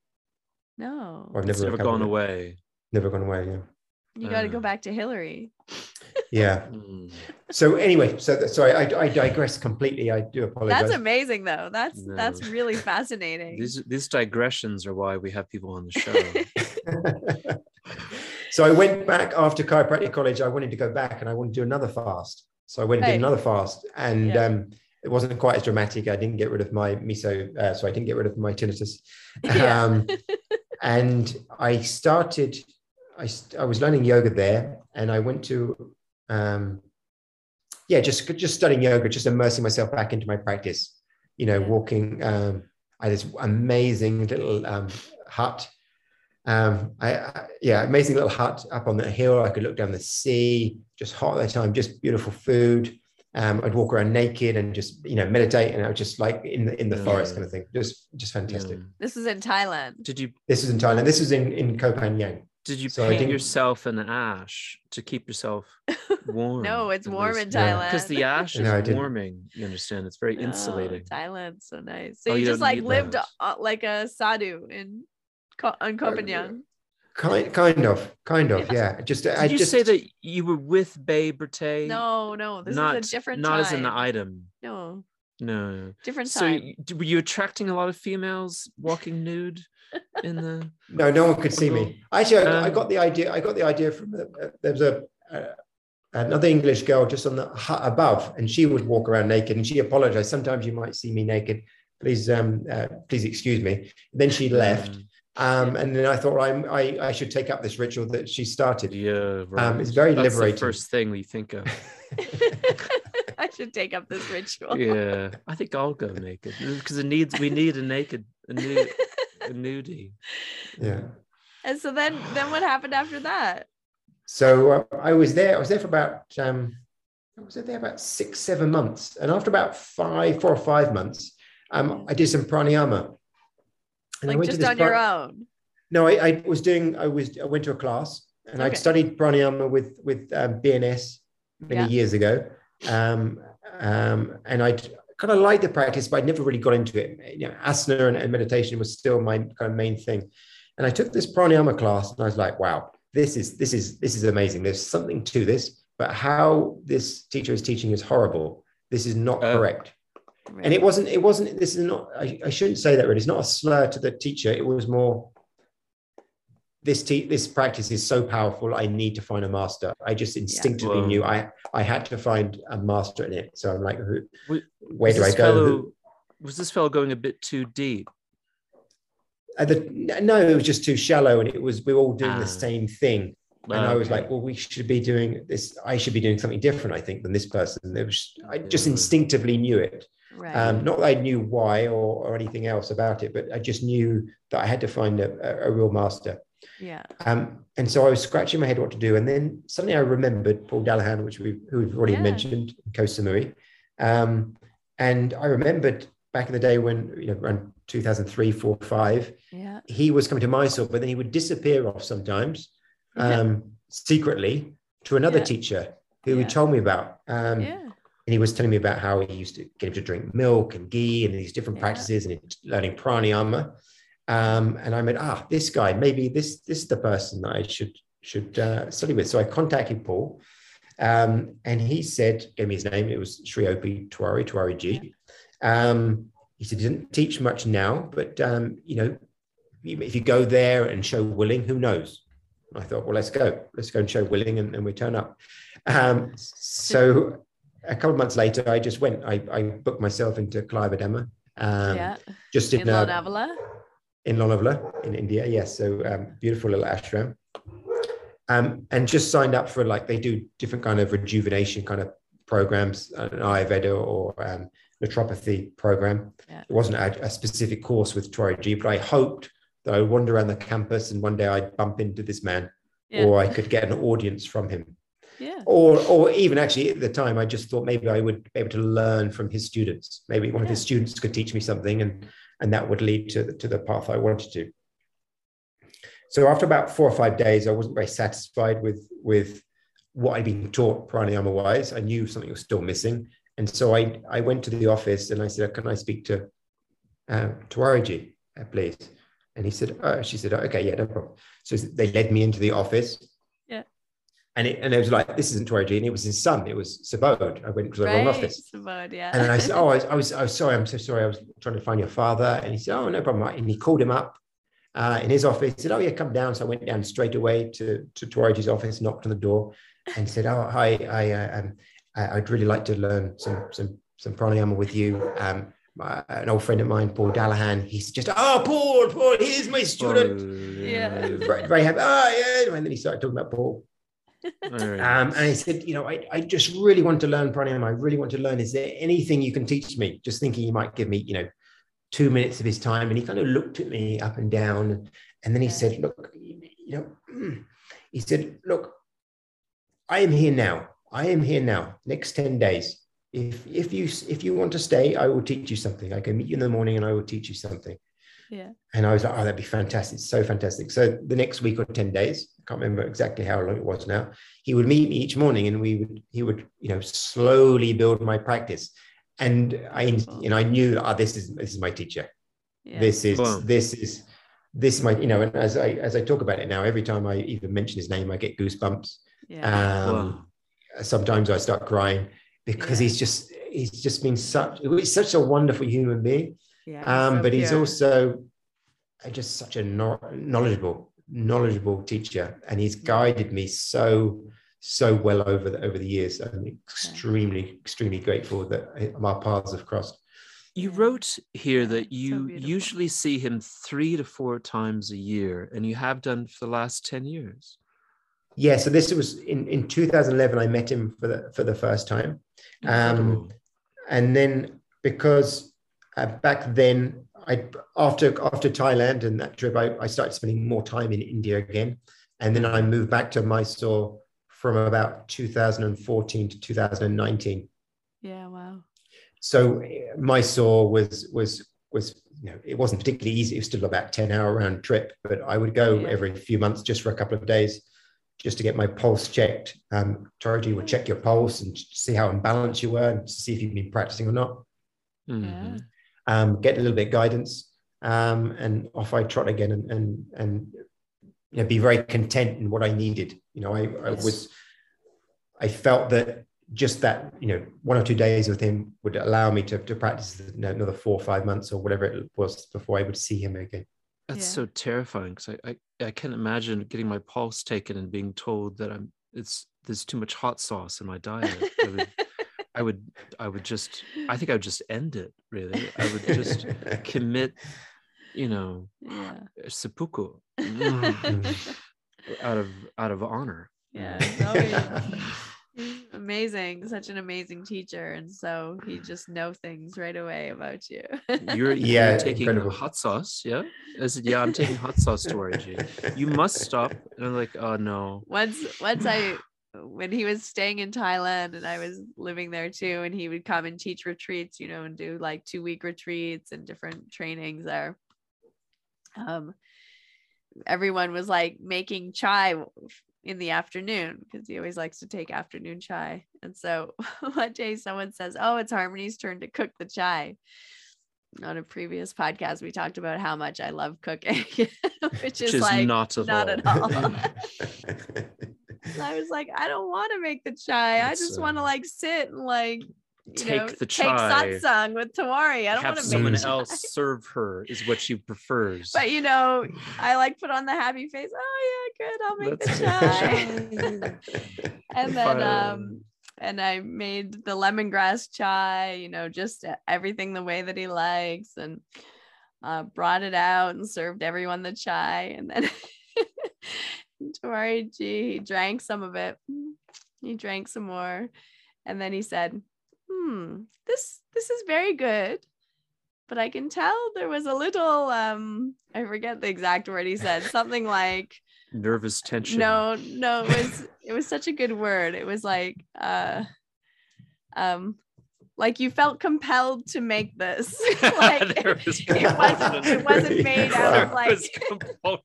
No, or I've never, never gone away. Never gone away. Yeah. You got to uh, go back to Hillary. <laughs> Yeah. <laughs> Hmm. so anyway, so sorry, I, I digress completely. I do apologize. That's amazing, though. That's no. that's really <laughs> fascinating. These these digressions are why we have people on the show. so I went back after chiropractic college. I wanted to go back and I wanted to do another fast. So I went and hey. did another fast, and yeah. um, it wasn't quite as dramatic. I didn't get rid of my miso, uh, so I didn't get rid of my tinnitus. <laughs> Yeah. Um, and I started. I, I was learning yoga there, and I went to um, yeah, just just studying yoga, just immersing myself back into my practice. You know, walking. Um, I had this amazing little um, hut. Um, I, I, yeah, amazing little hut up on the hill. I could look down the sea. Just hot at the time. Just beautiful food. Um, I'd walk around naked and just you know meditate, and I was just like in the in the yeah. forest kind of thing. Just just fantastic. Yeah. This is in Thailand. Did you? This is in Thailand. This is in in Koh Phangan. Did you so paint yourself in the ash to keep yourself <laughs> warm? no, it's warm in Thailand. Because the ash is no, warming. You understand? It's very insulating. Thailand's so nice. So oh, you, you just like lived uh, like a sadhu in on Koh Phangan. Kind, kind of, kind of, yeah. yeah. Just, Did I you just say that you were with Bay Bertay? No, no, this not, is a different. Not time. as in the item. No. No. Different time. So, were you attracting a lot of females walking nude? in the <laughs> no no one could see me <laughs> actually I, um, I got the idea i got the idea from uh, there was a uh, another english girl just on the hut above and she would walk around naked and she apologized sometimes you might see me naked please um uh, please excuse me then she left mm. Um, and then I thought I'm, I, I should take up this ritual that she started. Yeah, right. um, it's very That's liberating. The first thing we think of. <laughs> <laughs> I should take up this ritual. Yeah, I think I'll go naked because it needs. We need a naked, a nude, a nudie. Yeah. And so then, then what happened after that? So uh, I was there. I was there for about. Um, I was there about six, seven months, and after about five, four or five months, um, I did some pranayama. And like just on your own. No, I, I, was doing. I was. I went to a class, and okay. I studied pranayama with with um, BNS many yeah. years ago. Um, um, and I kind of liked the practice, but I never really got into it. You know, asana and, and, meditation was still my kind of main thing. And I took this pranayama class, and I was like, wow, this is this is this is amazing. There's something to this, but how this teacher is teaching is horrible. This is not uh, correct. Really? And it wasn't. It wasn't. This is not. I, I shouldn't say that. Really, it's not a slur to the teacher. It was more this te- this practice is so powerful. I need to find a master. I just instinctively yeah. knew I I had to find a master in it. So I'm like, who, where do I go? Fellow, was this fellow going a bit too deep? Uh, the, no, it was just too shallow, and it was we were all doing ah. the same thing. And okay. I was like, well, we should be doing this. I should be doing something different, I think, than this person. It was I just instinctively knew it. Right. Um, not that I knew why or, or anything else about it, but I just knew that I had to find a, a, a real master. Yeah. Um, and so I was scratching my head what to do. And then suddenly I remembered Paul Dallaghan, which we who we've already yeah. mentioned, Koh Samui. Um, and I remembered back in the day when, you know, around 2003, four, five, yeah. he was coming to Mysore, but then he would disappear off sometimes <laughs> um, yeah. secretly to another teacher who he told me about. Um, yeah. And he was telling me about how he used to get him to drink milk and ghee and these different practices and learning pranayama. Um, and I went, ah, this guy, maybe this this is the person that I should should uh, study with. So I contacted Paul, um, and he said, gave me his name. It was Sri Opi Tiwari Tiwari Ji. Um, he said he didn't teach much now, but um, you know, if you go there and show willing, who knows? I thought, well, let's go. Let's go and show willing, and, and we turn up. Um, so a couple of months later, I just went. I, I booked myself into Clive Um, yeah. Just in, in Lonavala in Lonavala in India. Yes, so um, beautiful little ashram. Um, and just signed up for like they do different kind of rejuvenation kind of programs, an Ayurveda or um, naturopathy program. Yeah. It wasn't a, a, specific course with Tiwariji, but I hoped that I would wander around the campus and one day I'd bump into this man yeah. or I could get an audience from him. Yeah. Or, or even actually at the time, I just thought maybe I would be able to learn from his students. Maybe one yeah. of his students could teach me something, and and that would lead to the, to the path I wanted to. So after about four or five days, I wasn't very satisfied with with what I'd been taught pranayama wise. I knew something was still missing, and so I I went to the office and I said, "Can I speak to uh, Tiwariji, uh, please?" And he said, "Oh," she said, "Okay, yeah, no problem." So they led me into the office. And it, and it was like, this isn't Tiwariji. And it was his son. It was Subodh. I went to the right. wrong office. Subodh, yeah. And then I said, <laughs> oh, I, I, was, I was sorry. I'm so sorry. I was trying to find your father. And he said, oh, no problem. And he called him up uh, in his office. He said, oh, yeah, come down. So I went down straight away to, to Tiwariji's office, knocked on the door and said, oh, hi, I, uh, um, I'd really like to learn some, some, some pranayama with you. Um, my, an old friend of mine, Paul Dallaghan, he's just, oh, Paul, Paul, here's my student. Oh, yeah. Very, very happy. Oh, yeah. And then he started talking about Paul. Um, and he said, you know, I, I just really want to learn pranayama. I really want to learn. Is there anything you can teach me? Just thinking he might give me, you know, two minutes of his time. And he kind of looked at me up and down. And then he yeah. said, look, you know, <clears throat> he said, look, I am here now. I am here now. Next 10 days if if you if you want to stay i will teach you something i can meet you in the morning and i will teach you something yeah and i was like oh that'd be fantastic so fantastic so the next week or 10 days i can't remember exactly how long it was now he would meet me each morning and we would he would you know slowly build my practice and i you know i knew oh, this is this is my teacher yeah. this is wow. this is this my you know and as i as i talk about it now every time i even mention his name i get goosebumps yeah. um wow. sometimes i start crying because yeah. he's just he's just been such he's such a wonderful human being. Yeah, um, so but he's also just such a knowledgeable knowledgeable teacher, and he's guided me so so well over the over the years. I'm extremely extremely grateful that our paths have crossed. You wrote here that you so usually see him three to four times a year, and you have done for the last 10 years. Yeah, so this was in, in 2011. I met him for the for the first time, um, and then because uh, back then, I after after Thailand and that trip, I, I started spending more time in India again, and then I moved back to Mysore from about 2014 to 2019. Yeah, wow. So Mysore was was was you know it wasn't particularly easy. It was still about 10 hour round trip, but I would go yeah. every few months just for a couple of days just to get my pulse checked. Um, Tiwariji would check your pulse and see how imbalanced you were and to see if you've been practicing or not. Mm-hmm. Um, get a little bit of guidance, um, and off I trot again and and and you know, be very content in what I needed. You know, I, I was, I felt that just that you know one or two days with him would allow me to to practice another four or five months or whatever it was before I would see him again. That's yeah. so terrifying because I, I I can't imagine getting my pulse taken and being told that I'm it's there's too much hot sauce in my diet. I would <laughs> I would I would just I think I would just end it really. I would just <laughs> commit, you know, yeah. seppuku mm, <laughs> out of out of honor. Yeah. <laughs> amazing such an amazing teacher and so he just know things right away about you you're yeah you're taking incredible. hot sauce yeah i said yeah i'm taking hot sauce towards you you must stop and i'm like oh no once once i when he was staying in thailand and i was living there too and he would come and teach retreats you know and do like two week retreats and different trainings there um everyone was like making chai in the afternoon because he always likes to take afternoon chai. And so <laughs> one day someone says, Oh, it's Harmony's turn to cook the chai. On a previous podcast, we talked about how much I love cooking, <laughs> which, which is, is, like not at not all. At all. <laughs> I was like, I don't want to make the chai. I just uh, want to like sit and like take know, the chai. Take satsang with Tiwari. I don't want to someone else serve her is what she prefers. But you know, I like put on the happy face. Oh yeah, good. I'll make That's the chai. <laughs> <laughs> and then um and I made the lemongrass chai, you know, just everything the way that he likes and uh, brought it out and served everyone the chai. And then <laughs> Tiwari he drank some of it. He drank some more. And then he said, hmm, this this is very good. But I can tell there was a little um I forget the exact word he said, something <laughs> like nervous tension. No, no, it was it was such a good word. It was like uh um like you felt compelled to make this. <laughs> <laughs> Like it, it, wasn't it wasn't made out of like <laughs>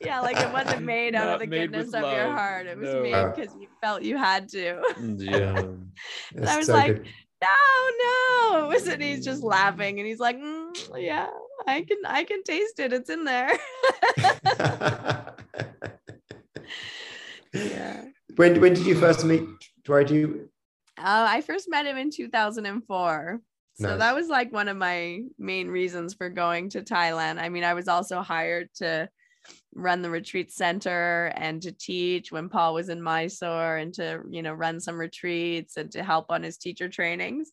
yeah like it wasn't made out Not of the goodness of love. your heart. It was no. made because you felt you had to. Yeah. I was so like good. no no. It was and he's just laughing and he's like mm, yeah i can i can taste it. It's in there. Yeah. When when did you first meet Dwight? You uh, I first met him in 2004. So nice. that was like one of my main reasons for going to Thailand. I mean, I was also hired to run the retreat center and to teach when Paul was in Mysore and to, you know, run some retreats and to help on his teacher trainings.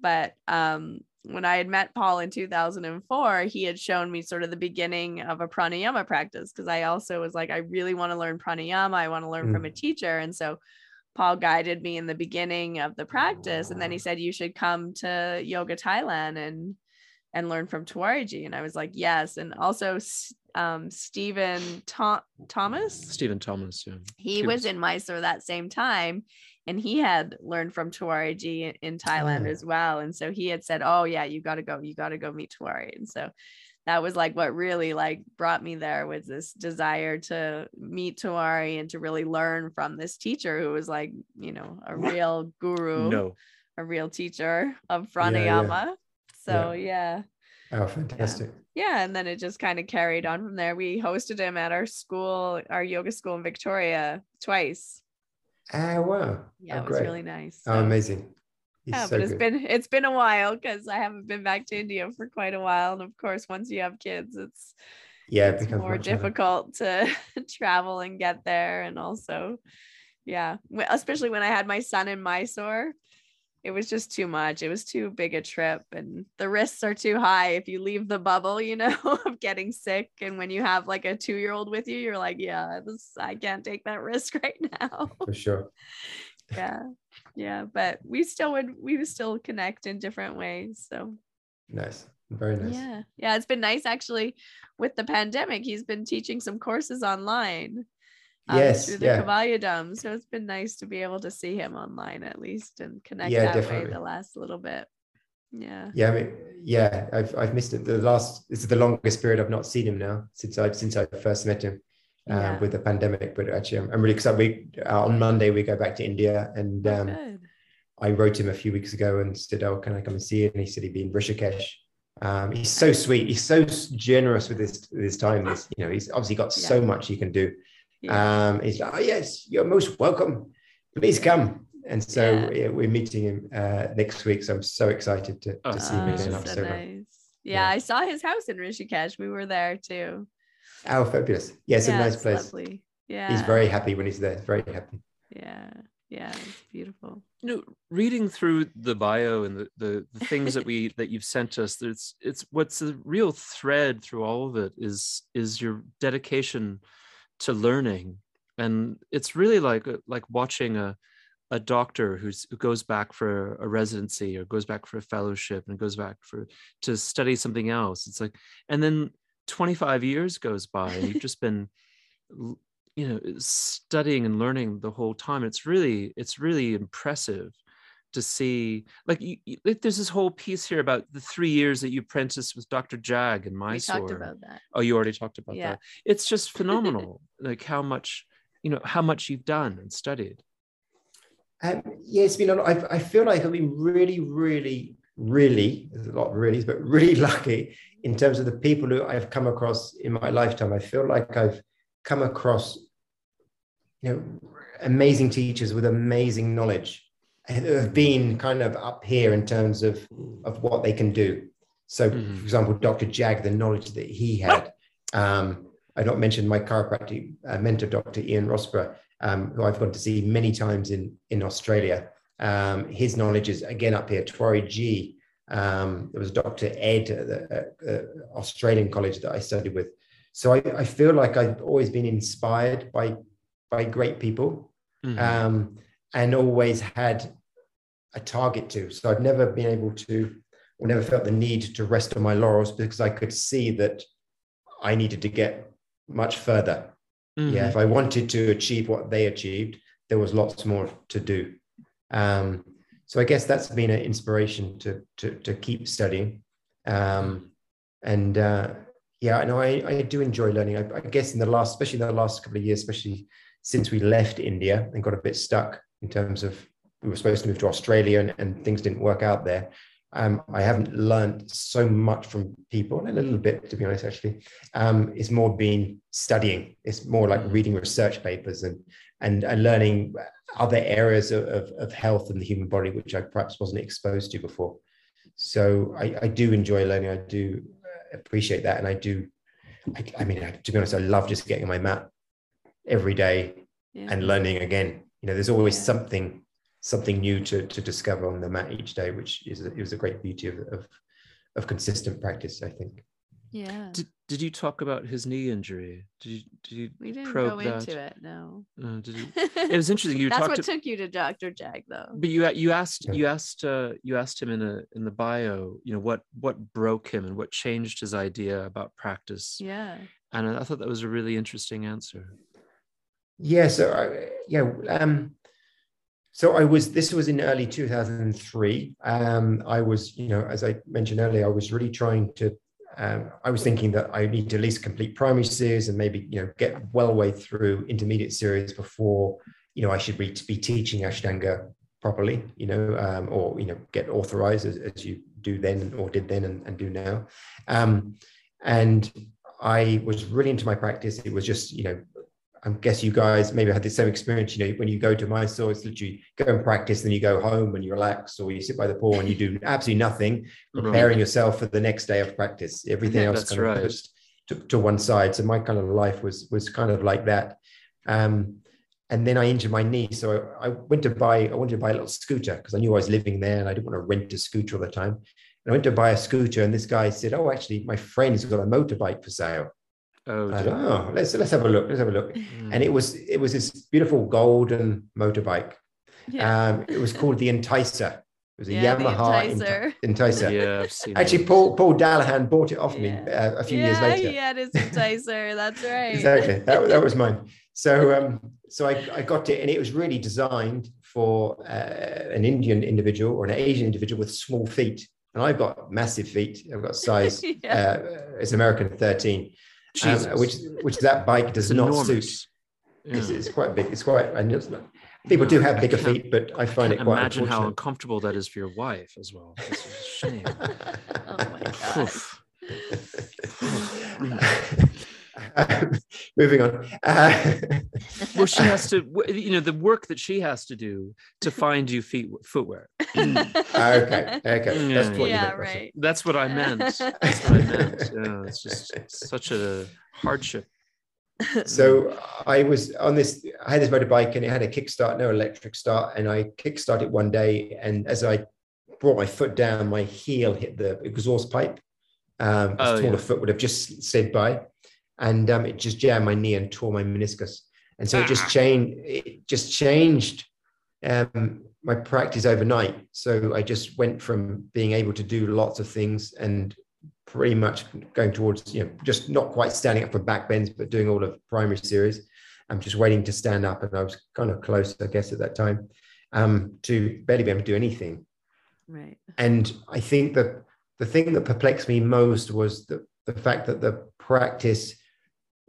But um, when I had met Paul in 2004, he had shown me sort of the beginning of a pranayama practice because I also was like, I really want to learn pranayama. I want to learn mm. from a teacher. And so Paul guided me in the beginning of the practice, and then he said you should come to Yoga Thailand and and learn from Tiwariji. And I was like, yes. And also um, Stephen Thomas. Stephen Thomas, yeah. He was in Mysore that same time, and he had learned from Tiwariji in, in Thailand oh. as well. And so he had said, "Oh yeah, you got to go. You got to go meet Tiwari." And so that was like what really like brought me there was this desire to meet Tiwari and to really learn from this teacher who was like, you know, a real guru, no. a real teacher of pranayama. Yeah, yeah. So yeah. yeah. Oh, fantastic. Yeah. And then it just kind of carried on from there. We hosted him at our school, our yoga school in Victoria twice. Ah, wow. Yeah, oh, it was great. really nice. So. Oh, amazing. Yeah, oh, so but it's good. been it's been a while because I haven't been back to India for quite a while, and of course, once you have kids, it's yeah, it it's more difficult to <laughs> travel and get there, and also, yeah, especially when I had my son in Mysore, it was just too much. It was too big a trip, and the risks are too high if you leave the bubble, you know, <laughs> of getting sick. And when you have like a two year old with you, you're like, yeah, this I can't take that risk <laughs> right now. For sure. yeah yeah but we still would we would still connect in different ways so. Nice very nice. Yeah yeah it's been nice actually with the pandemic he's been teaching some courses online um, yes through the yeah. so it's been nice to be able to see him online at least and connect yeah, that definitely. way the last little bit. Yeah. Yeah I mean, yeah I've, I've missed it the last this is the longest period I've not seen him now since I since I first met him um, yeah. with the pandemic. But actually, I'm, I'm really excited. We uh, on Monday we go back to India, and oh, um, I wrote him a few weeks ago and said, "Oh, can I come and see you?" And he said he'd be in Rishikesh. Um, he's so sweet. He's so generous with his his time. He's, you know, he's obviously got yeah. so much he can do. Yeah. Um, he's like, "Oh yes, you're most welcome. Please come." And so yeah. we're meeting him uh, next week. So I'm so excited to, to oh, see him again. So nice. Yeah, I saw his house in Rishikesh. We were there too. Oh, fabulous. Yeah, it's yeah, a nice place. Lovely. Yeah. He's very happy when he's there. Very happy. Yeah. Yeah. It's beautiful. You know, reading through the bio and the, the, the things that we <laughs> that you've sent us, it's it's what's the real thread through all of it is is your dedication to learning. And it's really like like watching a a doctor who's, who goes back for a residency or goes back for a fellowship and goes back for to study something else it's like and then 25 years goes by and you've <laughs> just been you know studying and learning the whole time it's really it's really impressive to see like, you, like there's this whole piece here about the three years that you apprenticed with dr jag and mysore we talked about that. Oh you already talked about yeah. that. It's just <laughs> phenomenal like how much you know how much you've done and studied. Um, yeah it's been a lot I, I feel like i've been really really really there's a lot of reallys but really <laughs> lucky in terms of the people who I've come across in my lifetime. I feel like I've come across, you know, amazing teachers with amazing knowledge who have been kind of up here in terms of, of what they can do. So, mm-hmm. for example, Dr. Jag, the knowledge that he had. Um, I not mentioned my chiropractic uh, mentor, Dr. Ian Rossborough, um, who I've gone to see many times in, in Australia. Um, his knowledge is again up here. Tiwariji, um, there was Dr. Ed at the Australian college that I studied with. So I, I, feel like I've always been inspired by by great people, mm-hmm. um, and always had a target to. So I've never been able to, or never felt the need to rest on my laurels because I could see that I needed to get much further. Mm-hmm. Yeah, if I wanted to achieve what they achieved, there was lots more to do. Um, so I guess that's been an inspiration to to, to keep studying. Um, and uh, yeah, no, I, I do enjoy learning. I, I, guess in the last, especially in the last couple of years, especially since we left India and got a bit stuck in terms of we were supposed to move to Australia and, and things didn't work out there. Um, I haven't learned so much from people, a little bit, to be honest, actually. Um, it's more been studying. It's more like reading research papers and and, and learning other areas of, of, of health in the human body, which I perhaps wasn't exposed to before. So I, I do enjoy learning. I do appreciate that. And I do, I, I mean, to be honest, I love just getting my mat every day yeah. and learning again. You know, there's always yeah. something something new to, to discover on the mat each day, which is it was a great beauty of, of, of consistent practice, I think. Yeah. Did, did you talk about his knee injury? Did you did you we didn't go that? into it? No. Uh, did you? <laughs> It was interesting. You That's talked what to, took you to Dr. Jag, though. But you you asked you asked uh, you asked him in a in the bio, you know, what what broke him and what changed his idea about practice. Yeah. And I thought that was a really interesting answer. Yeah. So I, yeah. Um, so I was. This was in early 2003. Um, I was, you know, as I mentioned earlier, I was really trying to um, I was thinking that I need to at least complete primary series and maybe you know get well way through intermediate series before you know I should be, be teaching Ashtanga properly, you know, um, or you know get authorized as, as, you do then or did then and, and do now. Um, and I was really into my practice. It was just you know I guess you guys maybe had the same experience. You know, when you go to Mysore, it's literally go and practice, then you go home and you relax, or you sit by the pool and you do absolutely nothing, <laughs> preparing right. yourself for the next day of practice. Everything yeah, else kind right. of pushed to, to, one side. So my kind of life was was kind of like that. Um, and then I injured my knee, so I, I went to buy. I wanted to buy a little scooter because I knew I was living there and I didn't want to rent a scooter all the time. And I went to buy a scooter, and this guy said, "Oh, actually, my friend's got a motorbike for sale." Oh, oh, let's let's have a look. Let's have a look. Mm. And it was it was this beautiful golden motorbike. Yeah. Um, it was called the Enticer. It was a yeah, Yamaha Enticer. Enticer. Yeah, I've seen Actually, Paul Paul Dallaghan bought it off yeah. me uh, a few yeah, years later. Yeah, it is Enticer. That's right. exactly. That, that was mine. So um, so I, I got it, and it was really designed for uh, an Indian individual or an Asian individual with small feet. And I've got massive feet. I've got size. <laughs> yeah. uh, it's American 13 um, which which that bike does it's not enormous. suit. Yeah. It's, it's, quite big. It's quite. And it's not, people do have bigger feet, but I find I it quite. Imagine how uncomfortable that is for your wife as well. It's a shame. <laughs> oh my god. <laughs> <laughs> moving on. Uh, well, she has <laughs> to, you know, the work that she has to do to find you feet footwear. okay, okay, yeah, that's what yeah right. That's what I meant. <laughs> That's what I meant. Yeah, it's just such a hardship. So I was on this. I had this motorbike, and it had a kickstart, no electric start, and I kickstarted one day, and as I brought my foot down, my heel hit the exhaust pipe. Um, a oh, taller yeah. foot would have just slid by and um, it just jammed my knee and tore my meniscus. And so ah. it just ah. changed. It just changed um, my practice overnight. So I just went from being able to do lots of things and pretty much going towards you know just not quite standing up for back bends, but doing all of primary series. I'm just waiting to stand up, and I was kind of close, I guess, at that time, um, to barely be able to do anything. Right. And I think that the thing that perplexed me most was the the fact that the practice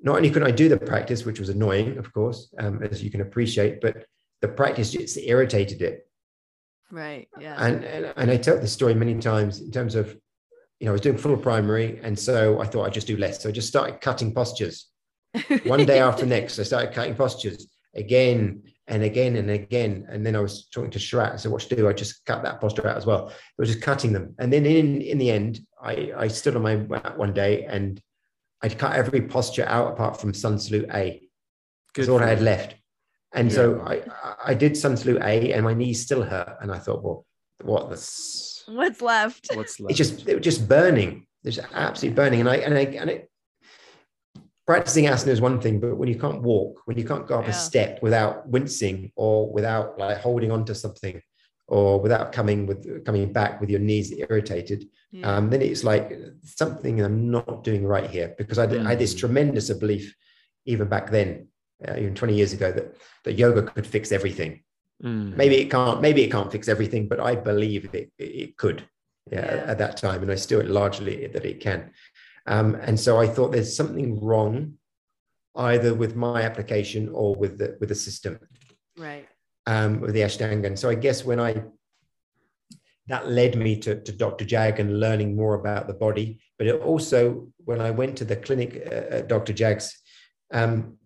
not only couldn't I do the practice, which was annoying, of course, um, as you can appreciate, but the practice just irritated it. Right. Yeah. And, and and I tell this story many times in terms of, you know, I was doing full primary, and so I thought I'd just do less. So I just started cutting postures. <laughs> One day after next, I started cutting postures again and again and again. And then I was talking to Sharath. So what should I do? I just cut that posture out as well. I was just cutting them. And then in in the end, I I stood on my one day and I'd cut every posture out apart from sun salute A. Good That's all I had left. And yeah. so I, I did sun salute A and my knees still hurt. And I thought, well, what this what's left? What's left? It's just it was just burning. It's absolutely burning. And I and I and it practicing asana is one thing, but when you can't walk, when you can't go up yeah. a step without wincing or without like holding on to something, or without coming with coming back with your knees irritated, yeah. um, then it's like something I'm not doing right here because I, I had this mm. tremendous belief even back then, uh, even 20 years ago, that that yoga could fix everything. Mm. Maybe it can't. Maybe it can't fix everything, but I believe it it could. Yeah, yeah. At, at, that time, and I still largely that it can. Um, and so I thought there's something wrong, either with my application or with the with the system. Right um, with the Ashtanga. And so I guess when I that led me to, to Dr. Jag and learning more about the body. But it also, when I went to the clinic uh, at Dr. Jag's, um,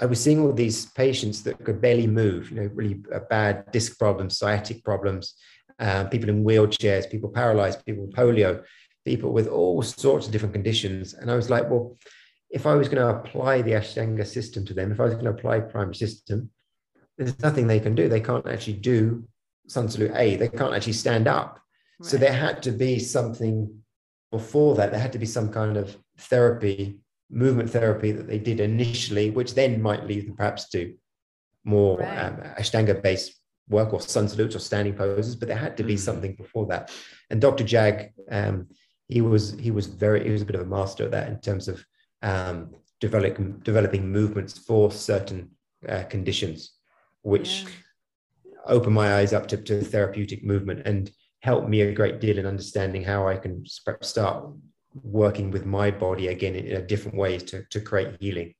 I was seeing all these patients that could barely move, you know, really uh, bad disc problems, sciatic problems, uh, people in wheelchairs, people paralyzed, people with polio, people with all sorts of different conditions. And I was like, well, if I was going to apply the Ashtanga system to them, if I was going to apply primary system, there's nothing they can do. They can't actually do Sun Salute A. They can't actually stand up. Right. So there had to be something before that. There had to be some kind of therapy, movement therapy that they did initially, which then might lead them perhaps to more right. um, Ashtanga based work or Sun Salutes or standing poses. But there had to be mm. something before that. And Dr. Jag, um, he was he was very he was a bit of a master at that in terms of um, developing developing movements for certain uh, conditions which yeah. Opened my eyes up to, to therapeutic movement and helped me a great deal in understanding how I can start working with my body again in, in a different way to, to create healing.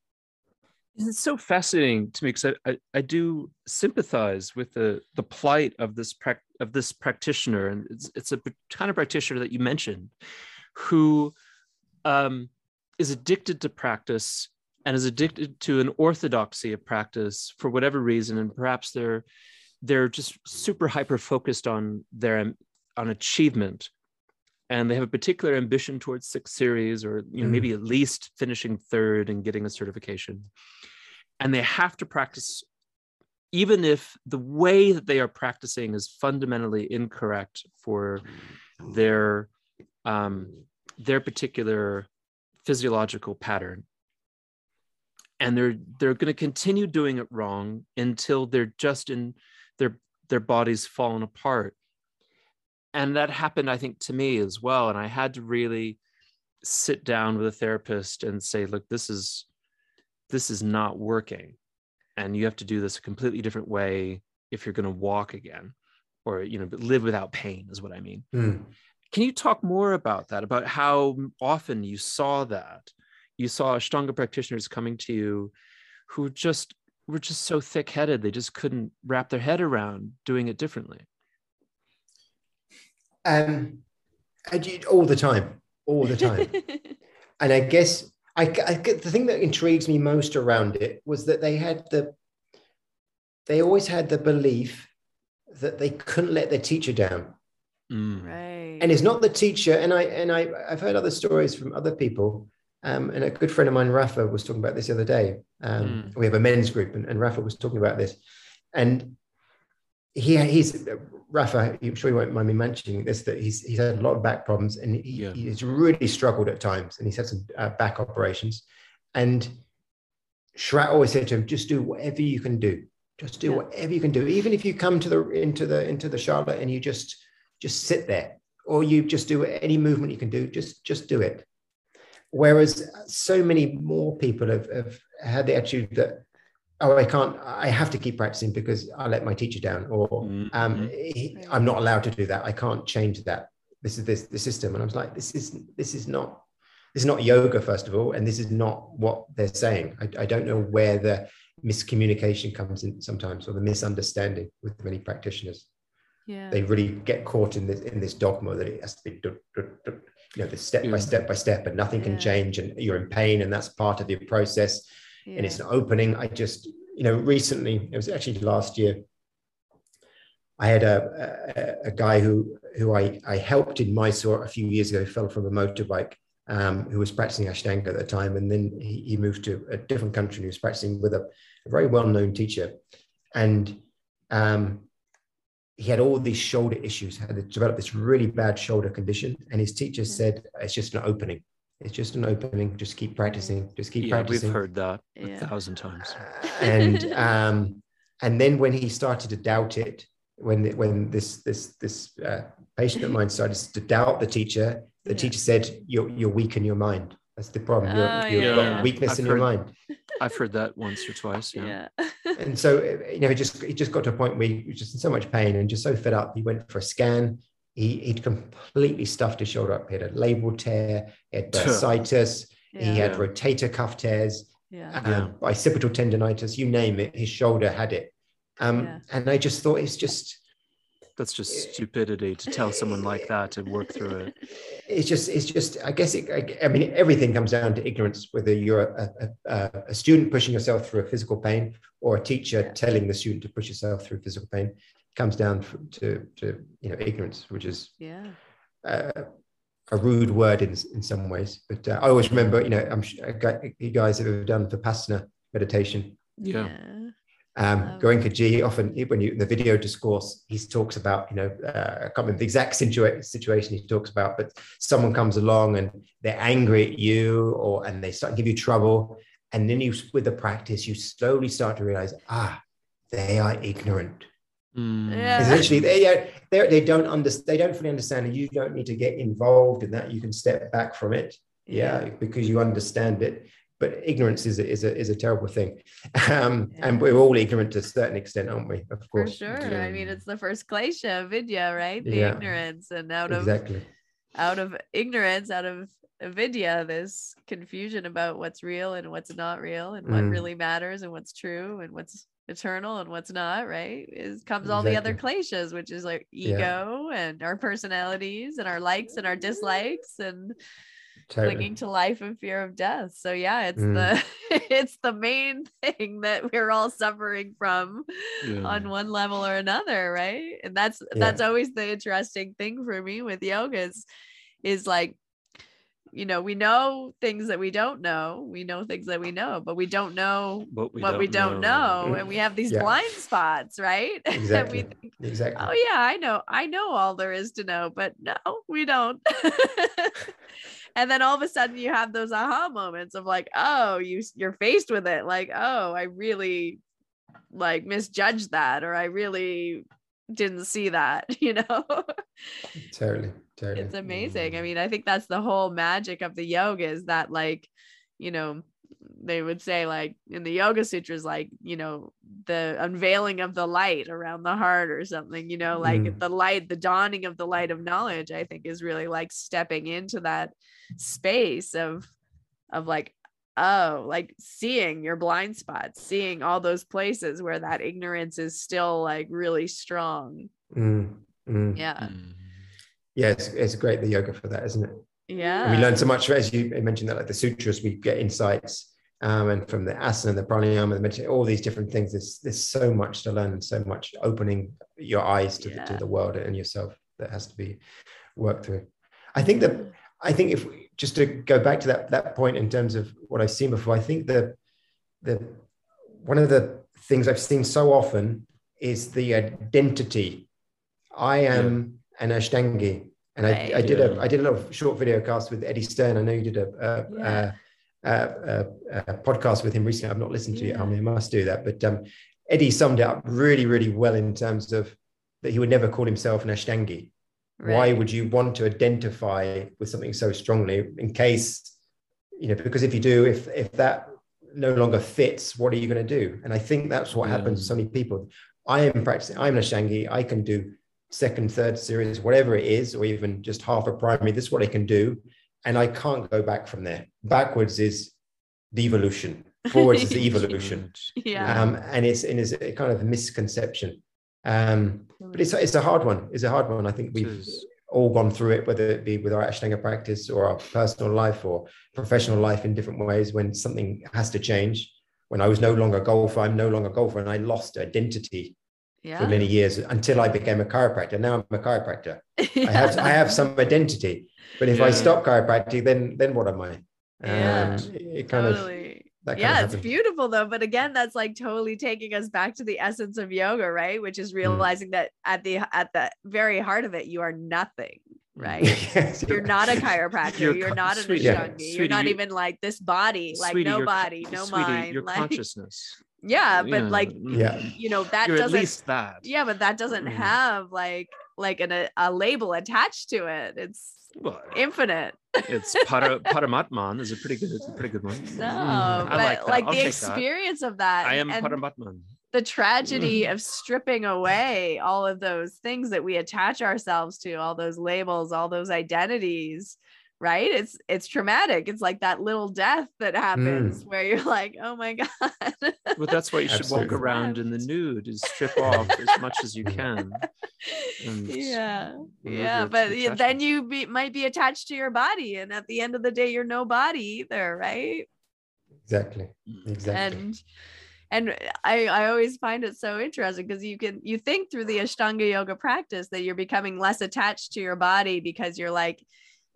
It's so fascinating to me because I, I, I, do sympathize with the the plight of this pra- of this practitioner, and it's it's a kind of practitioner that you mentioned, who um, is addicted to practice and is addicted to an orthodoxy of practice for whatever reason and perhaps they're they're just super hyper focused on their on achievement. And they have a particular ambition towards six series or you know mm. maybe at least finishing third and getting a certification. And they have to practice even if the way that they are practicing is fundamentally incorrect for their um, their particular physiological pattern. And they're they're going to continue doing it wrong until they're just in their their bodies falling apart. And that happened i think to me as well. And i had to really sit down with a therapist and say look this is this is not working. And you have to do this a completely different way if you're going to walk again or you know live without pain is what i mean. Mm. can you talk more about that about how often you saw that? You saw Ashtanga practitioners coming to you who just were just so thick-headed they just couldn't wrap their head around doing it differently. Um I did all the time all the time. <laughs> And i guess I, I the thing that intrigues me most around it was that they had the they always had the belief that they couldn't let their teacher down. Mm. right. And it's not the teacher and i and i i've heard other stories from other people um, and a good friend of mine, Rafa, was talking about this the other day. Um, mm. We have a men's group, and, and, Rafa was talking about this. And he, he's Rafa. I'm sure you won't mind me mentioning this. That he's he's had a lot of back problems, and he, yeah. he's really struggled at times, and he's had some uh, back operations. And Sharath always said to him, "Just do whatever you can do. Just do yeah. whatever you can do. Even if you come to the into the into the Charlotte and you just just sit there, or you just do any movement you can do. Just just do it." Whereas so many more people have, have had the attitude that, oh, I can't, I have to keep practicing because I let my teacher down, or mm-hmm. um, he, I'm not allowed to do that. I can't change that. This is this the system. And I was like, this is this is not this is not yoga, first of all, and this is not what they're saying. I, I don't know where the miscommunication comes in sometimes, or the misunderstanding with many practitioners. Yeah. They really get caught in this in this dogma that it has to be you know the step by step by step and nothing can change and you're in pain and that's part of the process yeah. and it's an opening. I just you know recently it was actually last year i had a, a, a guy who who I, I helped in mysore a few years ago fell from a motorbike um, who was practicing ashtanga at the time and then he, he moved to a different country and he was practicing with a, a very well-known teacher. And um, he had all these shoulder issues, had developed this really bad shoulder condition. And his teacher said, it's just an opening. It's just an opening. Just keep practicing. Just keep yeah, practicing. We've heard that yeah. a thousand times. <laughs> and <laughs> um, and then when he started to doubt it, when when this this this uh, patient of mine started to doubt the teacher, the yeah. teacher said, "You're you're weak in your mind." That's the problem. You're, oh, you've yeah. got weakness I've in heard, your mind. I've heard that once or twice. Yeah. yeah. and so you know, he just he just got to a point where he was just in so much pain and just so fed up. He went for a scan. He he'd completely stuffed his shoulder up. He had a labral tear. He had bursitis. He had rotator cuff tears. Yeah. Um, bicipital tendonitis. You name it. His shoulder had it. Um, and I just thought it's just that's just stupidity to tell someone like that to work through it. it's just it's just i guess it, I, I, mean everything comes down to ignorance whether you're a, a, a, student pushing yourself through a physical pain or a teacher yeah. telling the student to push yourself through physical pain it comes down to to you know ignorance which is yeah. uh, a rude word in, in some ways. But uh, i always remember you know i'm you guys have ever done vipassana meditation? Yeah. yeah um, oh. Goenka Ji often, when you in the video discourse, he talks about, you know, uh, I can't remember the exact situa- situation he talks about, but someone comes along and they're angry at you, or and they start to give you trouble, and then you, with the practice, you slowly start to realize, ah, they are ignorant. Mm. Yeah. Essentially, they they they don't understand. They don't fully understand, and you don't need to get involved in that. You can step back from it, yeah, yeah because you understand it but ignorance is a, is a, is a terrible thing. Um, yeah. And we're all ignorant to a certain extent, aren't we? Of course. For sure. Yeah. I mean, it's the first klesha avidya, right? The yeah. ignorance. And out of exactly out of ignorance, out of avidya, this confusion about what's real and what's not real and what mm. really matters and what's true and what's eternal and what's not, right? Is comes all the other kleshas, which is like ego and our personalities and our likes and our dislikes and totally. clinging to life and fear of death. So yeah, it's mm. the <laughs> it's the main thing that we're all suffering from yeah. on one level or another, right? And that's yeah. that's always the interesting thing for me with yoga is, is like you know we know things that we don't know we know things that we know but we don't know what we, what don't, we don't know. know. and we have these <laughs> yeah. blind spots right <laughs> exactly think, exactly oh yeah i know i know all there is to know but no we don't and then all of a sudden you have those aha moments of like oh you you're faced with it. Like oh i really like misjudged that or i really didn't see that <laughs> you know? Totally totally. It's amazing. I mm. mean i think that's the whole magic of the yoga is that like you know they would say like in the yoga sutras like you know the unveiling of the light around the heart or something you know like mm. the light the dawning of the light of knowledge i think is really like stepping into that space of of like oh like seeing your blind spots seeing all those places where that ignorance is still like really strong mm. Mm. yeah yeah it's, it's great the yoga for that isn't it yeah and we learn so much as you mentioned that like the sutras we get insights um, and from the asana, the pranayama, the meditation, all these different things. There's there's so much to learn and so much opening your eyes to, yeah. the, to the world and yourself that has to be worked through. I think that I think if we, just to go back to that that point in terms of what I've seen before, I think that the one of the things I've seen so often is the identity. I am yeah. an Ashtangi, and right. I, I, did a I did a little short video cast with Eddie Stern. I know you did a, a, yeah. a, a podcast with him recently. I've not listened to yeah. it. I mean, I must do that. But um, Eddie summed it up really, really well in terms of that he would never call himself an Ashtangi. Right. Why would you want to identify with something so strongly in case, you know, because if you do, if if that no longer fits, what are you going to do? And I think that's what yeah. happens to so many people. I am practicing, I'm an Ashtangi, I can do second, third series, whatever it is, or even just half a primary. This is what I can do. And I can't go back from there. Backwards is devolution. <laughs> Forwards is evolution. Yeah. Um, and it's and it's a kind of misconception. Um, but it's, it's a hard one. It's a hard one. I think we've all gone through it, whether it be with our Ashtanga practice or our personal life or professional life in different ways when something has to change. When I was no longer a golfer, I'm no longer a golfer and I lost identity yeah. for many years until I became a chiropractor. Now I'm a chiropractor. yeah. <laughs> I have I have some identity. But if yeah. I stop chiropractic, then then what am I? Um, it kind totally. of yeah it's beautiful though but again that's like totally taking us back to the essence of yoga right which is mm. realizing mm. that at the at the very heart of it you are nothing mm. right <laughs> yes, you're, you're, not a chiropractor you're, you're not an sweetie, yeah, you're not even like this body like sweetie, no body no sweetie, mind your like, consciousness yeah but yeah. like yeah you know that You're doesn't at least that yeah but that doesn't mm. have like like an, a, a label attached to it it's well, infinite it's para, paramatman is a pretty good it's a pretty good one <laughs> no mm. but like, like the experience that. of that i am paramatman the tragedy mm. of stripping away all of those things that we attach ourselves to all those labels all those identities right? It's it's traumatic. It's like that little death that happens mm. where you're like oh my <laughs> god. But that's why you should walk around in the nude is strip off as much as you can. <laughs> Yeah. yeah but then you be, might be attached to your body and at the end of the day you're no body either right? Exactly. Mm. exactly. And and I, I always find it so interesting because you can you think through the ashtanga yoga practice that you're becoming less attached to your body because you're like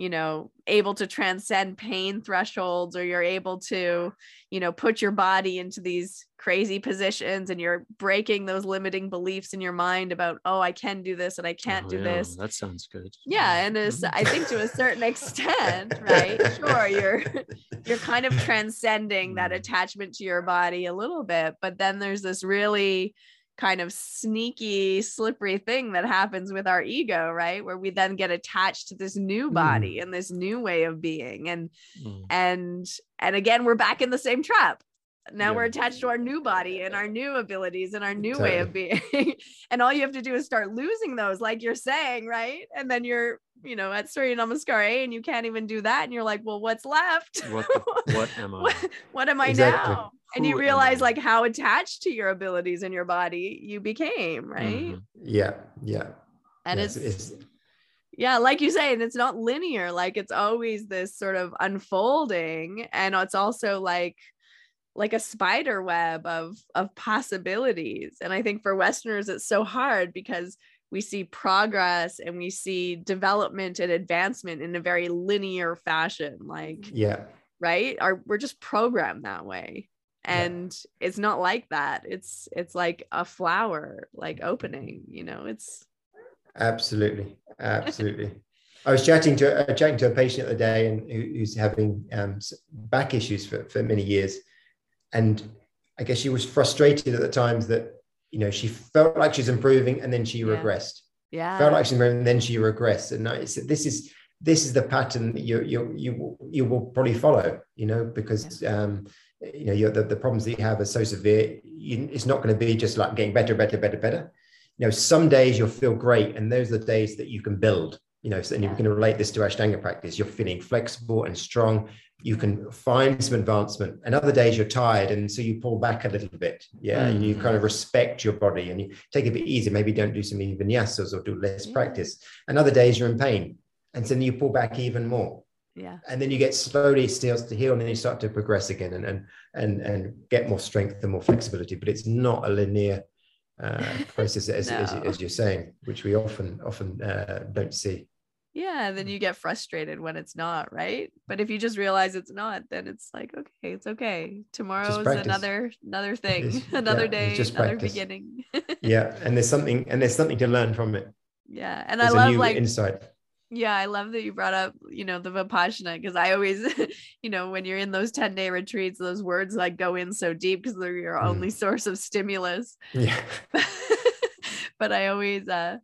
you know able to transcend pain thresholds or you're able to you know put your body into these crazy positions and you're breaking those limiting beliefs in your mind about oh i can do this and i can't oh, do yeah. this that sounds good yeah and it's i think to a certain extent <laughs> right sure you're <laughs> you're kind of transcending that mm. attachment to your body a little bit but then there's this really kind of sneaky, slippery thing that happens with our ego, right? Where we then get attached to this new mm. body mm. and this new way of being. And mm. and and again, we're back in the same trap. Now yeah. we're attached to our new body and our new abilities and our new way of being. <laughs> and all you have to do is start losing those, like you're saying, right? And then you're, you know, at Surya Namaskar A and you can't even do that. And you're like, well, what's left? What, the, <laughs> what am I? what, what am I exactly. now? and you realize like how attached to your abilities and your body you became right mm-hmm. yeah yeah and yes, it's, it's yeah like you say and it's not linear like it's always this sort of unfolding and it's also like like a spider web of of possibilities. And i think for westerners it's so hard because we see progress and we see development and advancement in a very linear fashion like yeah. right? Are we're just programmed that way. And yeah. it's not like that. It's it's like a flower like opening you know it's absolutely. Absolutely. <laughs> I was chatting to uh, chatting to a patient the other day and who, who's having um, back issues for, for many years and i guess she was frustrated at the times that you know she felt like she's improving and then she yeah. regressed. Yeah. Felt like she's improving and then she regressed. And I said this is this is the pattern that you you you you will probably follow you know because yeah. um you know the, the problems that you have are so severe you, it's not going to be just like getting better better better better. You know some days you'll feel great and those are the days that you can build you know so, and you can relate this to ashtanga practice. You're feeling flexible and strong you can find some advancement and other days you're tired and so you pull back a little bit. Yeah mm. and you kind of respect your body and you take it a bit easy maybe don't do some vinyasas or do less practice. And other days you're in pain and so then you pull back even more. Yeah. And then you get slowly starts to heal and then you start to progress again and and and, and get more strength and more flexibility. But it's not a linear uh, <laughs> process as, no. as, as, you're saying which we often often uh, don't see yeah then you get frustrated when it's not right but if you just realize it's not then it's like okay it's okay tomorrow is another another thing <laughs> another yeah, day just another practice. beginning <laughs> yeah and there's something and there's something to learn from it yeah and there's i love like insight yeah, I love that you brought up, you know, the Vipassana because I always, <laughs> you know, when you're in those 10 day retreats, those words like go in so deep because they're your mm. only source of stimulus. Yeah. but I always, uh,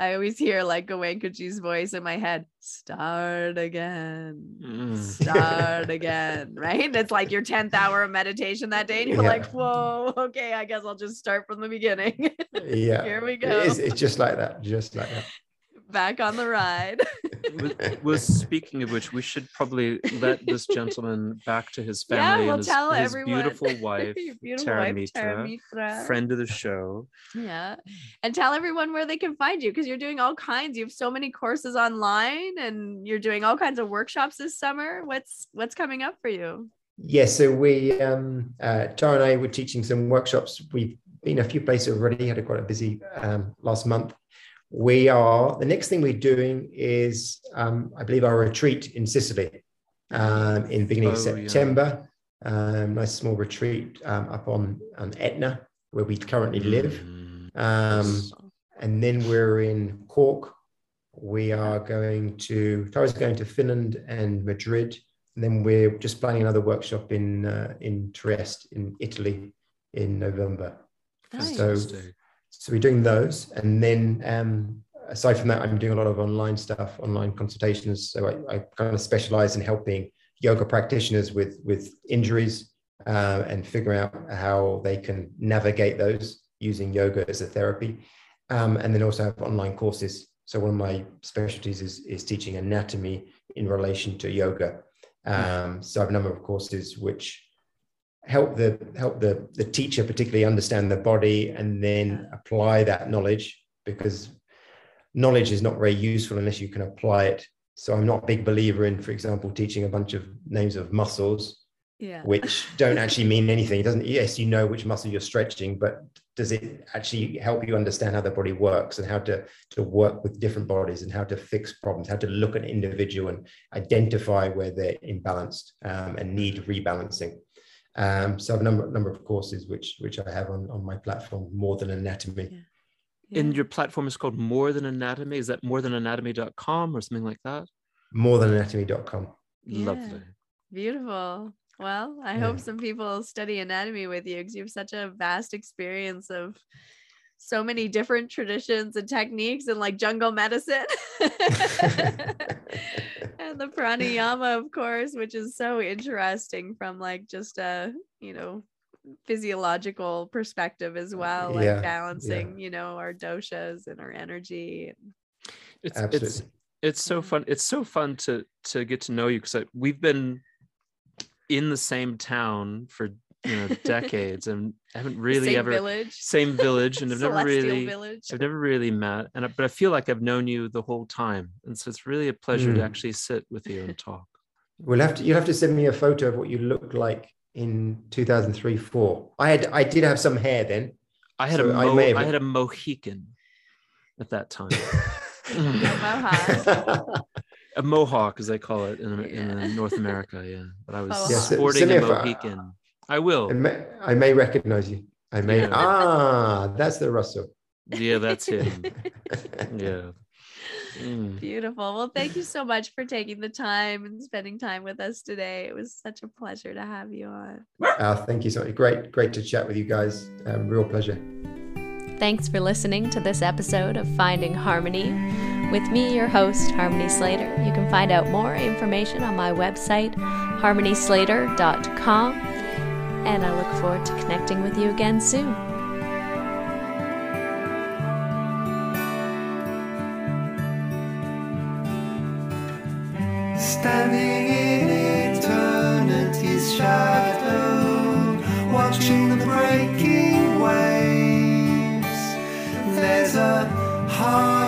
I always hear like Goenkaji's voice in my head, start again, mm. start <laughs> again, right? It's like your 10th hour of meditation that day, and you're yeah. like, whoa, okay, I guess I'll just start from the beginning. <laughs> yeah. Here we go. It is, it's just like that, just like that back on the ride. well, <laughs> speaking of which, we should probably let this gentleman back to his family yeah, we'll and his, his everyone, beautiful <laughs> wife, beautiful Tara, wife Mitra, Mitra, friend of the show. Yeah. And tell everyone where they can find you because you're doing all kinds. You have so many courses online and you're doing all kinds of workshops this summer. What's what's coming up for you? Yes, yeah, so we um uh, Tara and I were teaching some workshops. We've been a few places already, had a quite a busy um, last month we are the next thing we're doing is um, i believe our retreat in sicily um, in beginning oh, of september yeah. um, nice small retreat um, up on, on etna where we currently live mm. um, and then we're in cork we are going to tara's going to finland and madrid and then we're just planning another workshop in uh, in trieste in italy in November. Nice. So, so we're doing those, and then um, aside from that, I'm doing a lot of online stuff, online consultations. So I, I kind of specialize in helping yoga practitioners with with injuries uh, and figuring out how they can navigate those using yoga as a therapy. Um, and then also have online courses. So one of my specialties is, is teaching anatomy in relation to yoga. Um, so I have a number of courses which help the help the, the teacher particularly understand the body and then apply that knowledge because knowledge is not very useful unless you can apply it. So I'm not a big believer in, for example, teaching a bunch of names of muscles, yeah. which don't actually mean anything. It doesn't. Yes, you know which muscle you're stretching, but does it actually help you understand how the body works and how to to work with different bodies and how to fix problems, how to look at an individual and identify where they're imbalanced um, and need rebalancing. Um, so I have a number, number of courses which which I have on, on my platform, more than anatomy. Yeah. Yeah. And your platform is called More Than Anatomy. Is that more than anatomy.com or something like that? More than anatomy.com. Yeah. Lovely. Beautiful. Well, I yeah. hope some people study anatomy with you because you have such a vast experience of so many different traditions and techniques and like jungle medicine <laughs> and the pranayama of course which is so interesting from like just a you know physiological perspective as uh, well like yeah, balancing yeah. you know our doshas and our energy it's Absolutely. it's it's so mm-hmm. fun it's so fun to to get to know you because we've been in the same town for you know <laughs> decades and haven't really same ever village. same village and <laughs> I've never really village. I've never really met and I, but I feel like I've known you the whole time and so it's really a pleasure mm. to hmm. actually sit with you and talk. <laughs> We'll have to you'll have to send me a photo of what you look like in 2003 4 i had i did have some hair then i had so a mo- I, have... I, had a mohican at that time a mohawk as they call it in, yeah. in north america yeah but i was oh, sporting a mohican i will I may, I may, recognize you i may yeah. ah that's the russell yeah that's him <laughs> yeah Mm. Beautiful. Well, thank you so much for taking the time and spending time with us today. It was such a pleasure to have you on. Uh, thank you so much. Great, great to chat with you guys. Um, real pleasure. Thanks for listening to this episode of Finding Harmony. With me, your host, Harmony Slater. You can find out more information on my website, harmonyslater.com. And I look forward to connecting with you again soon. standing in eternity's shadow, watching the breaking waves. There's a heart.